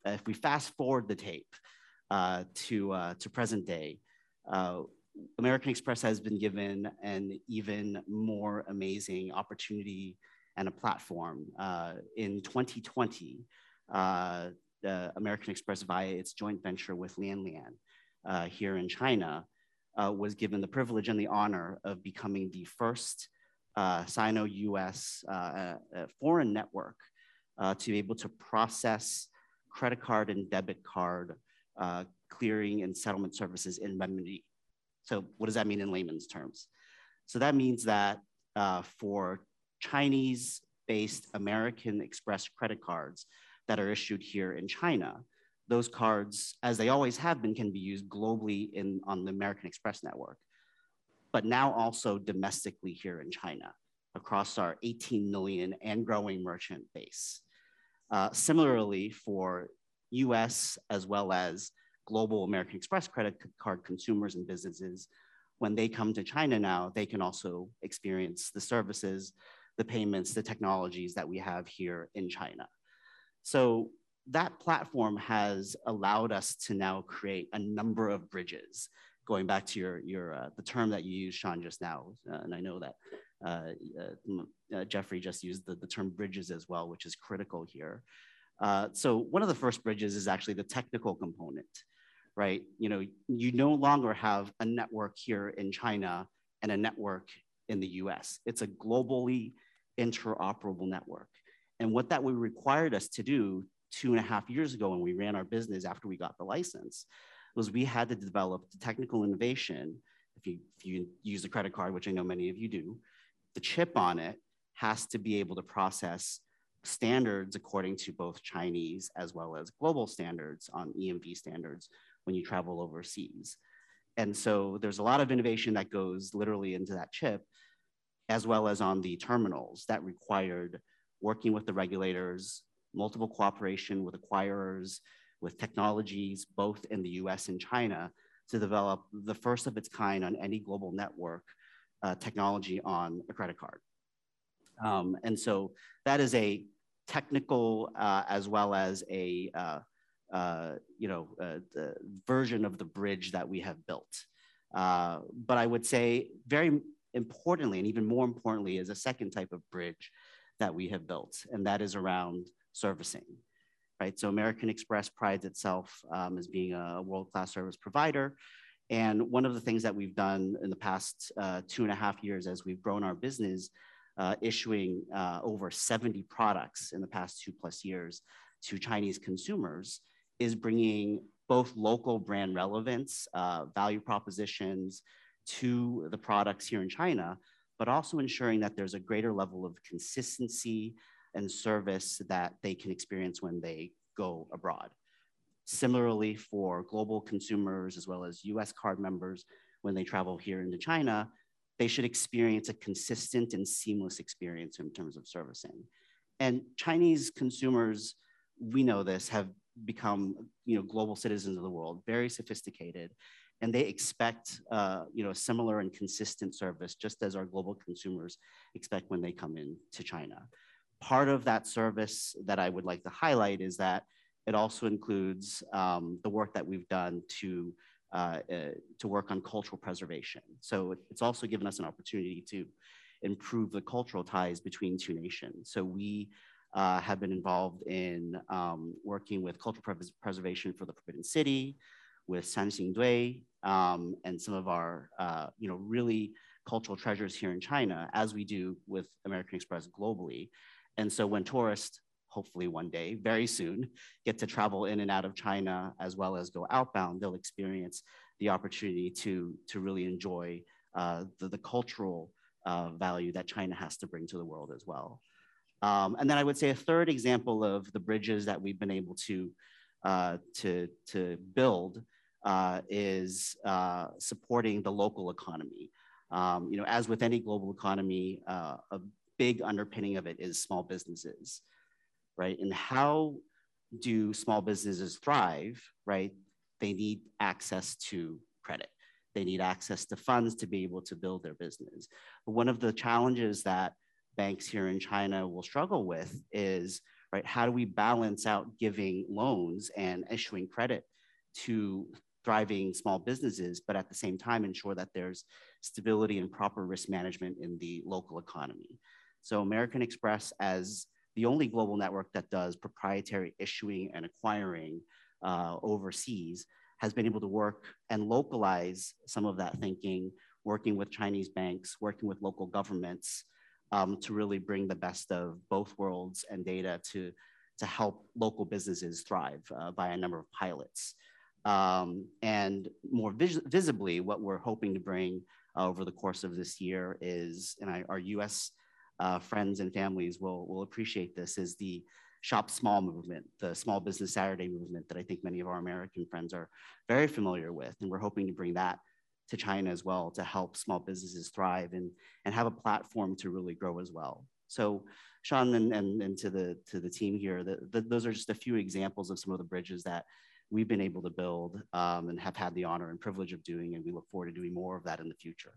if we fast forward the tape uh, to, uh, to present day, uh, American Express has been given an even more amazing opportunity and a platform. Uh, in 2020, uh, American Express, via its joint venture with Lian Lian here in China, was given the privilege and the honor of becoming the first uh, Sino-US uh, uh, foreign network uh, to be able to process credit card and debit card uh, clearing and settlement services in renminbi. So what does that mean in layman's terms? So that means that uh, for Chinese-based American Express credit cards that are issued here in China, those cards, as they always have been, can be used globally in, on the American Express network but now also domestically here in China across our 18 million and growing merchant base. Uh, similarly, for US as well as global American Express credit card consumers and businesses, when they come to China now, they can also experience the services, the payments, the technologies that we have here in China. So that platform has allowed us to now create a number of bridges. Going back to your, your uh, the term that you used, Sean, just now, uh, and I know that uh, uh, uh, Jeffrey just used the, the term bridges as well, which is critical here. Uh, so one of the first bridges is actually the technical component, right? You know, you no longer have a network here in China and a network in the US. It's a globally interoperable network. And what that would required us to do two and a half years ago when we ran our business after we got the license was we had to develop the technical innovation. If you, if you use a credit card, which I know many of you do, the chip on it has to be able to process standards according to both Chinese as well as global standards on EMV standards when you travel overseas. And so there's a lot of innovation that goes literally into that chip, as well as on the terminals that required working with the regulators, multiple cooperation with acquirers, with technologies, both in the US and China, to develop the first of its kind on any global network uh, technology on a credit card. Um, and so that is a technical uh, as well as a uh, uh you know uh, version of the bridge that we have built. Uh, but I would say very importantly, and even more importantly, is a second type of bridge that we have built, and that is around servicing. Right, so American Express prides itself um, as being a world-class service provider. And one of the things that we've done in the past uh, two and a half years as we've grown our business, uh, issuing uh, over 70 products in the past two plus years to Chinese consumers, is bringing both local brand relevance, uh, value propositions to the products here in China, but also ensuring that there's a greater level of consistency and service that they can experience when they go abroad. Similarly, for global consumers as well as US card members, when they travel here into China, they should experience a consistent and seamless experience in terms of servicing. And Chinese consumers, we know this, have become you know, global citizens of the world, very sophisticated, and they expect uh, you know, similar and consistent service just as our global consumers expect when they come in to China. Part of that service that I would like to highlight is that it also includes um, the work that we've done to, uh, uh, to work on cultural preservation. So it's also given us an opportunity to improve the cultural ties between two nations. So we uh, have been involved in um, working with cultural pres preservation for the Forbidden City, with Sanxingdui, um, and some of our, uh, you know, really cultural treasures here in China, as we do with American Express globally. And so when tourists, hopefully one day, very soon, get to travel in and out of China as well as go outbound, they'll experience the opportunity to, to really enjoy uh, the, the cultural uh, value that China has to bring to the world as well. Um, and then I would say a third example of the bridges that we've been able to, uh, to, to build uh, is uh, supporting the local economy. Um, you know, as with any global economy, uh, a big underpinning of it is small businesses, right? And how do small businesses thrive, right? They need access to credit. They need access to funds to be able to build their business. But one of the challenges that banks here in China will struggle with is, right, how do we balance out giving loans and issuing credit to thriving small businesses, but at the same time ensure that there's stability and proper risk management in the local economy. So American Express as the only global network that does proprietary issuing and acquiring uh, overseas has been able to work and localize some of that thinking, working with Chinese banks, working with local governments um, to really bring the best of both worlds and data to, to help local businesses thrive uh, by a number of pilots. Um, and more vis visibly, what we're hoping to bring uh, over the course of this year is, and I, our US uh, friends and families will, will appreciate this, is the Shop Small movement, the Small Business Saturday movement that I think many of our American friends are very familiar with. And we're hoping to bring that to China as well to help small businesses thrive and, and have a platform to really grow as well. So Sean and, and, and to, the, to the team here, the, the, those are just a few examples of some of the bridges that we've been able to build um, and have had the honor and privilege of doing, and we look forward to doing more of that in the future.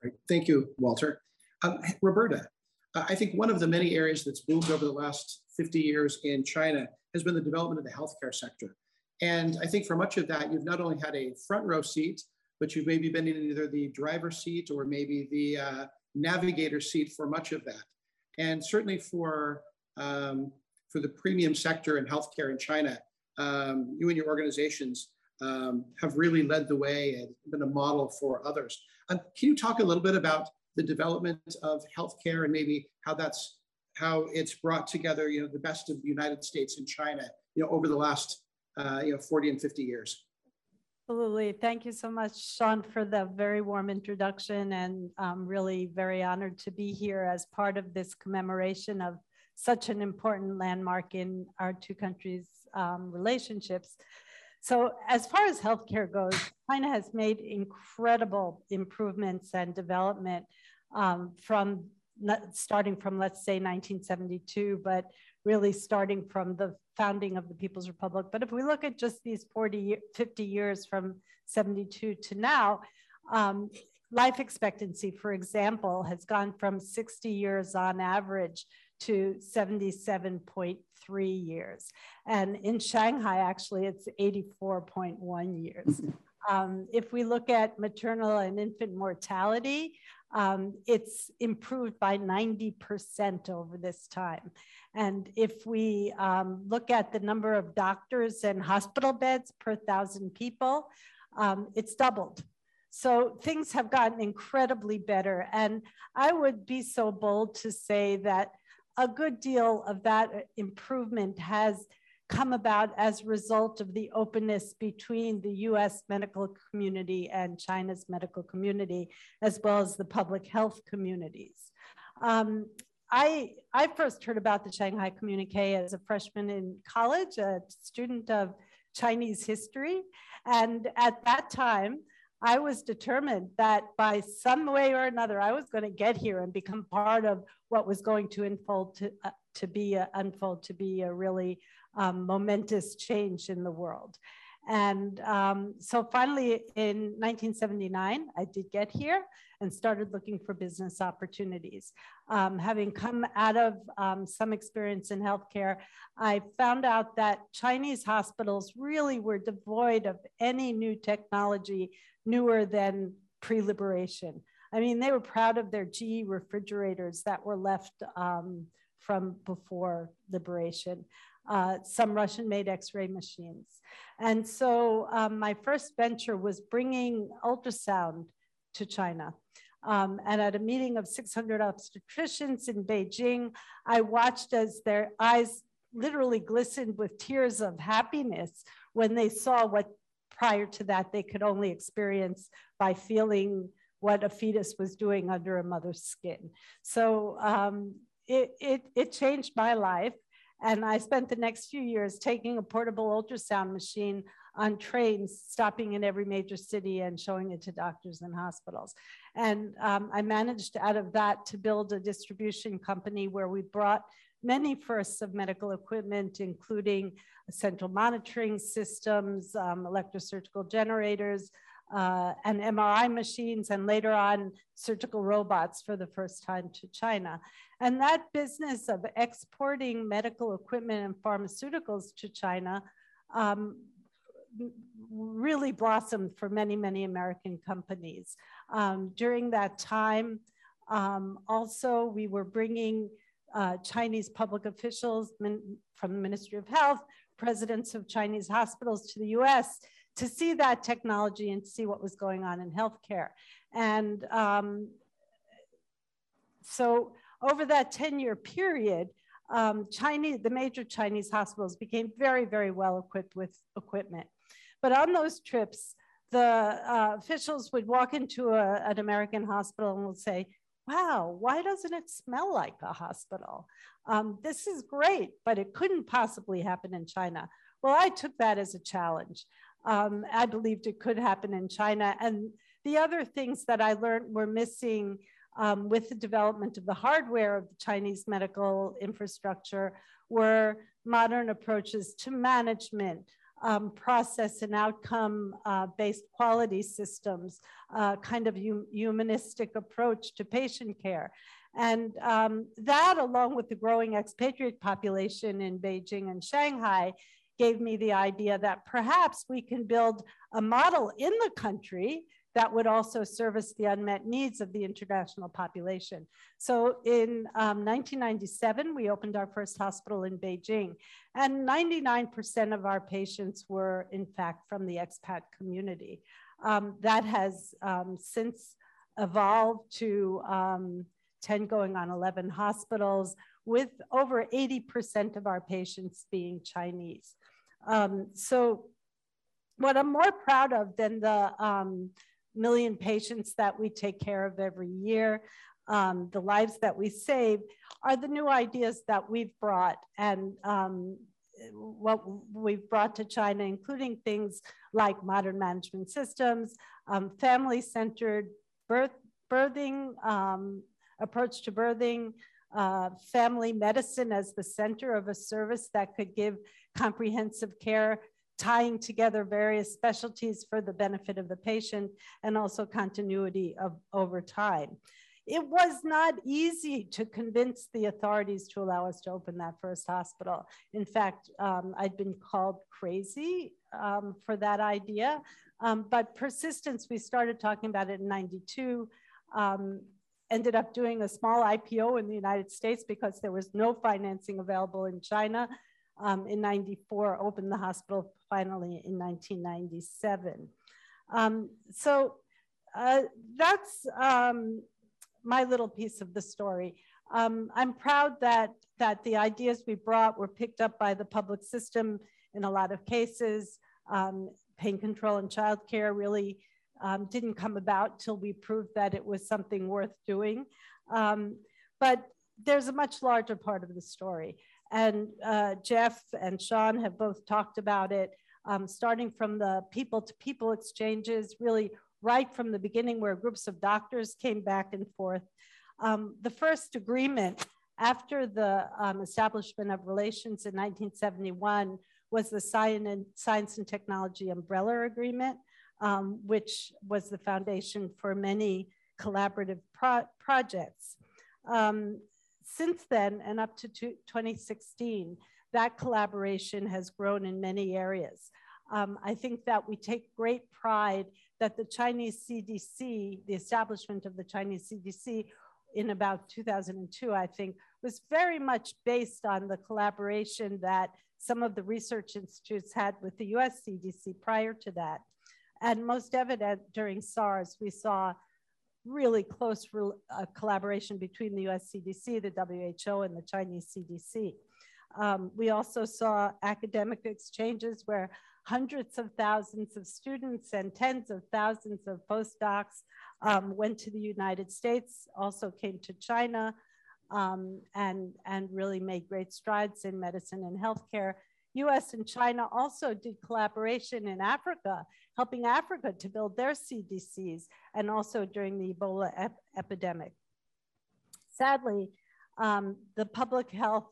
Great. Thank you, Walter. Um, Roberta, I think one of the many areas that's boomed over the last 50 years in China has been the development of the healthcare sector. And I think for much of that, you've not only had a front row seat, but you've maybe been in either the driver's seat or maybe the uh, navigator seat for much of that. And certainly for, um, for the premium sector in healthcare in China, um, you and your organizations um, have really led the way and been a model for others. Um, can you talk a little bit about the development of healthcare and maybe how that's how it's brought together, you know, the best of the United States and China, you know, over the last, uh, you know, 40 and 50 years? Absolutely. Thank you so much, Sean, for the very warm introduction and I'm really very honored to be here as part of this commemoration of such an important landmark in our two countries' um, relationships. So as far as healthcare goes, China has made incredible improvements and development um, from starting from, let's say, 1972, but really starting from the founding of the People's Republic. But if we look at just these 40, 50 years from 72 to now, um, life expectancy, for example, has gone from 60 years on average to 77.3 years. And in Shanghai, actually, it's 84.1 years. Um, if we look at maternal and infant mortality, um, it's improved by 90% over this time. And if we um, look at the number of doctors and hospital beds per thousand people, um, it's doubled. So things have gotten incredibly better. And I would be so bold to say that a good deal of that improvement has come about as a result of the openness between the US medical community and China's medical community, as well as the public health communities. Um, I, I first heard about the Shanghai Communique as a freshman in college, a student of Chinese history. And at that time, I was determined that by some way or another, I was going to get here and become part of what was going to unfold to, uh, to be a, unfold to be a really um, momentous change in the world. And um, so finally in 1979, I did get here and started looking for business opportunities. Um, having come out of um, some experience in healthcare, I found out that Chinese hospitals really were devoid of any new technology newer than pre-liberation. I mean, they were proud of their GE refrigerators that were left um, from before liberation uh, some Russian made x-ray machines. And so um, my first venture was bringing ultrasound to China. Um, and at a meeting of 600 obstetricians in Beijing, I watched as their eyes literally glistened with tears of happiness when they saw what prior to that they could only experience by feeling what a fetus was doing under a mother's skin. So um, it, it, it changed my life. And I spent the next few years taking a portable ultrasound machine on trains, stopping in every major city and showing it to doctors and hospitals. And um, I managed out of that to build a distribution company where we brought many firsts of medical equipment, including central monitoring systems, um, electrosurgical generators, uh, and MRI machines, and later on surgical robots for the first time to China. And that business of exporting medical equipment and pharmaceuticals to China um, really blossomed for many, many American companies. Um, during that time, um, also, we were bringing uh, Chinese public officials from the Ministry of Health, presidents of Chinese hospitals to the US to see that technology and see what was going on in healthcare. And um, so over that 10 year period, um, Chinese, the major Chinese hospitals became very, very well equipped with equipment. But on those trips, the uh, officials would walk into a, an American hospital and would say, wow, why doesn't it smell like a hospital? Um, this is great, but it couldn't possibly happen in China. Well, I took that as a challenge. Um, I believed it could happen in China. And the other things that I learned were missing um, with the development of the hardware of the Chinese medical infrastructure were modern approaches to management, um, process and outcome uh, based quality systems, uh, kind of hum humanistic approach to patient care. And um, that, along with the growing expatriate population in Beijing and Shanghai, gave me the idea that perhaps we can build a model in the country that would also service the unmet needs of the international population. So in um, 1997, we opened our first hospital in Beijing, and 99% of our patients were, in fact, from the expat community. Um, that has um, since evolved to um, 10 going on 11 hospitals, with over 80% of our patients being Chinese. Um, so what I'm more proud of than the um, million patients that we take care of every year, um, the lives that we save, are the new ideas that we've brought and um, what we've brought to China, including things like modern management systems, um, family-centered birth, birthing, um, approach to birthing, uh, family medicine as the center of a service that could give comprehensive care, tying together various specialties for the benefit of the patient and also continuity of over time. It was not easy to convince the authorities to allow us to open that first hospital. In fact, um, I'd been called crazy um, for that idea, um, but persistence, we started talking about it in 92 um, ended up doing a small IPO in the United States because there was no financing available in China. Um, in 94, opened the hospital finally in 1997. Um, so uh, that's um, my little piece of the story. Um, I'm proud that, that the ideas we brought were picked up by the public system in a lot of cases. Um, pain control and childcare really um, didn't come about till we proved that it was something worth doing. But there's a much larger part of the story. And uh, Jeff and Sean have both talked about it, um, starting from the people to people exchanges, really right from the beginning, where groups of doctors came back and forth. Um, the first agreement after the um, establishment of relations in 1971 was the Science and Technology Umbrella Agreement, um, which was the foundation for many collaborative pro projects. Um, since then and up to 2016, that collaboration has grown in many areas. Um, I think that we take great pride that the Chinese CDC, the establishment of the Chinese CDC in about 2002, I think, was very much based on the collaboration that some of the research institutes had with the US CDC prior to that. And most evident during SARS, we saw really close uh, collaboration between the US CDC, the WHO, and the Chinese CDC. Um, we also saw academic exchanges where hundreds of thousands of students and tens of thousands of postdocs um, went to the United States, also came to China, um, and, and really made great strides in medicine and healthcare US and China also did collaboration in Africa, helping Africa to build their CDCs and also during the Ebola ep epidemic. Sadly, um, the public health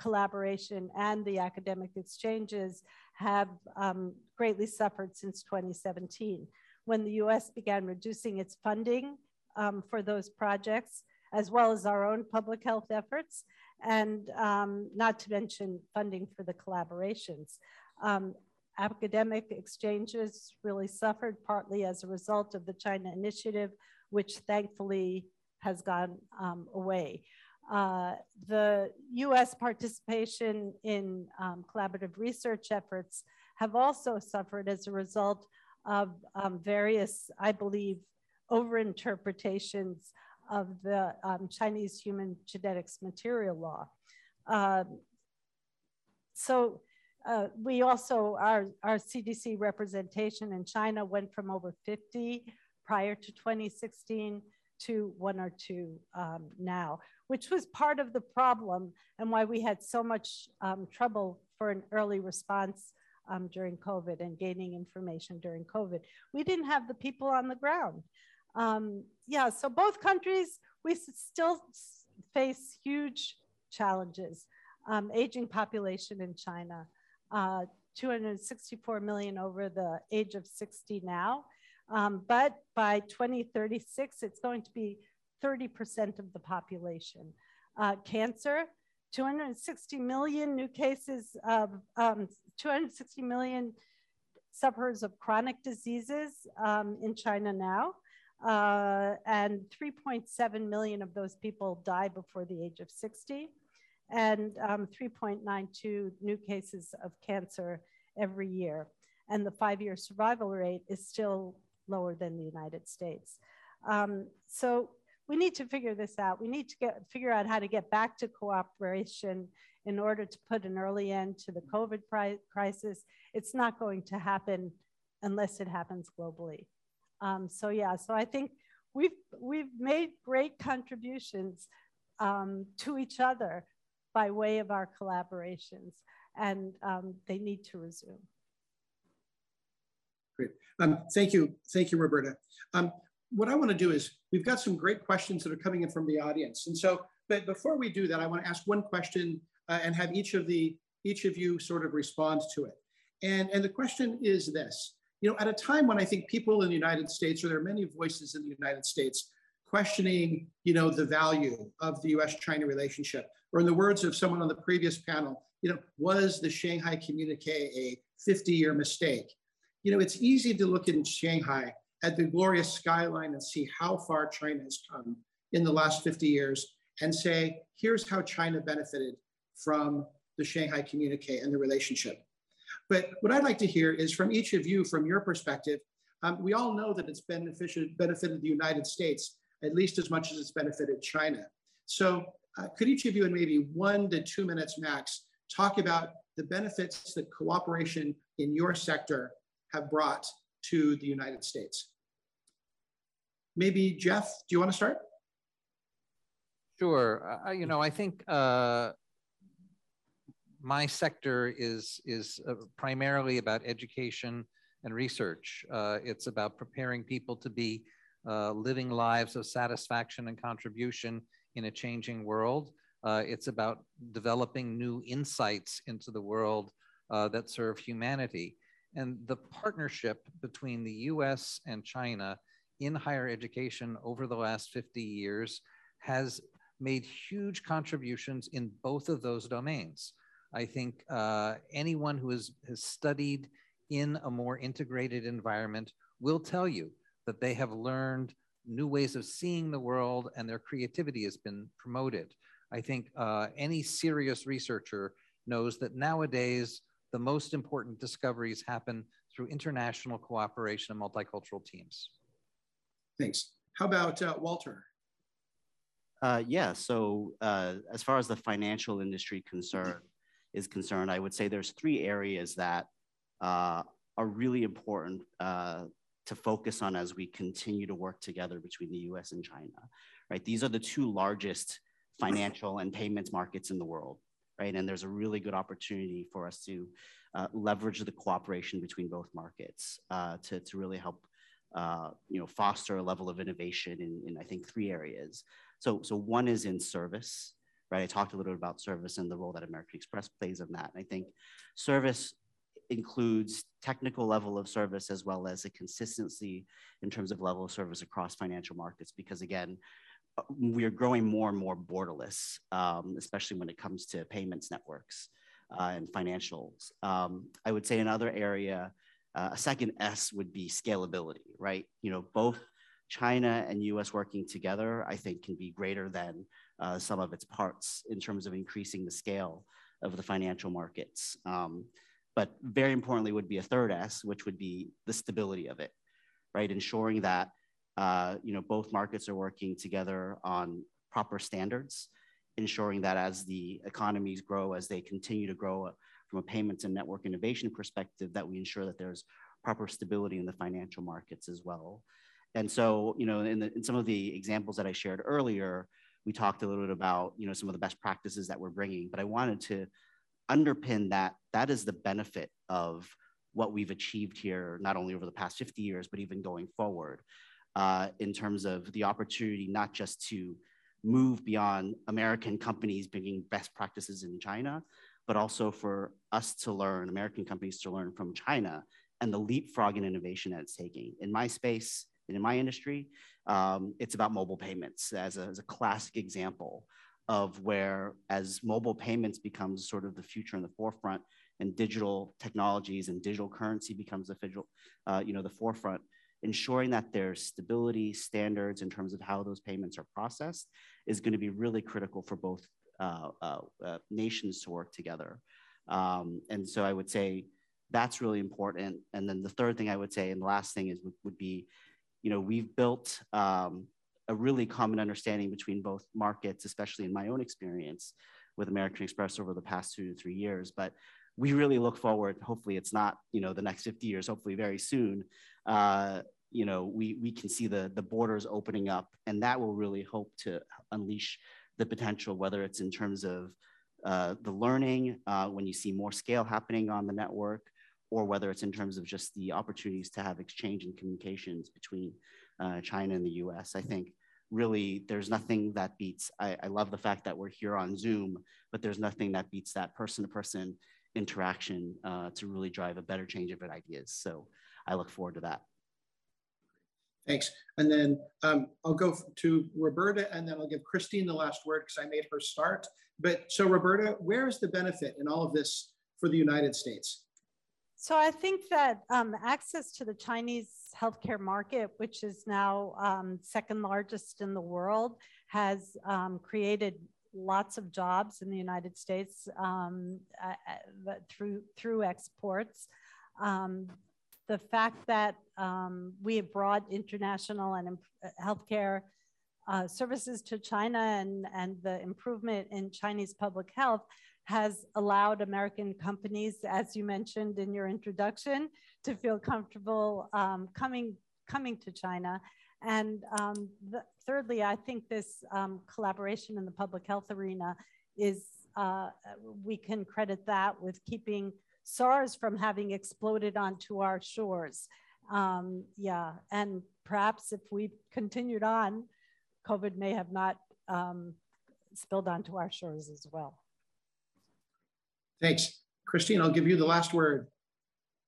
collaboration and the academic exchanges have um, greatly suffered since 2017 when the US began reducing its funding um, for those projects, as well as our own public health efforts and um, not to mention funding for the collaborations. Um, academic exchanges really suffered partly as a result of the China Initiative, which thankfully has gone um, away. Uh, the US participation in um, collaborative research efforts have also suffered as a result of um, various, I believe, overinterpretations of the um, Chinese human genetics material law. Um, so uh, we also, our, our CDC representation in China went from over 50 prior to 2016 to one or two um, now, which was part of the problem and why we had so much um, trouble for an early response um, during COVID and gaining information during COVID. We didn't have the people on the ground. Um, yeah, so both countries, we still face huge challenges. Um, aging population in China, uh, 264 million over the age of 60 now. Um, but by 2036, it's going to be 30% of the population. Uh, cancer, 260 million new cases of um, 260 million sufferers of chronic diseases um, in China now. Uh, and 3.7 million of those people die before the age of 60, and um, 3.92 new cases of cancer every year. And the five year survival rate is still lower than the United States. Um, so we need to figure this out. We need to get, figure out how to get back to cooperation in order to put an early end to the COVID crisis. It's not going to happen unless it happens globally. Um, so yeah, so I think we've we've made great contributions um, to each other by way of our collaborations, and um, they need to resume. Great. Um, thank you. Thank you, Roberta. Um, what I want to do is we've got some great questions that are coming in from the audience. And so, but before we do that, I want to ask one question uh, and have each of the each of you sort of respond to it. And, and the question is this, you know, at a time when I think people in the United States, or there are many voices in the United States questioning, you know, the value of the US-China relationship, or in the words of someone on the previous panel, you know, was the Shanghai communique a 50-year mistake? You know, it's easy to look in Shanghai at the glorious skyline and see how far China has come in the last 50 years and say, here's how China benefited from the Shanghai communique and the relationship. But what I'd like to hear is from each of you, from your perspective, um, we all know that it's benefited, benefited the United States at least as much as it's benefited China. So uh, could each of you in maybe one to two minutes max talk about the benefits that cooperation in your sector have brought to the United States. Maybe Jeff, do you want to start? Sure. Uh, you know, I think uh, my sector is is uh, primarily about education and research. Uh, it's about preparing people to be uh, living lives of satisfaction and contribution in a changing world. Uh, it's about developing new insights into the world that serve humanity. And the partnership between the US and China in higher education over the last 50 years has made huge contributions in both of those domains. I think uh, anyone who has, has studied in a more integrated environment will tell you that they have learned new ways of seeing the world and their creativity has been promoted. I think uh, any serious researcher knows that nowadays the most important discoveries happen through international cooperation and multicultural teams. Thanks. How about uh, Walter? Uh, yeah, so uh, as far as the financial industry concern is concerned, I would say there's three areas that uh, are really important uh, to focus on as we continue to work together between the US and China, right? These are the two largest financial and payments markets in the world right? And there's a really good opportunity for us to uh, leverage the cooperation between both markets uh, to, to really help, uh, you know, foster a level of innovation in, in, I think, three areas. So, so one is in service, right? I talked a little bit about service and the role that American Express plays in that. And I think service includes technical level of service as well as a consistency in terms of level of service across financial markets because again we are growing more and more borderless, um, especially when it comes to payments networks uh, and financials. Um, I would say another area, uh, a second S would be scalability, right? You know, both China and US working together, I think, can be greater than uh, sum of its parts in terms of increasing the scale of the financial markets. Um, but very importantly, would be a third S, which would be the stability of it, right? Ensuring that uh, you know, both markets are working together on proper standards, ensuring that as the economies grow, as they continue to grow from a payments and network innovation perspective, that we ensure that there's proper stability in the financial markets as well. And so, you know, in, the, in some of the examples that I shared earlier, we talked a little bit about, you know, some of the best practices that we're bringing, but I wanted to underpin that that is the benefit of what we've achieved here, not only over the past 50 years, but even going forward uh, in terms of the opportunity not just to move beyond American companies bringing best practices in China, but also for us to learn, American companies to learn from China and the leapfrog in innovation that it's taking. In my space, and in my industry. Um, it's about mobile payments as a, as a classic example of where as mobile payments becomes sort of the future in the forefront and digital technologies and digital currency becomes the, federal, uh, you know, the forefront, ensuring that there's stability standards in terms of how those payments are processed is going to be really critical for both uh, uh, uh, nations to work together. Um, and so I would say that's really important. And then the third thing I would say, and the last thing is would, would be, you know, we've built um, a really common understanding between both markets, especially in my own experience with American Express over the past two to three years. But we really look forward. Hopefully, it's not you know the next 50 years. Hopefully, very soon. Uh, you know, we we can see the the borders opening up, and that will really hope to unleash the potential, whether it's in terms of uh, the learning uh, when you see more scale happening on the network, or whether it's in terms of just the opportunities to have exchange and communications between uh, China and the US. I think really there's nothing that beats, I, I, love the fact that we're here on Zoom, but there's nothing that beats that person to person interaction uh, to really drive a better change of ideas. So I look forward to that. Thanks. And then um, I'll go to Roberta and then I'll give Christine the last word because I made her start. But so Roberta, where is the benefit in all of this for the United States? So I think that um, access to the Chinese healthcare market, which is now um, second largest in the world, has um, created lots of jobs in the United States uh, through through exports. Um, the fact that um, we have brought international and healthcare uh, services to China and, and the improvement in Chinese public health has allowed American companies, as you mentioned in your introduction, to feel comfortable um, coming, coming to China. And um, the, thirdly, I think this um, collaboration in the public health arena is, uh, we can credit that with keeping SARS from having exploded onto our shores. Um, yeah, and perhaps if we continued on, COVID may have not um, spilled onto our shores as well. Thanks. Christine, I'll give you the last word.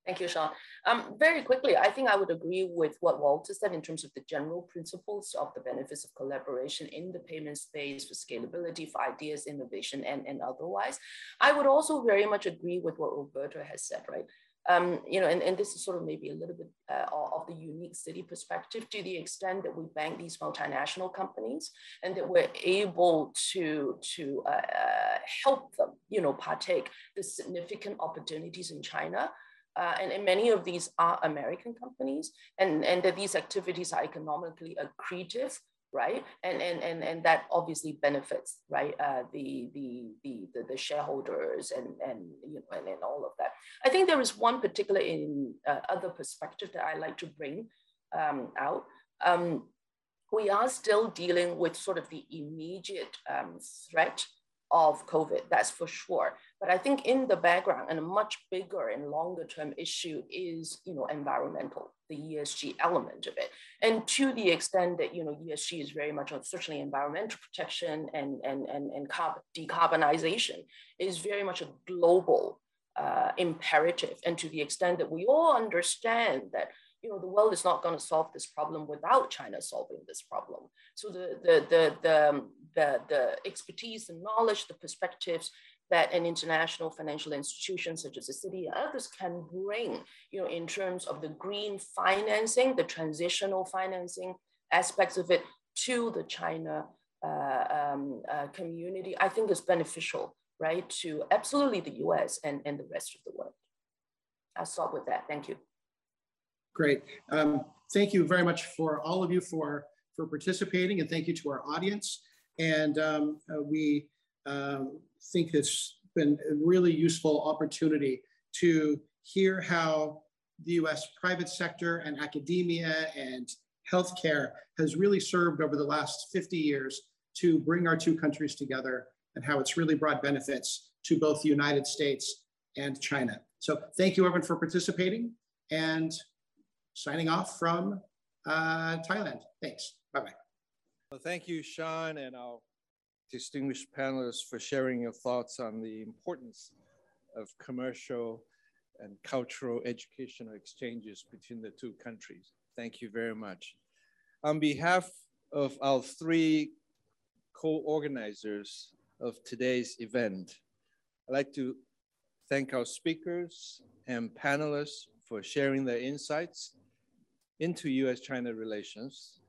Thank you, Sean. Um, very quickly, I think I would agree with what Walter said in terms of the general principles of the benefits of collaboration in the payment space for scalability, for ideas, innovation, and, and otherwise. I would also very much agree with what Roberto has said, right? Um, you know, and, and this is sort of maybe a little bit uh, of the unique Citi perspective to the extent that we bank these multinational companies and that we're able to, to uh, uh, help them, you know, partake the significant opportunities in China. Uh, and, and, many of these are American companies, and, and that these activities are economically accretive right? And and and and that obviously benefits, right? Uh, the, the the the the shareholders and and you know and, and all of that. I think there is one particular in uh, other perspective that I like to bring um, out. Um, we are still dealing with sort of the immediate um, threat of COVID, that's for sure. But I think in the background and a much bigger and longer term issue is, you know, environmental, the ESG element of it. And to the extent that, you know, ESG is very much on certainly environmental protection and, and, and, and carb- decarbonization is very much a global uh, imperative. And to the extent that we all understand that you know, the world is not going to solve this problem without China solving this problem. So the, the, the, the, um, the, the expertise, the knowledge, the perspectives that an international financial institution such as the Citi and others can bring, you know, in terms of the green financing, the transitional financing aspects of it to the China uh, um, uh, community, I think is beneficial, right, to absolutely the US and, and the rest of the world. I'll stop with that. Thank you. Great. Um, thank you very much for all of you for, for participating and thank you to our audience. And um, uh, we uh, think it's been a really useful opportunity to hear how the US private sector and academia and healthcare has really served over the last 50 years to bring our two countries together and how it's really brought benefits to both the United States and China. So thank you everyone for participating and signing off from uh, Thailand. Thanks. Bye bye. Well, thank you, Sean, and our distinguished panelists for sharing your thoughts on the importance of commercial and cultural educational exchanges between the two countries. Thank you very much. On behalf of our three co-organizers of today's event, I'd like to thank our speakers and panelists for sharing their insights into US-China relations.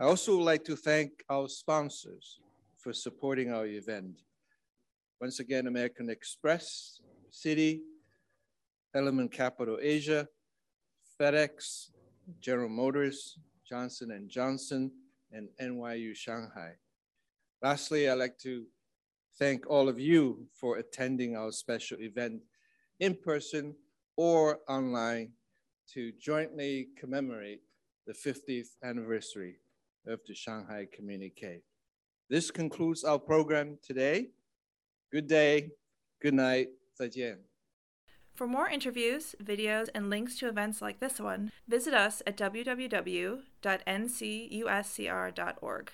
I also would like to thank our sponsors for supporting our event. Once again, American Express, Citi, Element Capital Asia, FedEx, General Motors, Johnson & Johnson, and NYU Shanghai. Lastly, I'd like to thank all of you for attending our special event in person or online to jointly commemorate the 50th anniversary of the Shanghai Communique. This concludes our program today. Good day, good night, 再见. For more interviews, videos, and links to events like this one, visit us at www.ncuscr.org.